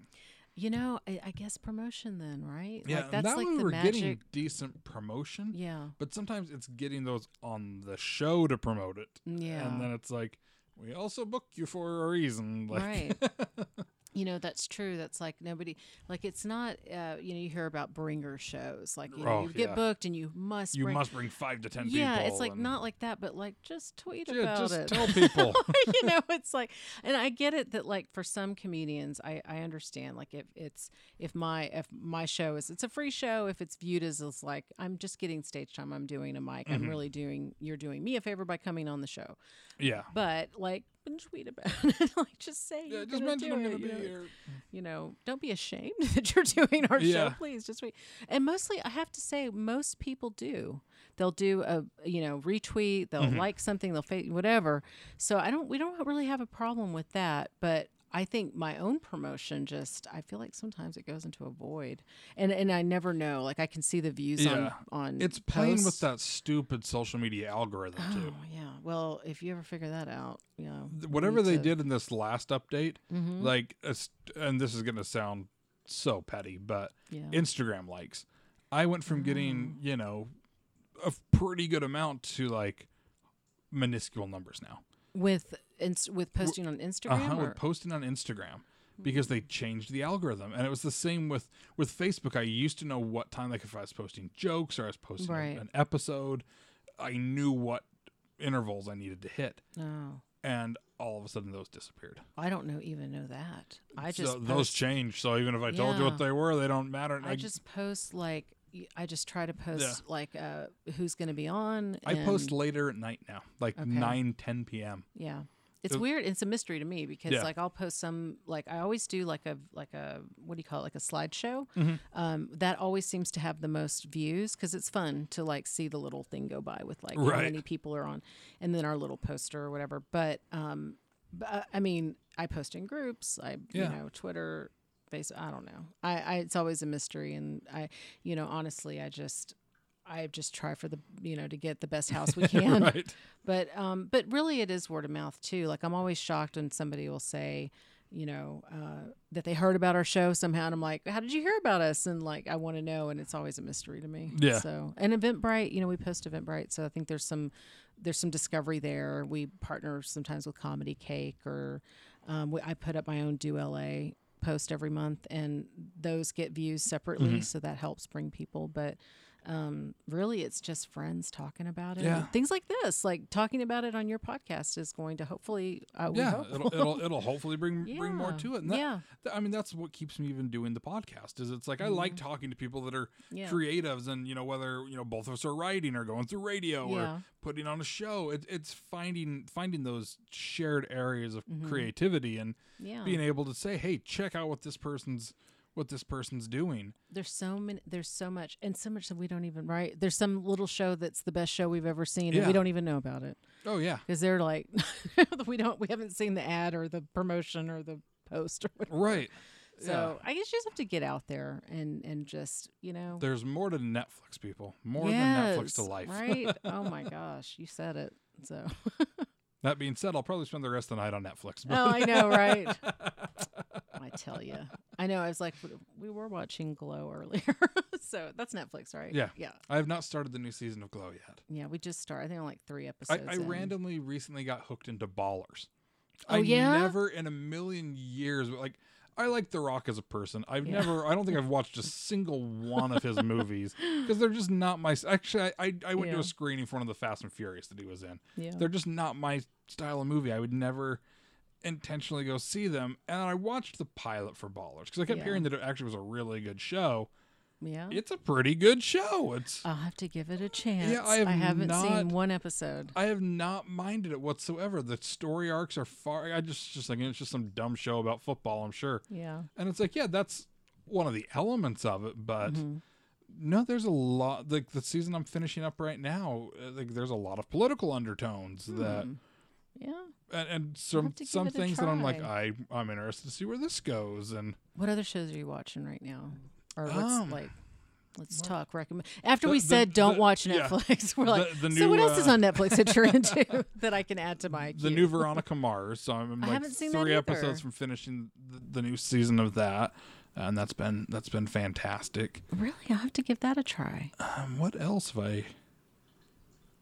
Speaker 2: You know, I, I guess promotion then, right?
Speaker 1: "Yeah."
Speaker 2: Like that's
Speaker 1: that
Speaker 2: like
Speaker 1: we
Speaker 2: the
Speaker 1: were
Speaker 2: magic.
Speaker 1: getting decent promotion,
Speaker 2: Yeah.
Speaker 1: but sometimes it's getting those on the show to promote it,
Speaker 2: Yeah.
Speaker 1: and then it's like, we also book you for a reason, like,
Speaker 2: Right. You know, that's true. That's like nobody, like it's not, uh, you know, you hear about bringer shows. Like, you, know,
Speaker 1: Oh,
Speaker 2: you get
Speaker 1: yeah.
Speaker 2: booked and you must
Speaker 1: you
Speaker 2: bring.
Speaker 1: must bring five to ten
Speaker 2: yeah,
Speaker 1: people.
Speaker 2: it's like not like that, but like just tweet
Speaker 1: Yeah,
Speaker 2: about
Speaker 1: just
Speaker 2: it.
Speaker 1: tell people.
Speaker 2: you know, it's like, and I get it that like for some comedians, I I understand like if it's if my if my show is it's a free show, if it's viewed as, as like I'm just getting stage time, I'm doing a mic, I'm
Speaker 1: Mhm.
Speaker 2: really doing you're doing me a favor by coming on the show,
Speaker 1: yeah.
Speaker 2: but like tweet about it, like just say
Speaker 1: Yeah, just mention I'm gonna
Speaker 2: you
Speaker 1: be
Speaker 2: know?
Speaker 1: here.
Speaker 2: you know, don't be ashamed that you're doing our
Speaker 1: Yeah.
Speaker 2: show. Please just wait. And mostly, I have to say, most people do. They'll do a you know retweet. They'll
Speaker 1: Mhm.
Speaker 2: like something. They'll fa- whatever. So I don't. We don't really have a problem with that. But I think my own promotion just. I feel like sometimes it goes into a void, and and I never know. Like I can see the views
Speaker 1: Yeah.
Speaker 2: on on.
Speaker 1: It's playing with that stupid social media algorithm too.
Speaker 2: Oh yeah. Well, if you ever figure that out, you know,
Speaker 1: Whatever they did in this last update,
Speaker 2: hmm
Speaker 1: like, and this is gonna sound so petty, but
Speaker 2: yeah.
Speaker 1: Instagram likes. I went from getting, you know, a pretty good amount to like minuscule numbers now.
Speaker 2: with inst- with posting on Instagram.
Speaker 1: Uh-huh, with posting on Instagram because they changed the algorithm, and it was the same with with Facebook. I used to know what time, like if I was posting jokes or I was posting
Speaker 2: Right.
Speaker 1: an episode, I knew what intervals I needed to hit,
Speaker 2: oh.
Speaker 1: and all of a sudden those disappeared.
Speaker 2: I don't know even know that. I just
Speaker 1: so those
Speaker 2: post,
Speaker 1: changed. So even if I told you what they were, they don't matter.
Speaker 2: I just post like I just try to post yeah. like uh who's going to be on.
Speaker 1: I post later at night now, like
Speaker 2: Okay.
Speaker 1: nine, ten p.m.
Speaker 2: Yeah. It's
Speaker 1: It-
Speaker 2: weird. It's a mystery to me because
Speaker 1: Yeah.
Speaker 2: like I'll post some like I always do like a like a what do you call it like a slideshow.
Speaker 1: Mhm.
Speaker 2: Um, that always seems to have the most views because it's fun to like see the little thing go by with like how many people are on, and then our little poster or whatever. But um, but, uh, I mean I post in groups. I
Speaker 1: Yeah.
Speaker 2: you know Twitter, Facebook. I don't know. I, I it's always a mystery, and I you know honestly I just I just try for the you know to get the best house we can.
Speaker 1: right.
Speaker 2: But um, but really, it is word of mouth too. Like I'm always shocked when somebody will say, you know, uh, that they heard about our show somehow, and I'm like, how did you hear about us? And like, I want to know, and it's always a mystery to me.
Speaker 1: Yeah.
Speaker 2: So and Eventbrite, you know, we post Eventbrite, so I think there's some there's some discovery there. We partner sometimes with Comedy Cake, or um, we, I put up my own Do LA post every month, and those get views separately,
Speaker 1: Mm-hmm.
Speaker 2: so that helps bring people. But um, really, it's just friends talking about it.
Speaker 1: Yeah.
Speaker 2: Things like this, like talking about it on your podcast, is going to hopefully, uh, we
Speaker 1: Yeah,
Speaker 2: hope.
Speaker 1: it'll, it'll it'll hopefully bring bring more to it. And that,
Speaker 2: Yeah.
Speaker 1: th- I mean that's what keeps me even doing the podcast. Is it's like I like talking to people that are
Speaker 2: Mm-hmm. Yeah.
Speaker 1: creatives, and you know whether you know both of us are writing or going through radio
Speaker 2: Yeah.
Speaker 1: or putting on a show. It, it's finding finding those shared areas of creativity and
Speaker 2: Mm-hmm. yeah.
Speaker 1: being able to say, hey, check out what this person's what this person's doing.
Speaker 2: there's so many, there's so much, and so much that we don't even write. There's some little show that's the best show we've ever seen, and we don't even know about it
Speaker 1: Oh yeah,
Speaker 2: because they're like, we don't, we haven't seen the ad or the promotion or the post or whatever.
Speaker 1: right.
Speaker 2: So I guess you just have to get out there and and just you know.
Speaker 1: There's more to Netflix, people. More
Speaker 2: yes,
Speaker 1: than Netflix to life.
Speaker 2: right? Oh my gosh, you said it. So.
Speaker 1: That being said, I'll probably spend the rest of the night on Netflix. but-
Speaker 2: Oh, I know, right? I tell you, I know. I was like, we were watching Glow earlier, so that's Netflix, right?
Speaker 1: Yeah.
Speaker 2: yeah,
Speaker 1: I have not started the new season of Glow yet.
Speaker 2: yeah. We just started. I think on like three episodes.
Speaker 1: I
Speaker 2: in.
Speaker 1: randomly recently got hooked into Ballers.
Speaker 2: Oh,
Speaker 1: I
Speaker 2: yeah?
Speaker 1: never in a million years like I like The Rock as a person. I've
Speaker 2: Yeah.
Speaker 1: never I don't think I've watched a single one of his movies because they're just not my actually I I, I went to a screening for one of the Fast and Furious that he was in.
Speaker 2: Yeah.
Speaker 1: They're just not my style of movie. I would never intentionally go see them. And I watched the pilot for Ballers because I kept
Speaker 2: Yeah.
Speaker 1: hearing that it actually was a really good show.
Speaker 2: yeah.
Speaker 1: It's a pretty good show. It's
Speaker 2: I'll have to give it a chance.
Speaker 1: Yeah, I have
Speaker 2: haven't
Speaker 1: not-
Speaker 2: seen one episode.
Speaker 1: I have not minded it whatsoever. The story arcs are far. I just just like it's just some dumb show about football. I'm sure,
Speaker 2: Yeah.
Speaker 1: and it's like yeah, that's one of the elements of it. But
Speaker 2: Mm-hmm.
Speaker 1: no, there's a lot. Like the season I'm finishing up right now, uh, like there's a lot of political undertones that,
Speaker 2: Yeah.
Speaker 1: and, and some
Speaker 2: have to give
Speaker 1: some things that I'm like. I I'm interested to see where this goes. And
Speaker 2: What other shows are you watching right now? Or let's
Speaker 1: Um,
Speaker 2: like let's talk recommend after
Speaker 1: the-
Speaker 2: we
Speaker 1: the-
Speaker 2: said don't
Speaker 1: the-
Speaker 2: watch
Speaker 1: yeah.
Speaker 2: Netflix. We're like,
Speaker 1: The- the
Speaker 2: so what
Speaker 1: new,
Speaker 2: else is
Speaker 1: uh,
Speaker 2: on Netflix that you're into that I can add to my
Speaker 1: the
Speaker 2: queue?
Speaker 1: new Veronica Mars. So I'm
Speaker 2: I
Speaker 1: like
Speaker 2: haven't seen
Speaker 1: three episodes from finishing the, the new season of that, and that's been that's been fantastic.
Speaker 2: Really, I will have to give that a try.
Speaker 1: Um, what else have I?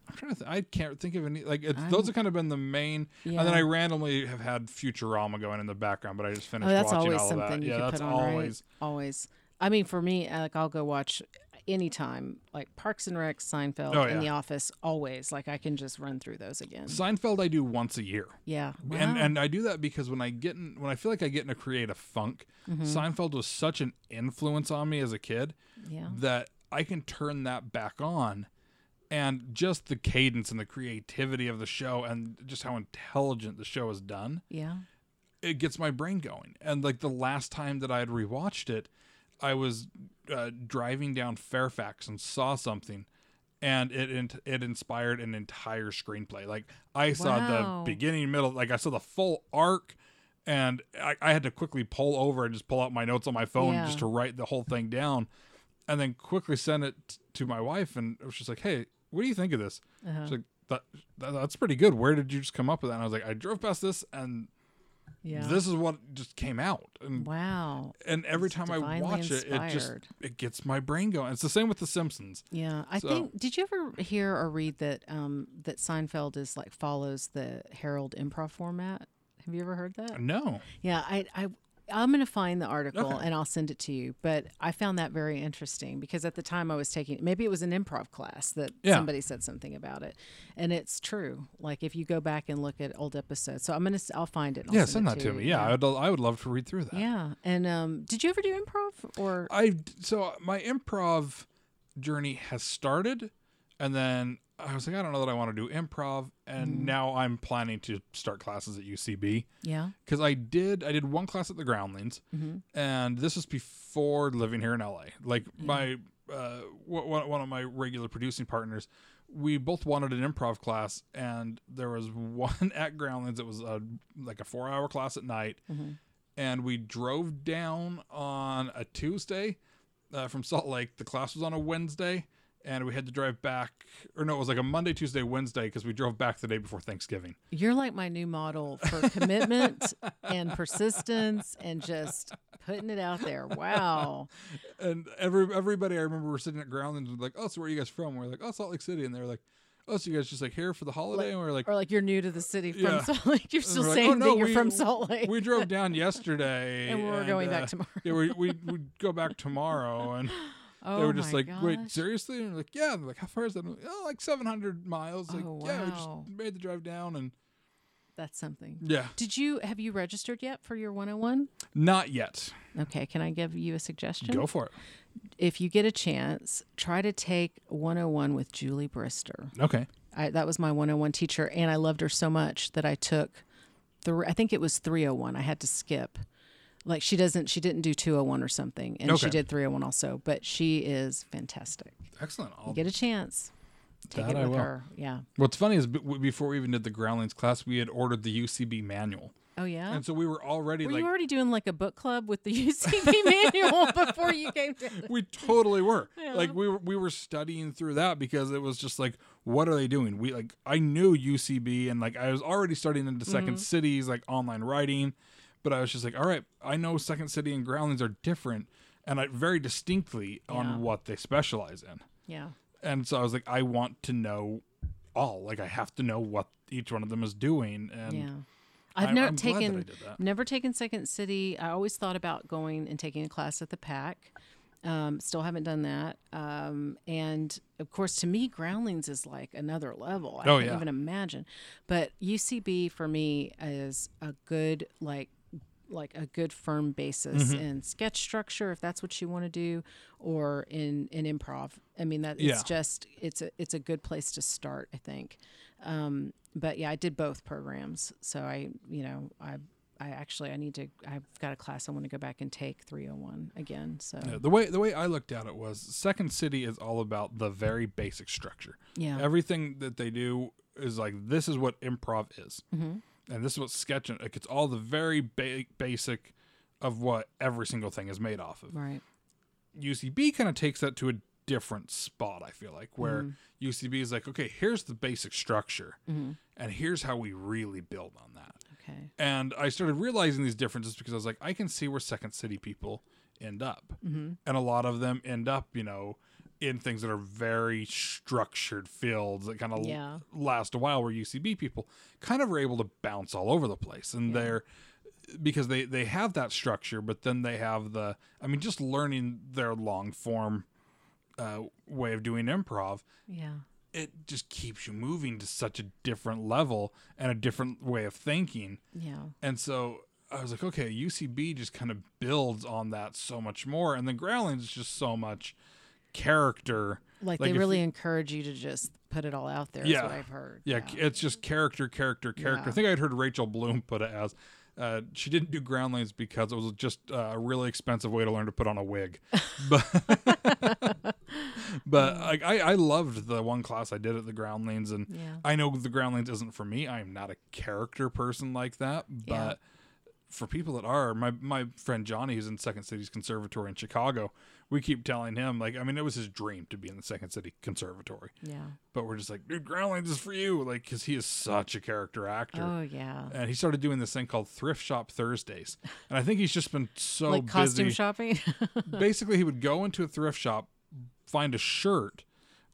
Speaker 1: I'm trying to. Th- I can't think of any. Like it's, those have kind of been the main, Yeah. and then I randomly have had Futurama going in the background, but I just finished
Speaker 2: Oh, that's
Speaker 1: watching
Speaker 2: always
Speaker 1: all of
Speaker 2: something
Speaker 1: that.
Speaker 2: you
Speaker 1: Yeah,
Speaker 2: can
Speaker 1: that's
Speaker 2: put on,
Speaker 1: always.
Speaker 2: right? Always. I mean, for me, uh, like I'll go watch anytime, like Parks and Rec, Seinfeld,
Speaker 1: Oh,
Speaker 2: and. The Office. Always, like I can just run through those again.
Speaker 1: Seinfeld I do once a year.
Speaker 2: Yeah,
Speaker 1: And and I do that because when I get in when I feel like I get in a creative funk,
Speaker 2: Mm-hmm.
Speaker 1: Seinfeld was such an influence on me as a kid
Speaker 2: yeah,
Speaker 1: that I can turn that back on and just the cadence and the creativity of the show and just how intelligent the show is done,
Speaker 2: yeah,
Speaker 1: it gets my brain going. And like the last time that I had rewatched it, I was uh, driving down Fairfax and saw something and it it, it inspired an entire screenplay. Like I saw
Speaker 2: Wow.
Speaker 1: the beginning, middle, like I saw the full arc and I, I had to quickly pull over and just pull out my notes on my phone
Speaker 2: Yeah.
Speaker 1: just to write the whole thing down and then quickly send it t- to my wife and it was just like hey what do you think of this
Speaker 2: Uh-huh.
Speaker 1: she's like that, that that's pretty good where did you just come up with that and i was like i drove past this and
Speaker 2: yeah.
Speaker 1: this is what just came out and
Speaker 2: wow.
Speaker 1: and every
Speaker 2: It's
Speaker 1: time i watch it it just it gets my brain going it's the same with the simpsons
Speaker 2: Yeah, I
Speaker 1: So-
Speaker 2: think. Did you ever hear or read that um, that Seinfeld is like follows the Harold improv format? Have you ever heard that?
Speaker 1: no
Speaker 2: Yeah, I, I, I'm going to find the article
Speaker 1: Okay.
Speaker 2: and I'll send it to you. But I found that very interesting because at the time I was taking, maybe it was an improv class that
Speaker 1: Yeah.
Speaker 2: somebody said something about it, and it's true. Like if you go back and look at old episodes, so I'm gonna, I'll find it. I'll
Speaker 1: yeah send
Speaker 2: it
Speaker 1: that to me yeah, I would i would love to read through that
Speaker 2: yeah. And um, did you ever do improv or?
Speaker 1: I so my improv journey has started, and then I was like, I don't know that I want to do improv, and now I'm planning to start classes at UCB
Speaker 2: Yeah.
Speaker 1: because I did I did one class at the Groundlings, and this was before living here in LA. Like my uh, w- one of my regular producing partners. We both wanted an improv class, and there was one at Groundlings. It was a like a four hour class at night, and we drove down on a Tuesday uh, from Salt Lake. The class was on a Wednesday, and we had to drive back. Or no, it was like a Monday, Tuesday, Wednesday because we drove back the day before Thanksgiving.
Speaker 2: You're like my new model for commitment and persistence and just putting it out there. Wow.
Speaker 1: And every everybody I remember were sitting at ground and like, oh, so where are you guys from? We're like, oh, Salt Lake City, and they're like, oh, so you guys just like here for the holiday? and we're like,
Speaker 2: Or like you're new to the city from
Speaker 1: Yeah.
Speaker 2: Salt Lake. You're still
Speaker 1: like,
Speaker 2: saying
Speaker 1: "Oh, no,
Speaker 2: that you're
Speaker 1: we-
Speaker 2: from Salt Lake.
Speaker 1: we drove down yesterday,
Speaker 2: And we're going back
Speaker 1: uh,
Speaker 2: tomorrow.
Speaker 1: Yeah, we we we go back tomorrow, and
Speaker 2: oh
Speaker 1: they were oh just
Speaker 2: my
Speaker 1: like, "Wait, seriously?" And like, "Yeah." They're like, "How far is that?" Like, oh, like 700 miles. Like,
Speaker 2: Oh,
Speaker 1: yeah, we just made the drive down, and
Speaker 2: That's something.
Speaker 1: yeah,
Speaker 2: Did you have you registered yet for your 101?
Speaker 1: not yet.
Speaker 2: Okay, can I give you a suggestion?
Speaker 1: Go for it.
Speaker 2: If you get a chance, try to take 101 with Julie Brister.
Speaker 1: Okay.
Speaker 2: I, that was my 101 teacher, and I loved her so much that I took the. I think it was 301. I had to skip. Like she doesn't, she didn't do 201 or something, and she did 301 also. But she is fantastic.
Speaker 1: Excellent. I'll,
Speaker 2: You get a chance, take
Speaker 1: That
Speaker 2: it
Speaker 1: I
Speaker 2: with
Speaker 1: will.
Speaker 2: her. Yeah.
Speaker 1: What's funny is before we even did the Groundlings class, we had ordered the UCB manual,
Speaker 2: Oh yeah.
Speaker 1: and so we were already
Speaker 2: Were
Speaker 1: like,
Speaker 2: you already doing like a book club with the UCB manual before you came to?
Speaker 1: we totally were
Speaker 2: Yeah.
Speaker 1: like we were we were studying through that because it was just like what are they doing we like i knew ucb and like i was already starting into 2nd
Speaker 2: Mm-hmm.
Speaker 1: cities like online writing but i was just like all right i know second city and groundlings are different and i very distinctly
Speaker 2: Yeah.
Speaker 1: on what they specialize in
Speaker 2: Yeah.
Speaker 1: and so i was like i want to know all like i have to know what each one of them is doing and
Speaker 2: Yeah. I've never
Speaker 1: I'm glad that I
Speaker 2: taken never taken Second City. I always thought about going and taking a class at the PAC. Um, still haven't done that. Um, and of course, to me, Groundlings is like another level. I
Speaker 1: Oh,
Speaker 2: can't
Speaker 1: yeah.
Speaker 2: even imagine. But UCB for me is a good like like a good firm basis
Speaker 1: Mm-hmm.
Speaker 2: in sketch structure if that's what you want to do or in in improv i mean that
Speaker 1: Yeah.
Speaker 2: it's just it's a it's a good place to start i think um but yeah i did both programs so i you know i i actually i need to i've got a class i want to go back and take 301 again so
Speaker 1: Yeah, the way the way I looked at it was Second City is all about the very basic structure.
Speaker 2: yeah
Speaker 1: Everything that they do is like this is what improv is,
Speaker 2: Mhm.
Speaker 1: And this is what sketching. Like it's all the very ba- basic of what every single thing is made off of.
Speaker 2: right
Speaker 1: UCB kind of takes that to a different spot. I feel like where
Speaker 2: Mm-hmm.
Speaker 1: UCB is like, okay, here's the basic structure, and here's how we really build on that.
Speaker 2: okay
Speaker 1: And I started realizing these differences because I was like, I can see where Second City people end up. Mm-hmm. And a lot of them end up, you know, in things that are very structured fields that kind of
Speaker 2: Yeah.
Speaker 1: last a while, where UCB people kind of are able to bounce all over the place. And they're, because they, they have that structure, but then they have the, I mean, just learning their long form uh, way of doing improv
Speaker 2: yeah
Speaker 1: it just keeps you moving to such a different level and a different way of thinking.
Speaker 2: yeah
Speaker 1: And so I was like, okay, UCB just kind of builds on that so much more. And then Groundlings is just so much character.
Speaker 2: like,
Speaker 1: Like
Speaker 2: they really
Speaker 1: you-
Speaker 2: encourage you to just put it all out there.
Speaker 1: Yeah.
Speaker 2: what i've heard
Speaker 1: Yeah, it's just character, character, character.
Speaker 2: Yeah.
Speaker 1: I think I'd heard Rachel Bloom put it as uh, she didn't do Groundlings because it was just uh, a really expensive way to learn to put on a wig. But but I, I loved the one class I did at the Groundlings, and
Speaker 2: Yeah.
Speaker 1: I know the Groundlings isn't for me. I am not a character person like that, but.
Speaker 2: Yeah.
Speaker 1: For people that are, my my friend Johnny, who's in Second City's Conservatory in Chicago, we keep telling him like, I mean, it was his dream to be in the Second City Conservatory.
Speaker 2: Yeah.
Speaker 1: But we're just like, dude, Groundlings is for you, like, because he is such a character actor.
Speaker 2: oh yeah.
Speaker 1: And he started doing this thing called Thrift Shop Thursdays, and I think he's just been so
Speaker 2: like costume
Speaker 1: busy.
Speaker 2: shopping?
Speaker 1: Basically, he would go into a thrift shop, find a shirt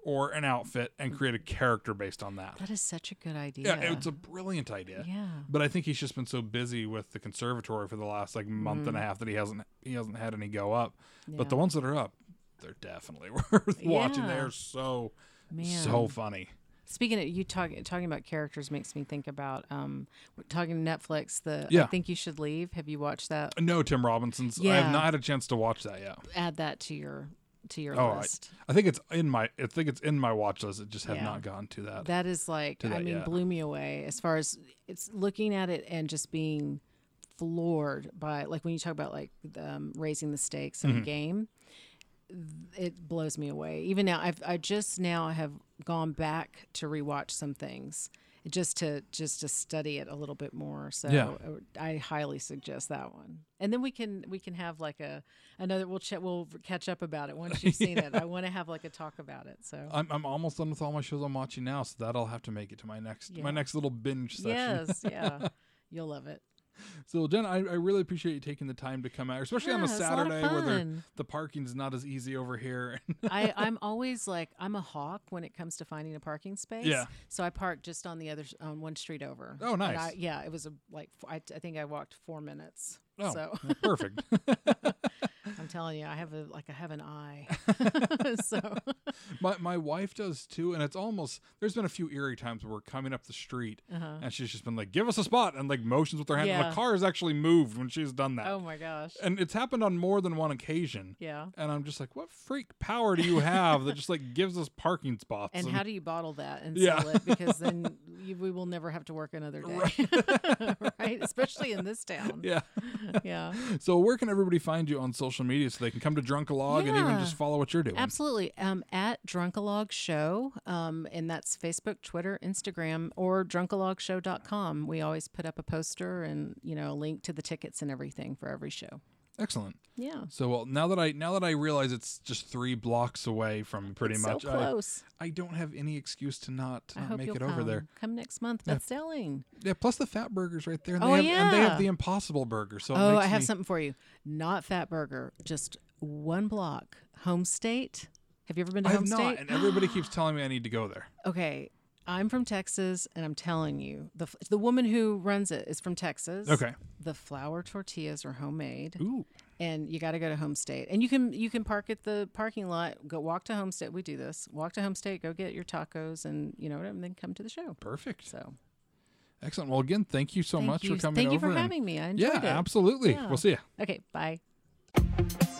Speaker 1: or an outfit, and create a character based on that.
Speaker 2: that is such a good idea
Speaker 1: Yeah, it's a brilliant idea.
Speaker 2: yeah
Speaker 1: But I think he's just been so busy with the conservatory for the last like month and a half that he hasn't he hasn't had any go up. But the
Speaker 2: Mm.
Speaker 1: Ones that are up, they're definitely worth watching. They're so
Speaker 2: man
Speaker 1: so funny.
Speaker 2: Speaking of you talking talking about characters makes me think about um talking to Netflix. The
Speaker 1: Yeah.
Speaker 2: I think you should leave. Have you watched that?
Speaker 1: No, Tim Robinson's. I have not had a chance to watch that yet.
Speaker 2: Add that to your to your
Speaker 1: Oh, I,
Speaker 2: list.
Speaker 1: I think it's in my. I think it's in my watch list. It just have
Speaker 2: Yeah.
Speaker 1: not gone to that.
Speaker 2: that is like I
Speaker 1: that
Speaker 2: mean blew me away as far as it's looking at it and just being floored by like when you talk about like um, raising the stakes in
Speaker 1: Mm-hmm.
Speaker 2: a game. It blows me away. Even now, I've I just now have gone back to rewatch some things, just to just to study it a little bit more. So
Speaker 1: Yeah.
Speaker 2: I highly suggest that one. And then we can we can have like a another we'll ch- we'll catch up about it once you've seen it. I want to have like a talk about it. So
Speaker 1: I'm, I'm almost done with all my shows I'm watching now, so that'll have to make it to my next
Speaker 2: Yeah.
Speaker 1: my next little binge session.
Speaker 2: yes, yeah, you'll love it.
Speaker 1: So Jen, I, I really appreciate you taking the time to come out, especially on a
Speaker 2: Yeah, it's a
Speaker 1: Saturday where they're-
Speaker 2: fun.
Speaker 1: the parking's not as easy over here.
Speaker 2: I, I'm always like I'm a hawk when it comes to finding a parking space.
Speaker 1: Yeah.
Speaker 2: So I parked just on the other on one street over.
Speaker 1: Oh, nice.
Speaker 2: I, yeah, it was a like I think I walked four minutes.
Speaker 1: oh,
Speaker 2: So
Speaker 1: perfect.
Speaker 2: I'm telling you, I have a like I have an eye. so
Speaker 1: my my wife does too, and it's almost there's been a few eerie times where we're coming up the street
Speaker 2: uh-huh.
Speaker 1: and she's just been like, "Give us a spot," and like motions with her hand.
Speaker 2: Yeah.
Speaker 1: The car has actually moved when she's done that,
Speaker 2: oh my gosh.
Speaker 1: and it's happened on more than one occasion.
Speaker 2: Yeah.
Speaker 1: And I'm just like, what freak power do you have that just like gives us parking spots?
Speaker 2: And how do you bottle that and
Speaker 1: Yeah.
Speaker 2: sell it? Because then you, we will never have to work another day, right? Especially in this town.
Speaker 1: yeah.
Speaker 2: Yeah.
Speaker 1: So where can everybody find you on social media so they can come to Drunkalog and even just follow what you're doing?
Speaker 2: Absolutely. Um, at Drunkalog Show, um, and that's Facebook, Twitter, Instagram, or drunkalogshow.com. We always put up a poster and you know a link to the tickets and everything for every show.
Speaker 1: Excellent.
Speaker 2: Yeah.
Speaker 1: So well, now that I now that I realize it's just three blocks away from pretty
Speaker 2: It's
Speaker 1: much,
Speaker 2: so
Speaker 1: I,
Speaker 2: close.
Speaker 1: I don't have any excuse to not, to
Speaker 2: I,
Speaker 1: not make it
Speaker 2: come.
Speaker 1: over there.
Speaker 2: Come next month.
Speaker 1: Yeah.
Speaker 2: That's selling.
Speaker 1: Yeah. Plus the Fatburgers right there. And
Speaker 2: Oh,
Speaker 1: they have, And they have the Impossible Burger. So
Speaker 2: Oh, I have
Speaker 1: me-
Speaker 2: something for you. Not Fatburger, just one block. Home State. Have you ever been to
Speaker 1: I have
Speaker 2: Home
Speaker 1: not,
Speaker 2: State?
Speaker 1: and everybody keeps telling me I need to go there.
Speaker 2: Okay, I'm from Texas, and I'm telling you, the the woman who runs it is from Texas.
Speaker 1: Okay.
Speaker 2: The flour tortillas are homemade,
Speaker 1: Ooh.
Speaker 2: and you got to go to Home State, and you can you can park at the parking lot. Go walk to Home State. We do this. Walk to Home State. Go get your tacos, and you know, and then come to the show.
Speaker 1: Perfect.
Speaker 2: So
Speaker 1: Excellent. Well, again, thank you so
Speaker 2: thank
Speaker 1: much
Speaker 2: you.
Speaker 1: for coming
Speaker 2: Thank you
Speaker 1: over.
Speaker 2: for having me. I enjoyed
Speaker 1: yeah,
Speaker 2: it.
Speaker 1: absolutely.
Speaker 2: Yeah. Absolutely.
Speaker 1: We'll see you.
Speaker 2: Okay, bye.